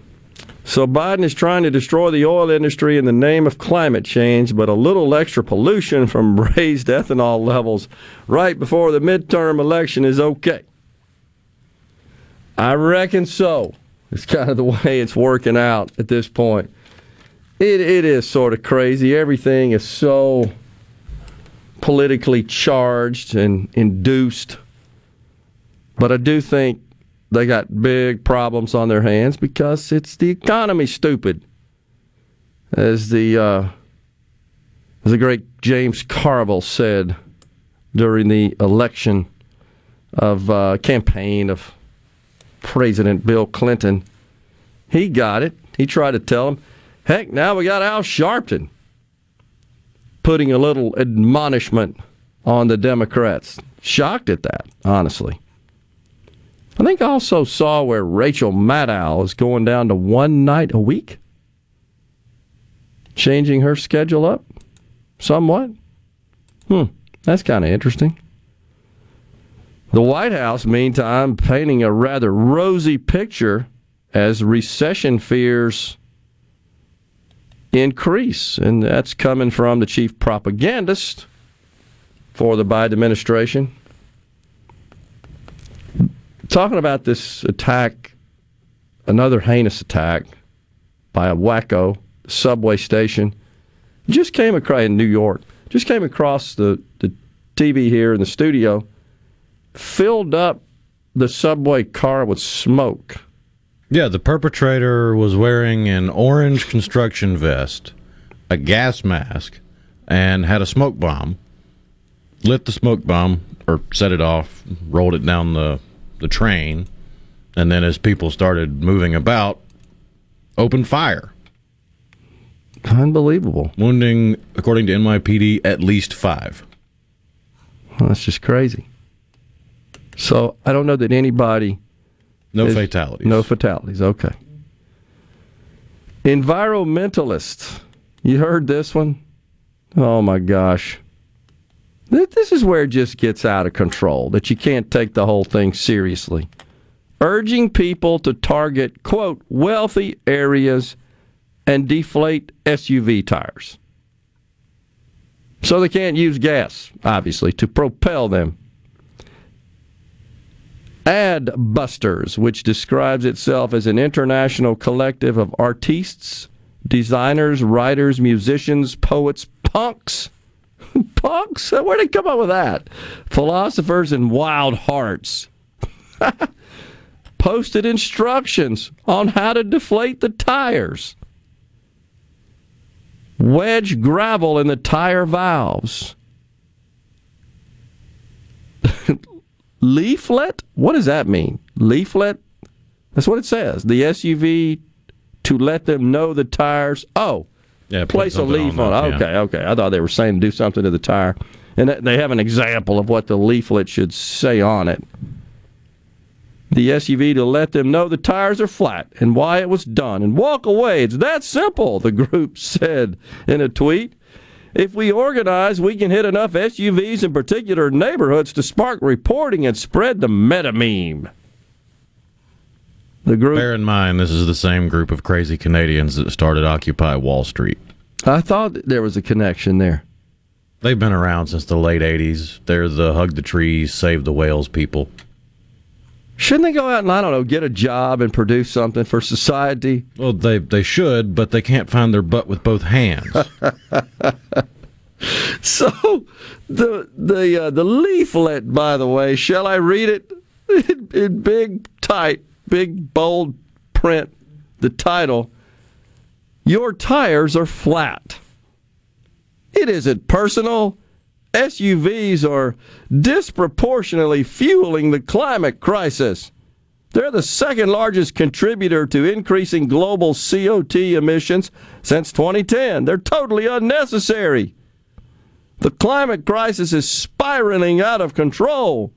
So Biden is trying to destroy the oil industry in the name of climate change, but a little extra pollution from raised ethanol levels right before the midterm election is okay. I reckon so. It's kind of the way it's working out at this point. It it is sort of crazy. Everything is so politically charged and induced. But I do think they got big problems on their hands because it's the economy, stupid. As the uh, as the great James Carville said during the election of uh, campaign of President Bill Clinton, he got it. He tried to tell him, "Heck, now we got Al Sharpton." putting a little admonishment on the Democrats. Shocked at that, honestly. I think I also saw where Rachel Maddow is going down to one night a week, changing her schedule up somewhat. Hmm, that's kind of interesting. The White House, meantime, painting a rather rosy picture as recession fears increase, and that's coming from the chief propagandist for the Biden administration. Talking about this attack, another heinous attack by a wacko subway station, just came across in New York. Just came across the, the TV here in the studio, filled up the subway car with smoke. Yeah, the perpetrator was wearing an orange construction vest, a gas mask, and had a smoke bomb. Lit the smoke bomb, or set it off, rolled it down the the train, and then as people started moving about, opened fire. Unbelievable. Wounding, according to NYPD, at least five. Well, that's just crazy. So I don't know that anybody. No is- fatalities. No fatalities. Okay. Environmentalists. You heard this one? Oh my gosh. Th- This is where it just gets out of control, that you can't take the whole thing seriously. Urging people to target, quote, wealthy areas and deflate SUV tires. So they can't use gas, obviously, to propel them. Adbusters, which describes itself as an international collective of artistes, designers, writers, musicians, poets, punks. Punks? Where'd they come up with that? Philosophers and wild hearts. Posted instructions on how to deflate the tires. Wedge gravel in the tire valves. Leaflet? What does that mean? Leaflet? That's what it says. The SUV to let them know the tires. Oh, Yeah, place a leaf on on. it. yeah. Okay, okay. I thought they were saying do something to the tire, and they have an example of what the leaflet should say on it. The SUV to let them know the tires are flat and why it was done, and walk away. It's that simple. The group said in a tweet. If we organize, we can hit enough SUVs in particular neighborhoods to spark reporting and spread the meta meme. The group. Bear in mind, this is the same group of crazy Canadians that started Occupy Wall Street. I thought there was a connection there. They've been around since the late 80s. They're the hug the trees, save the whales people. Shouldn't they go out and I don't know, get a job and produce something for society? Well, they they should, but they can't find their butt with both hands. So the the uh, the leaflet, by the way, shall I read it in, in big type, big bold print? The title: Your tires are flat. It isn't personal. SUVs are disproportionately fueling the climate crisis. They're the second largest contributor to increasing global CO2 emissions since 2010. They're totally unnecessary. The climate crisis is spiraling out of control.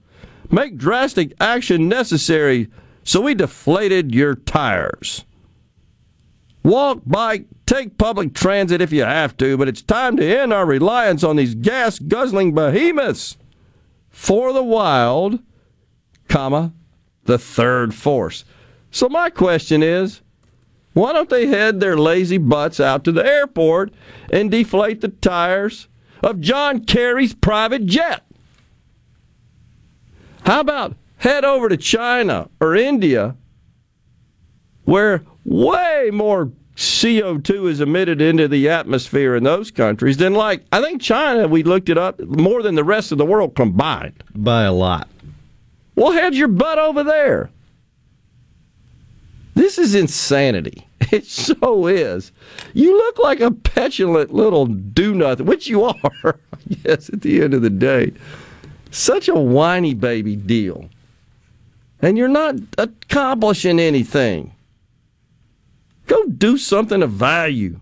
Make drastic action necessary, so we deflated your tires. Walk, bike, take public transit if you have to, but it's time to end our reliance on these gas guzzling behemoths. For the wild, comma, the third force. So my question is, why don't they head their lazy butts out to the airport and deflate the tires of John Kerry's private jet? How about head over to China or India where way more CO2 is emitted into the atmosphere in those countries than like I think China we looked it up more than the rest of the world combined. By a lot. Well, head your butt over there. This is insanity. It so is. You look like a petulant little do nothing, which you are, yes, at the end of the day. Such a whiny baby deal. And you're not accomplishing anything. Go do something of value.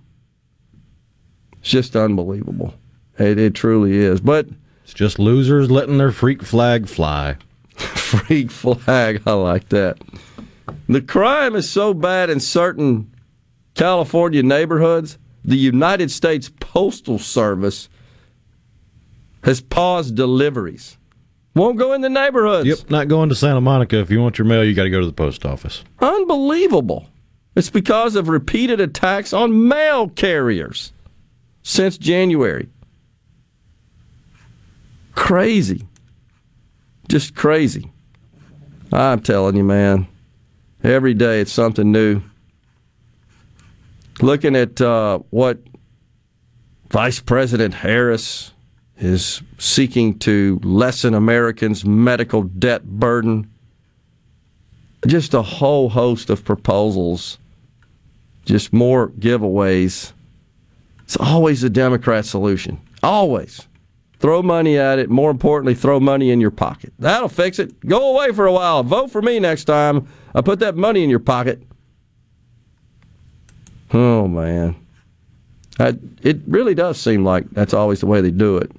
It's just unbelievable. It, it truly is. But It's just losers letting their freak flag fly. freak flag. I like that. The crime is so bad in certain California neighborhoods, the United States Postal Service has paused deliveries. Won't go in the neighborhoods. Yep, not going to Santa Monica. If you want your mail, you got to go to the post office. Unbelievable. It's because of repeated attacks on mail carriers since January. Crazy. Just crazy. I'm telling you, man. Every day it's something new. Looking at uh, what Vice President Harris is seeking to lessen Americans' medical debt burden just a whole host of proposals, just more giveaways. It's always a Democrat solution. Always. Throw money at it. More importantly, throw money in your pocket. That'll fix it. Go away for a while. Vote for me next time. I put that money in your pocket. Oh man, I, it really does seem like that's always the way they do it.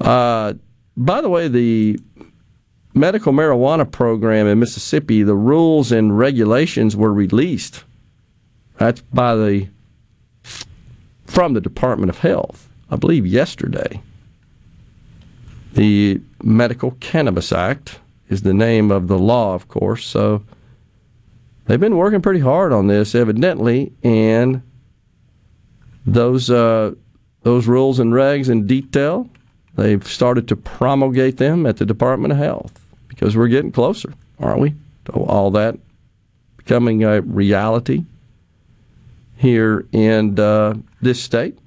Uh, by the way, the medical marijuana program in Mississippi, the rules and regulations were released. That's by the from the Department of Health, I believe yesterday. The Medical Cannabis Act is the name of the law, of course. So they've been working pretty hard on this, evidently, and those uh, those rules and regs in detail. They've started to promulgate them at the Department of Health because we're getting closer, aren't we? To all that becoming a reality here in uh, this state.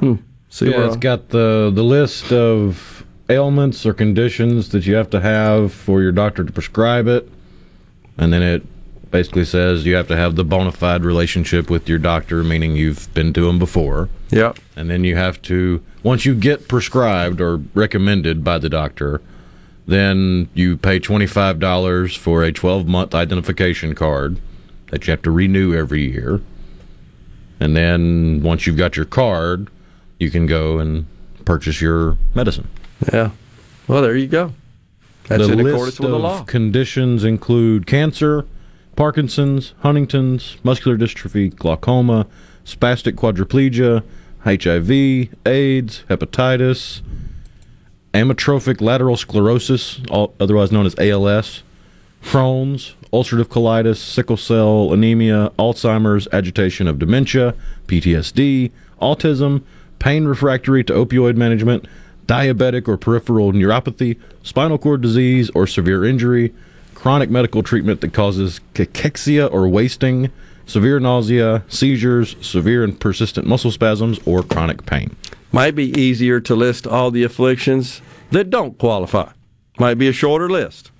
Hmm. See yeah, where it's got the the list of ailments or conditions that you have to have for your doctor to prescribe it, and then it basically says you have to have the bona fide relationship with your doctor, meaning you've been to him before. Yep. And then you have to once you get prescribed or recommended by the doctor, then you pay twenty five dollars for a twelve month identification card that you have to renew every year. And then once you've got your card, you can go and purchase your medicine. Yeah. Well, there you go. That's the in accordance with the law. Conditions include cancer, Parkinson's, Huntington's, muscular dystrophy, glaucoma, spastic quadriplegia, HIV, AIDS, hepatitis, amyotrophic lateral sclerosis, otherwise known as ALS, Crohn's, ulcerative colitis, sickle cell anemia, Alzheimer's, agitation of dementia, PTSD, autism, pain refractory to opioid management, diabetic or peripheral neuropathy, spinal cord disease or severe injury, chronic medical treatment that causes cachexia or wasting, severe nausea, seizures, severe and persistent muscle spasms, or chronic pain. Might be easier to list all the afflictions that don't qualify. Might be a shorter list.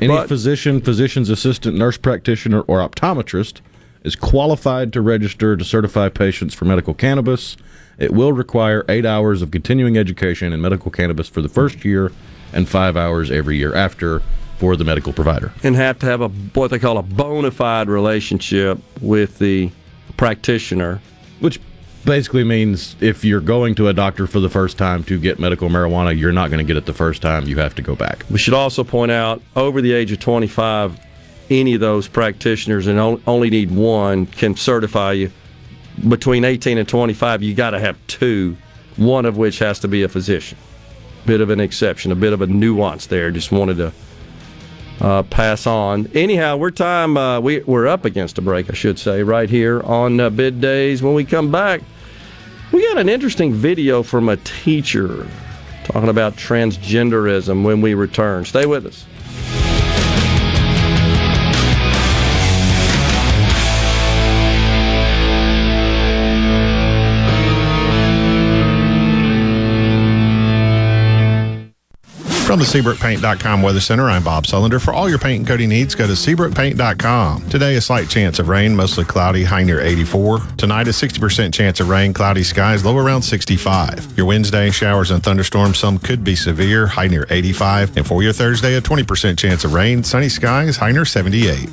Any But- physician, physician's assistant, nurse practitioner, or optometrist is qualified to register to certify patients for medical cannabis. It will require eight hours of continuing education in medical cannabis for the first year and five hours every year after for the medical provider. and have to have a what they call a bona fide relationship with the practitioner. Which basically means if you're going to a doctor for the first time to get medical marijuana, you're not going to get it the first time. You have to go back. We should also point out over the age of 25, any of those practitioners, and only need one, can certify you. Between 18 and 25, you got to have two, one of which has to be a physician. Bit of an exception, a bit of a nuance there. Just wanted to uh, pass on. Anyhow, we're time. Uh, we, we're up against a break, I should say, right here on uh, middays. When we come back, we got an interesting video from a teacher talking about transgenderism when we return. Stay with us. From the SeabrookPaint.com Weather Center, I'm Bob Sullender. For all your paint and coating needs, go to SeabrookPaint.com. Today, a slight chance of rain, mostly cloudy, high near 84. Tonight, a 60% chance of rain, cloudy skies, low around 65. Your Wednesday, showers and thunderstorms, some could be severe, high near 85. And for your Thursday, a 20% chance of rain, sunny skies, high near 78.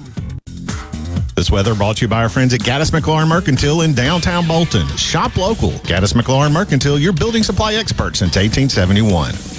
This weather brought to you by our friends at Gaddis McLaurin Mercantile in downtown Bolton. Shop local. Gaddis McLaurin Mercantile, your building supply expert since 1871.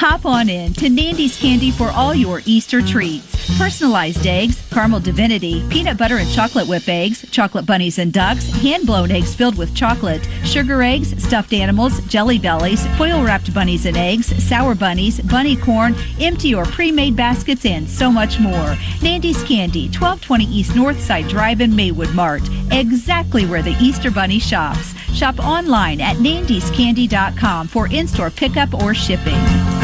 Hop on in to Nandy's Candy for all your Easter treats. Personalized eggs, caramel divinity, peanut butter and chocolate whip eggs, chocolate bunnies and ducks, hand blown eggs filled with chocolate, sugar eggs, stuffed animals, jelly bellies, foil wrapped bunnies and eggs, sour bunnies, bunny corn, empty or pre made baskets, and so much more. Nandy's Candy, 1220 East Northside Drive in Maywood Mart, exactly where the Easter Bunny shops. Shop online at nandyscandy.com for in store pickup or shipping.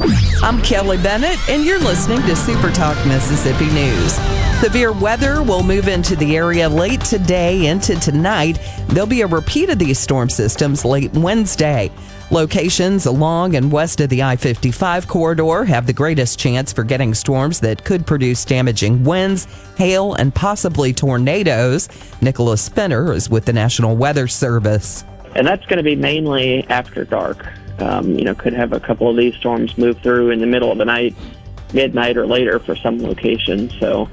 I'm Kelly Bennett, and you're listening to Super Talk Mississippi News. Severe weather will move into the area late today into tonight. There'll be a repeat of these storm systems late Wednesday. Locations along and west of the I 55 corridor have the greatest chance for getting storms that could produce damaging winds, hail, and possibly tornadoes. Nicholas Fenner is with the National Weather Service. and that's going to be mainly after dark. Um, you know, could have a couple of these storms move through in the middle of the night, midnight or later for some locations. So,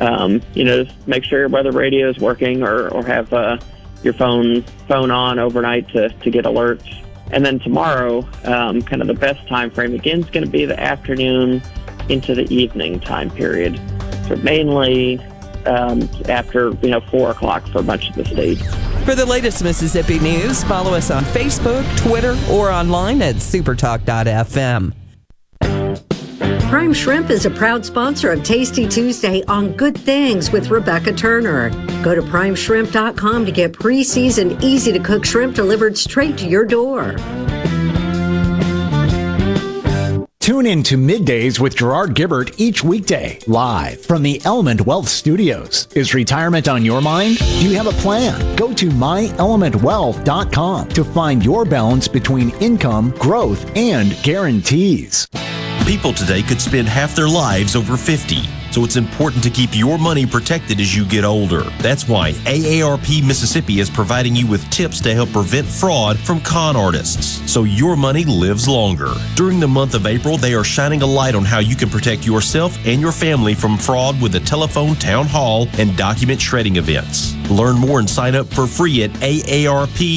um, you know, just make sure your weather radio is working or, or have uh, your phone phone on overnight to, to get alerts. And then tomorrow, um, kind of the best time frame again is going to be the afternoon into the evening time period. So mainly um, after you know four o'clock for much of the state. For the latest Mississippi news, follow us on Facebook, Twitter, or online at supertalk.fm. Prime Shrimp is a proud sponsor of Tasty Tuesday on Good Things with Rebecca Turner. Go to primeshrimp.com to get pre seasoned, easy to cook shrimp delivered straight to your door. Tune in to Middays with Gerard Gibert each weekday, live from the Element Wealth Studios. Is retirement on your mind? Do you have a plan? Go to myelementwealth.com to find your balance between income, growth, and guarantees. People today could spend half their lives over 50, so it's important to keep your money protected as you get older. That's why AARP Mississippi is providing you with tips to help prevent fraud from con artists, so your money lives longer. During the month of April, they are shining a light on how you can protect yourself and your family from fraud with a telephone town hall and document shredding events. Learn more and sign up for free at aarp.org/ms.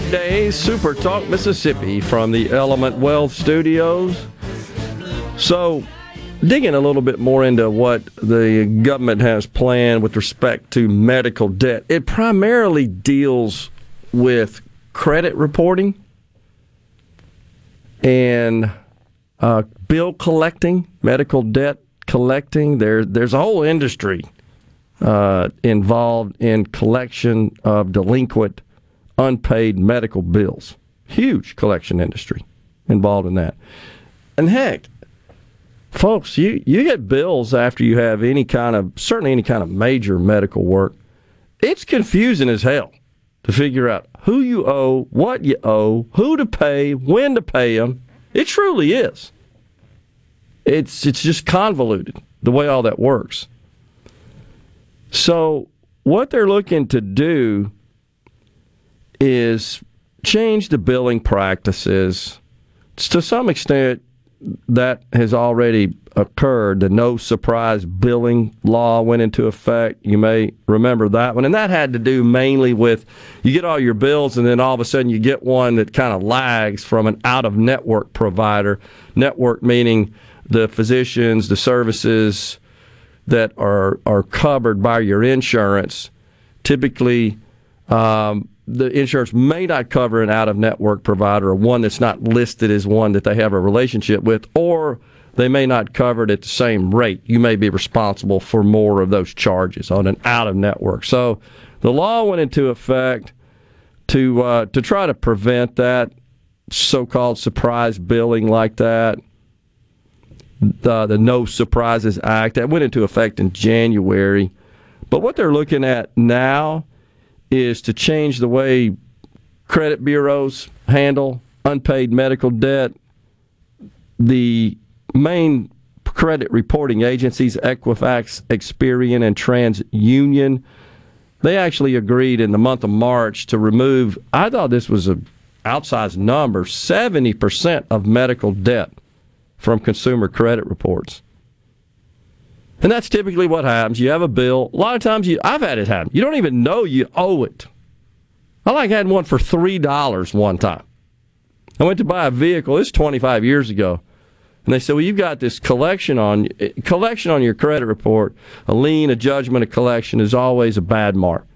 Midday Super Talk Mississippi from the Element Wealth Studios. So, digging a little bit more into what the government has planned with respect to medical debt, it primarily deals with credit reporting and uh, bill collecting, medical debt collecting. There, there's a whole industry uh, involved in collection of delinquent, unpaid medical bills. Huge collection industry involved in that. And heck, folks, you, you get bills after you have any kind of, certainly any kind of major medical work. It's confusing as hell to figure out who you owe, what you owe, who to pay, when to pay them. It truly is. It's it's just convoluted the way all that works. So what they're looking to do is change the billing practices. To some extent, that has already occurred. The no surprise billing law went into effect. You may remember that one. And that had to do mainly with you get all your bills, and then all of a sudden you get one that kind of lags from an out of network provider. Network meaning the physicians, the services that are, are covered by your insurance. Typically, um, the insurance may not cover an out of network provider or one that's not listed as one that they have a relationship with, or they may not cover it at the same rate. You may be responsible for more of those charges on an out of network. So the law went into effect to uh, to try to prevent that so-called surprise billing like that. The, the No Surprises Act that went into effect in January. But what they're looking at now is to change the way credit bureaus handle unpaid medical debt. The main credit reporting agencies, Equifax, Experian, and TransUnion, they actually agreed in the month of March to remove, I thought this was an outsized number, 70% of medical debt from consumer credit reports. And that's typically what happens. You have a bill. A lot of times, you, I've had it happen. You don't even know you owe it. I like had one for three dollars one time. I went to buy a vehicle. This is 25 years ago, and they said, "Well, you've got this collection on collection on your credit report. A lien, a judgment, a collection is always a bad mark."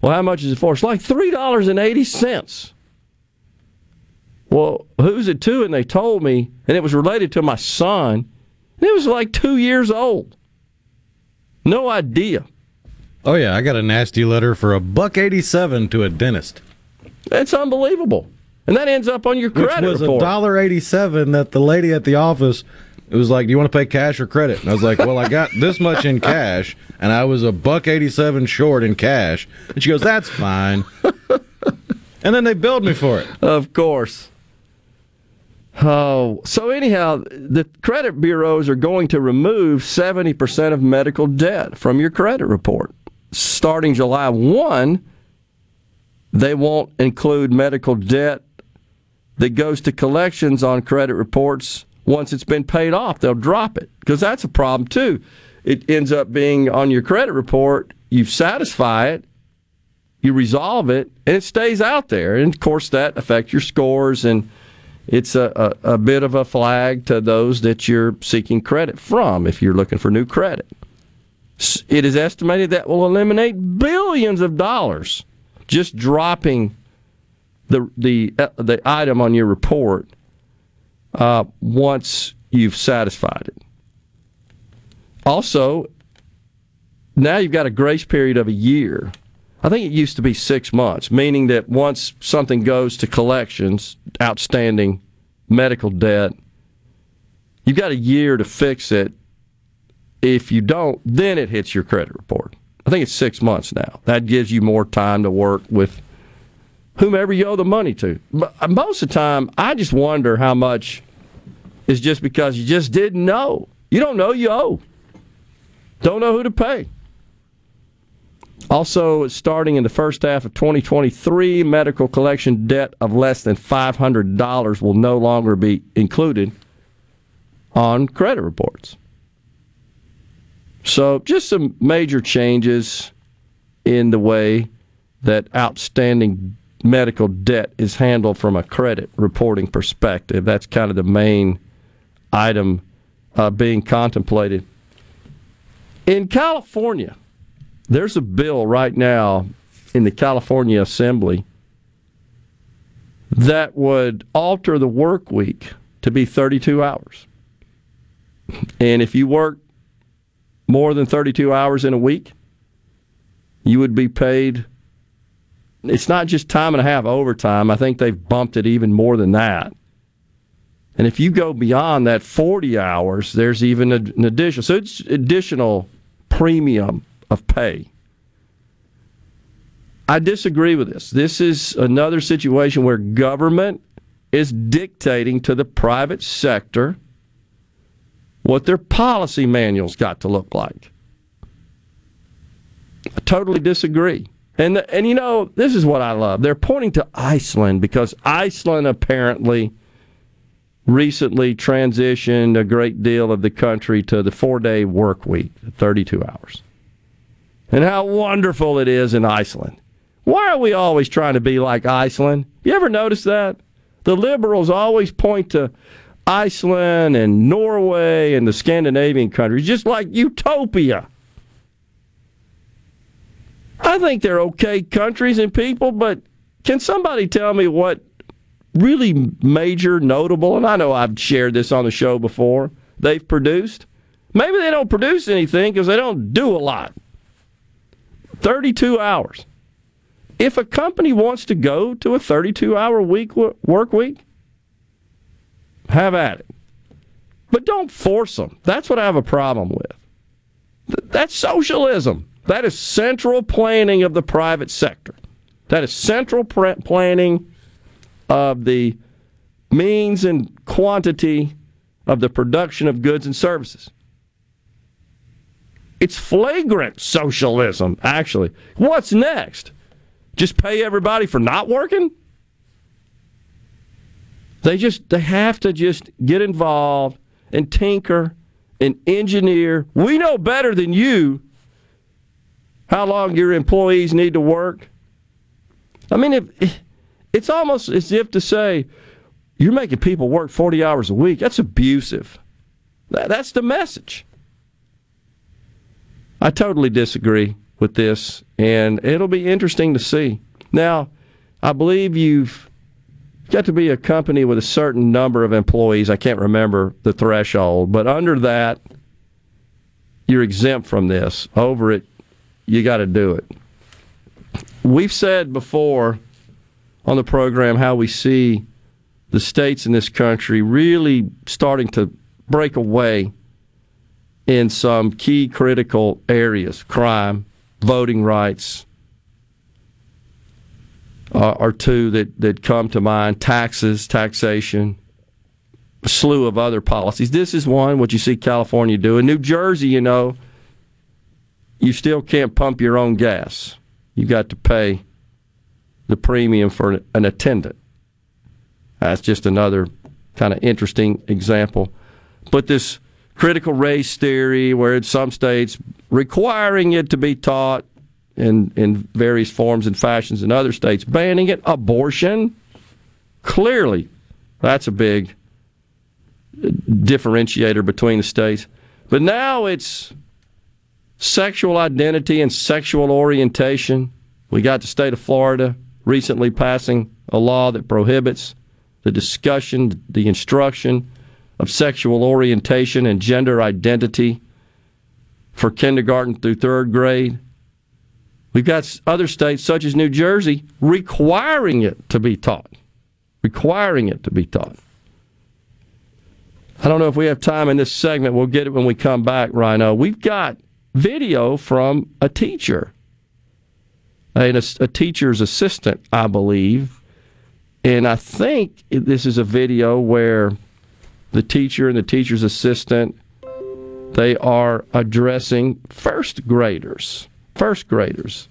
Well, how much is it for? It's like three dollars and eighty cents. Well, who's it to? And they told me, and it was related to my son. It was like two years old. No idea. Oh yeah, I got a nasty letter for a buck eighty-seven to a dentist. That's unbelievable, and that ends up on your credit Which was a dollar eighty-seven that the lady at the office. It was like, "Do you want to pay cash or credit?" And I was like, "Well, I got this much in cash, and I was a buck eighty-seven short in cash." And she goes, "That's fine." and then they billed me for it. Of course. Oh, so anyhow, the credit bureaus are going to remove 70% of medical debt from your credit report. Starting July 1, they won't include medical debt that goes to collections on credit reports once it's been paid off. They'll drop it because that's a problem too. It ends up being on your credit report, you satisfy it, you resolve it, and it stays out there. And of course, that affects your scores and it's a, a, a, bit of a flag to those that you're seeking credit from if you're looking for new credit. It is estimated that will eliminate billions of dollars just dropping the the uh, the item on your report uh, once you've satisfied it. Also, now you've got a grace period of a year. I think it used to be six months, meaning that once something goes to collections, outstanding medical debt, you've got a year to fix it. If you don't, then it hits your credit report. I think it's six months now. That gives you more time to work with whomever you owe the money to. But uh, most of the time, I just wonder how much is just because you just didn't know. You don't know you owe. Don't know who to pay. Also, starting in the first half of 2023, medical collection debt of less than $500 will no longer be included on credit reports. So, just some major changes in the way that outstanding medical debt is handled from a credit reporting perspective. That's kind of the main item uh, being contemplated. In California, there's a bill right now in the California Assembly that would alter the work week to be 32 hours. And if you work more than 32 hours in a week, you would be paid. It's not just time and a half overtime. I think they've bumped it even more than that. And if you go beyond that 40 hours, there's even an addition. So it's additional premium of pay. I disagree with this. This is another situation where government is dictating to the private sector what their policy manuals got to look like. I totally disagree. And and you know, this is what I love. They're pointing to Iceland because Iceland apparently recently transitioned a great deal of the country to the 4-day work week, 32 hours. And how wonderful it is in Iceland. Why are we always trying to be like Iceland? You ever notice that? The liberals always point to Iceland and Norway and the Scandinavian countries, just like utopia. I think they're okay countries and people, but can somebody tell me what really major, notable, and I know I've shared this on the show before, they've produced? Maybe they don't produce anything because they don't do a lot. 32 hours. If a company wants to go to a 32 hour week work week, have at it. But don't force them. That's what I have a problem with. That's socialism. That is central planning of the private sector. That is central planning of the means and quantity of the production of goods and services. It's flagrant socialism, actually. What's next? Just pay everybody for not working? They just they have to just get involved and tinker and engineer. We know better than you how long your employees need to work. I mean, if, it's almost as if to say you're making people work 40 hours a week. That's abusive. That's the message. I totally disagree with this, and it'll be interesting to see. Now, I believe you've got to be a company with a certain number of employees. I can't remember the threshold, but under that, you're exempt from this. Over it, you got to do it. We've said before on the program how we see the states in this country really starting to break away in some key critical areas crime, voting rights, uh, are two that, that come to mind taxes, taxation, a slew of other policies. This is one, what you see California do. In New Jersey, you know, you still can't pump your own gas. You got to pay the premium for an attendant. That's just another kind of interesting example. But this critical race theory, where in some states requiring it to be taught in, in various forms and fashions in other states, banning it, abortion, clearly that's a big differentiator between the states. But now it's sexual identity and sexual orientation. We got the state of Florida recently passing a law that prohibits the discussion, the instruction of sexual orientation and gender identity for kindergarten through third grade. We've got other states, such as New Jersey, requiring it to be taught. Requiring it to be taught. I don't know if we have time in this segment. We'll get it when we come back, Rhino. We've got video from a teacher, a, a teacher's assistant, I believe. And I think this is a video where the teacher and the teacher's assistant they are addressing first graders first graders.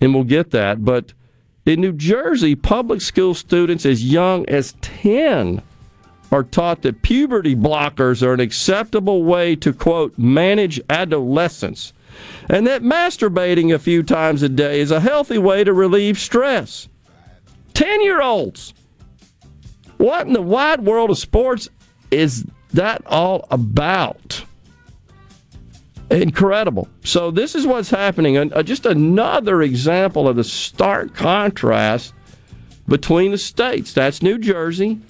And we'll get that. But in New Jersey, public school students as young as 10 are taught that puberty blockers are an acceptable way to, quote, manage adolescence, and that masturbating a few times a day is a healthy way to relieve stress. 10 year olds. What in the wide world of sports is that all about? Incredible. So, this is what's happening. Uh, just another example of the stark contrast between the states. That's New Jersey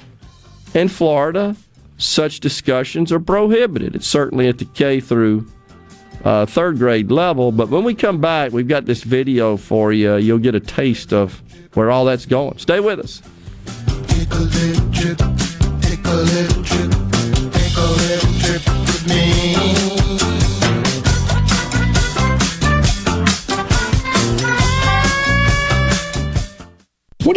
and Florida. Such discussions are prohibited. It's certainly at the K through uh, third grade level. But when we come back, we've got this video for you. You'll get a taste of where all that's going. Stay with us. Take a little trip, take a little trip,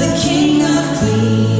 the king of clean.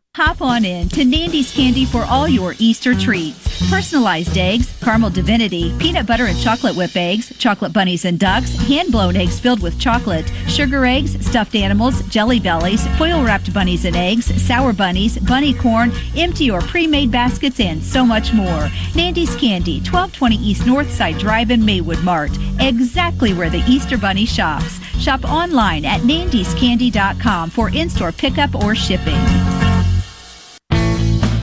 Hop on in to Nandy's Candy for all your Easter treats. Personalized eggs, caramel divinity, peanut butter and chocolate whip eggs, chocolate bunnies and ducks, hand blown eggs filled with chocolate, sugar eggs, stuffed animals, jelly bellies, foil wrapped bunnies and eggs, sour bunnies, bunny corn, empty or pre made baskets, and so much more. Nandy's Candy, 1220 East Northside Drive in Maywood Mart, exactly where the Easter Bunny shops. Shop online at nandyscandy.com for in store pickup or shipping.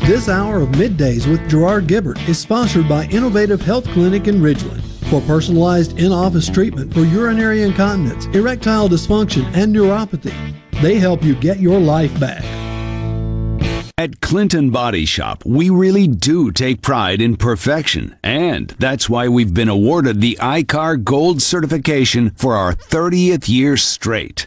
This hour of Middays with Gerard Gibert is sponsored by Innovative Health Clinic in Ridgeland. For personalized in office treatment for urinary incontinence, erectile dysfunction, and neuropathy, they help you get your life back. At Clinton Body Shop, we really do take pride in perfection, and that's why we've been awarded the I-CAR Gold certification for our 30th year straight.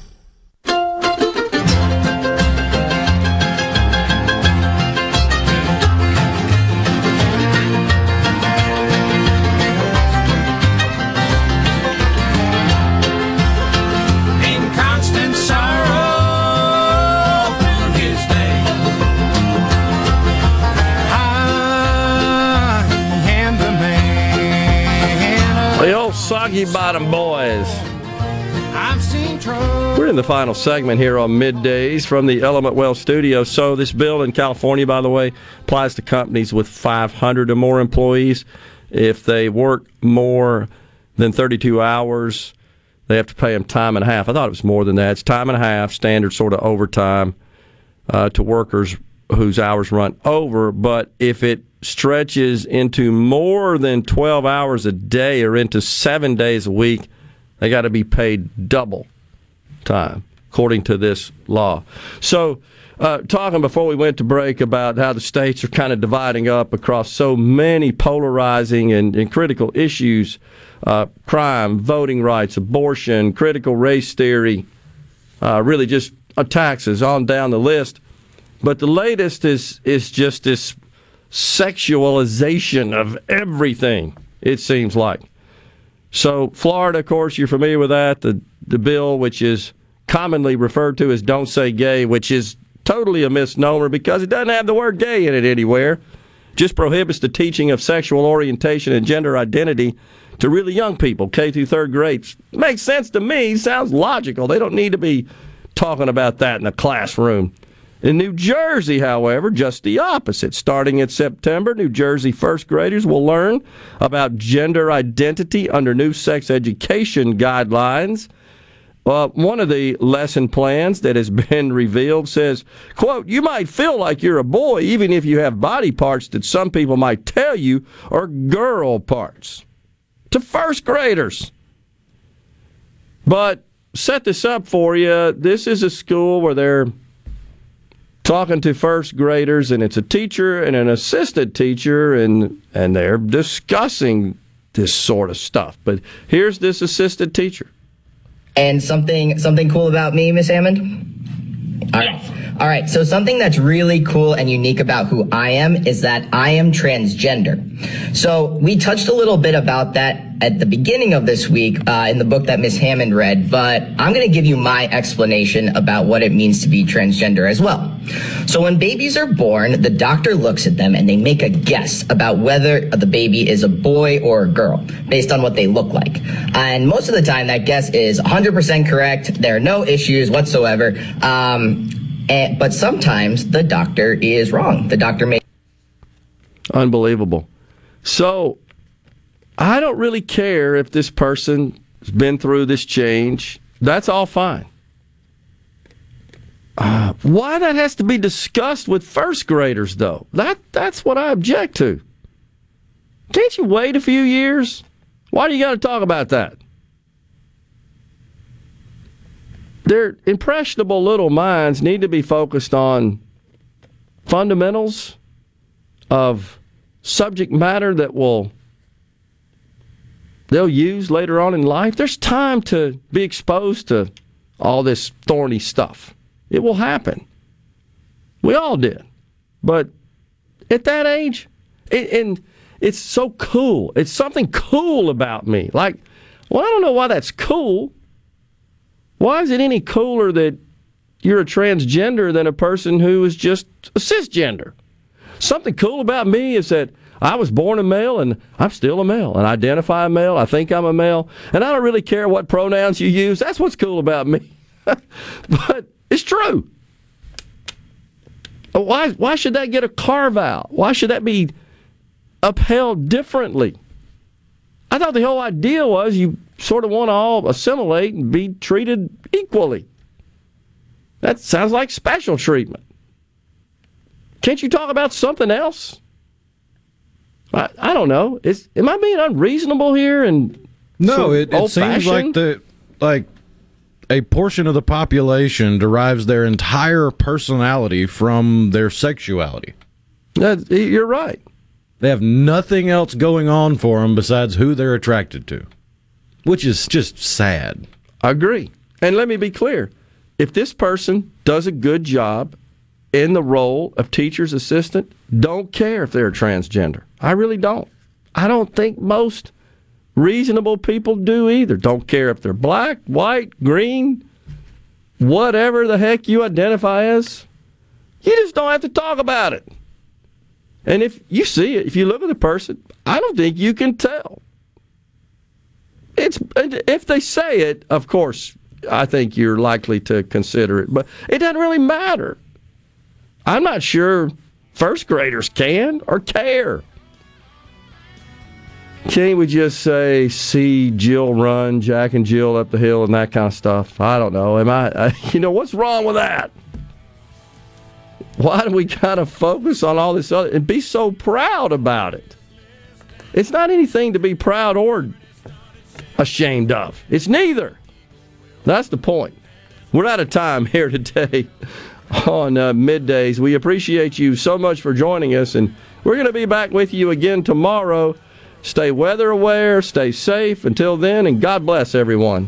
Bottom Boys. I've seen trouble. We're in the final segment here on middays from the Element Wealth studio. So, this bill in California, by the way, applies to companies with 500 or more employees. If they work more than 32 hours, they have to pay them time and a half. I thought it was more than that. It's time and a half, standard sort of overtime uh, to workers whose hours run over. But if it stretches into more than 12 hours a day or into seven days a week, they got to be paid double time, according to this law. So, uh, talking before we went to break about how the states are kind of dividing up across so many polarizing and, and critical issues uh, crime, voting rights, abortion, critical race theory, uh, really just uh, taxes on down the list. But the latest is, is just this sexualization of everything, it seems like. So, Florida, of course, you're familiar with that. The, the bill, which is commonly referred to as Don't Say Gay, which is totally a misnomer because it doesn't have the word gay in it anywhere. Just prohibits the teaching of sexual orientation and gender identity to really young people, K through third grades. Makes sense to me. Sounds logical. They don't need to be talking about that in the classroom. In New Jersey, however, just the opposite. Starting in September, New Jersey first graders will learn about gender identity under new sex education guidelines. Uh, one of the lesson plans that has been revealed says, quote, you might feel like you're a boy even if you have body parts that some people might tell you are girl parts. To first graders. But set this up for you. This is a school where they're talking to first graders and it's a teacher and an assistant teacher and and they're discussing this sort of stuff. But here's this assistant teacher. And something something cool about me, Miss Hammond? All right. All right. So something that's really cool and unique about who I am is that I am transgender. So we touched a little bit about that at the beginning of this week uh, in the book that Miss Hammond read, but I'm going to give you my explanation about what it means to be transgender as well. So when babies are born, the doctor looks at them and they make a guess about whether the baby is a boy or a girl based on what they look like. And most of the time, that guess is 100% correct. There are no issues whatsoever. Um, and, but sometimes the doctor is wrong. The doctor may. Unbelievable. So I don't really care if this person has been through this change. That's all fine. Uh, why that has to be discussed with first graders, though? That that's what I object to. Can't you wait a few years? Why do you got to talk about that? Their impressionable little minds need to be focused on fundamentals of subject matter that will they'll use later on in life. There's time to be exposed to all this thorny stuff. It will happen. We all did. But at that age, it, and it's so cool. It's something cool about me. Like, well, I don't know why that's cool. Why is it any cooler that you're a transgender than a person who is just a cisgender? Something cool about me is that I was born a male and I'm still a male and I identify a male. I think I'm a male and I don't really care what pronouns you use. That's what's cool about me. but it's true. Why, why should that get a carve out? Why should that be upheld differently? I thought the whole idea was you sort of want to all assimilate and be treated equally. That sounds like special treatment. Can't you talk about something else? I, I don't know. Is am I being unreasonable here? And no, it, it seems like the like a portion of the population derives their entire personality from their sexuality. That, you're right. They have nothing else going on for them besides who they're attracted to, which is just sad. I agree. And let me be clear if this person does a good job in the role of teacher's assistant, don't care if they're transgender. I really don't. I don't think most reasonable people do either. Don't care if they're black, white, green, whatever the heck you identify as. You just don't have to talk about it. And if you see it, if you look at the person, I don't think you can tell. it's if they say it, of course, I think you're likely to consider it, but it doesn't really matter. I'm not sure first graders can or care. Can't we just say see Jill run, Jack and Jill up the hill, and that kind of stuff? I don't know. Am I? I you know what's wrong with that? Why do we kind of focus on all this other and be so proud about it? It's not anything to be proud or ashamed of. It's neither. That's the point. We're out of time here today on uh, middays. We appreciate you so much for joining us, and we're going to be back with you again tomorrow. Stay weather aware, stay safe. Until then, and God bless everyone.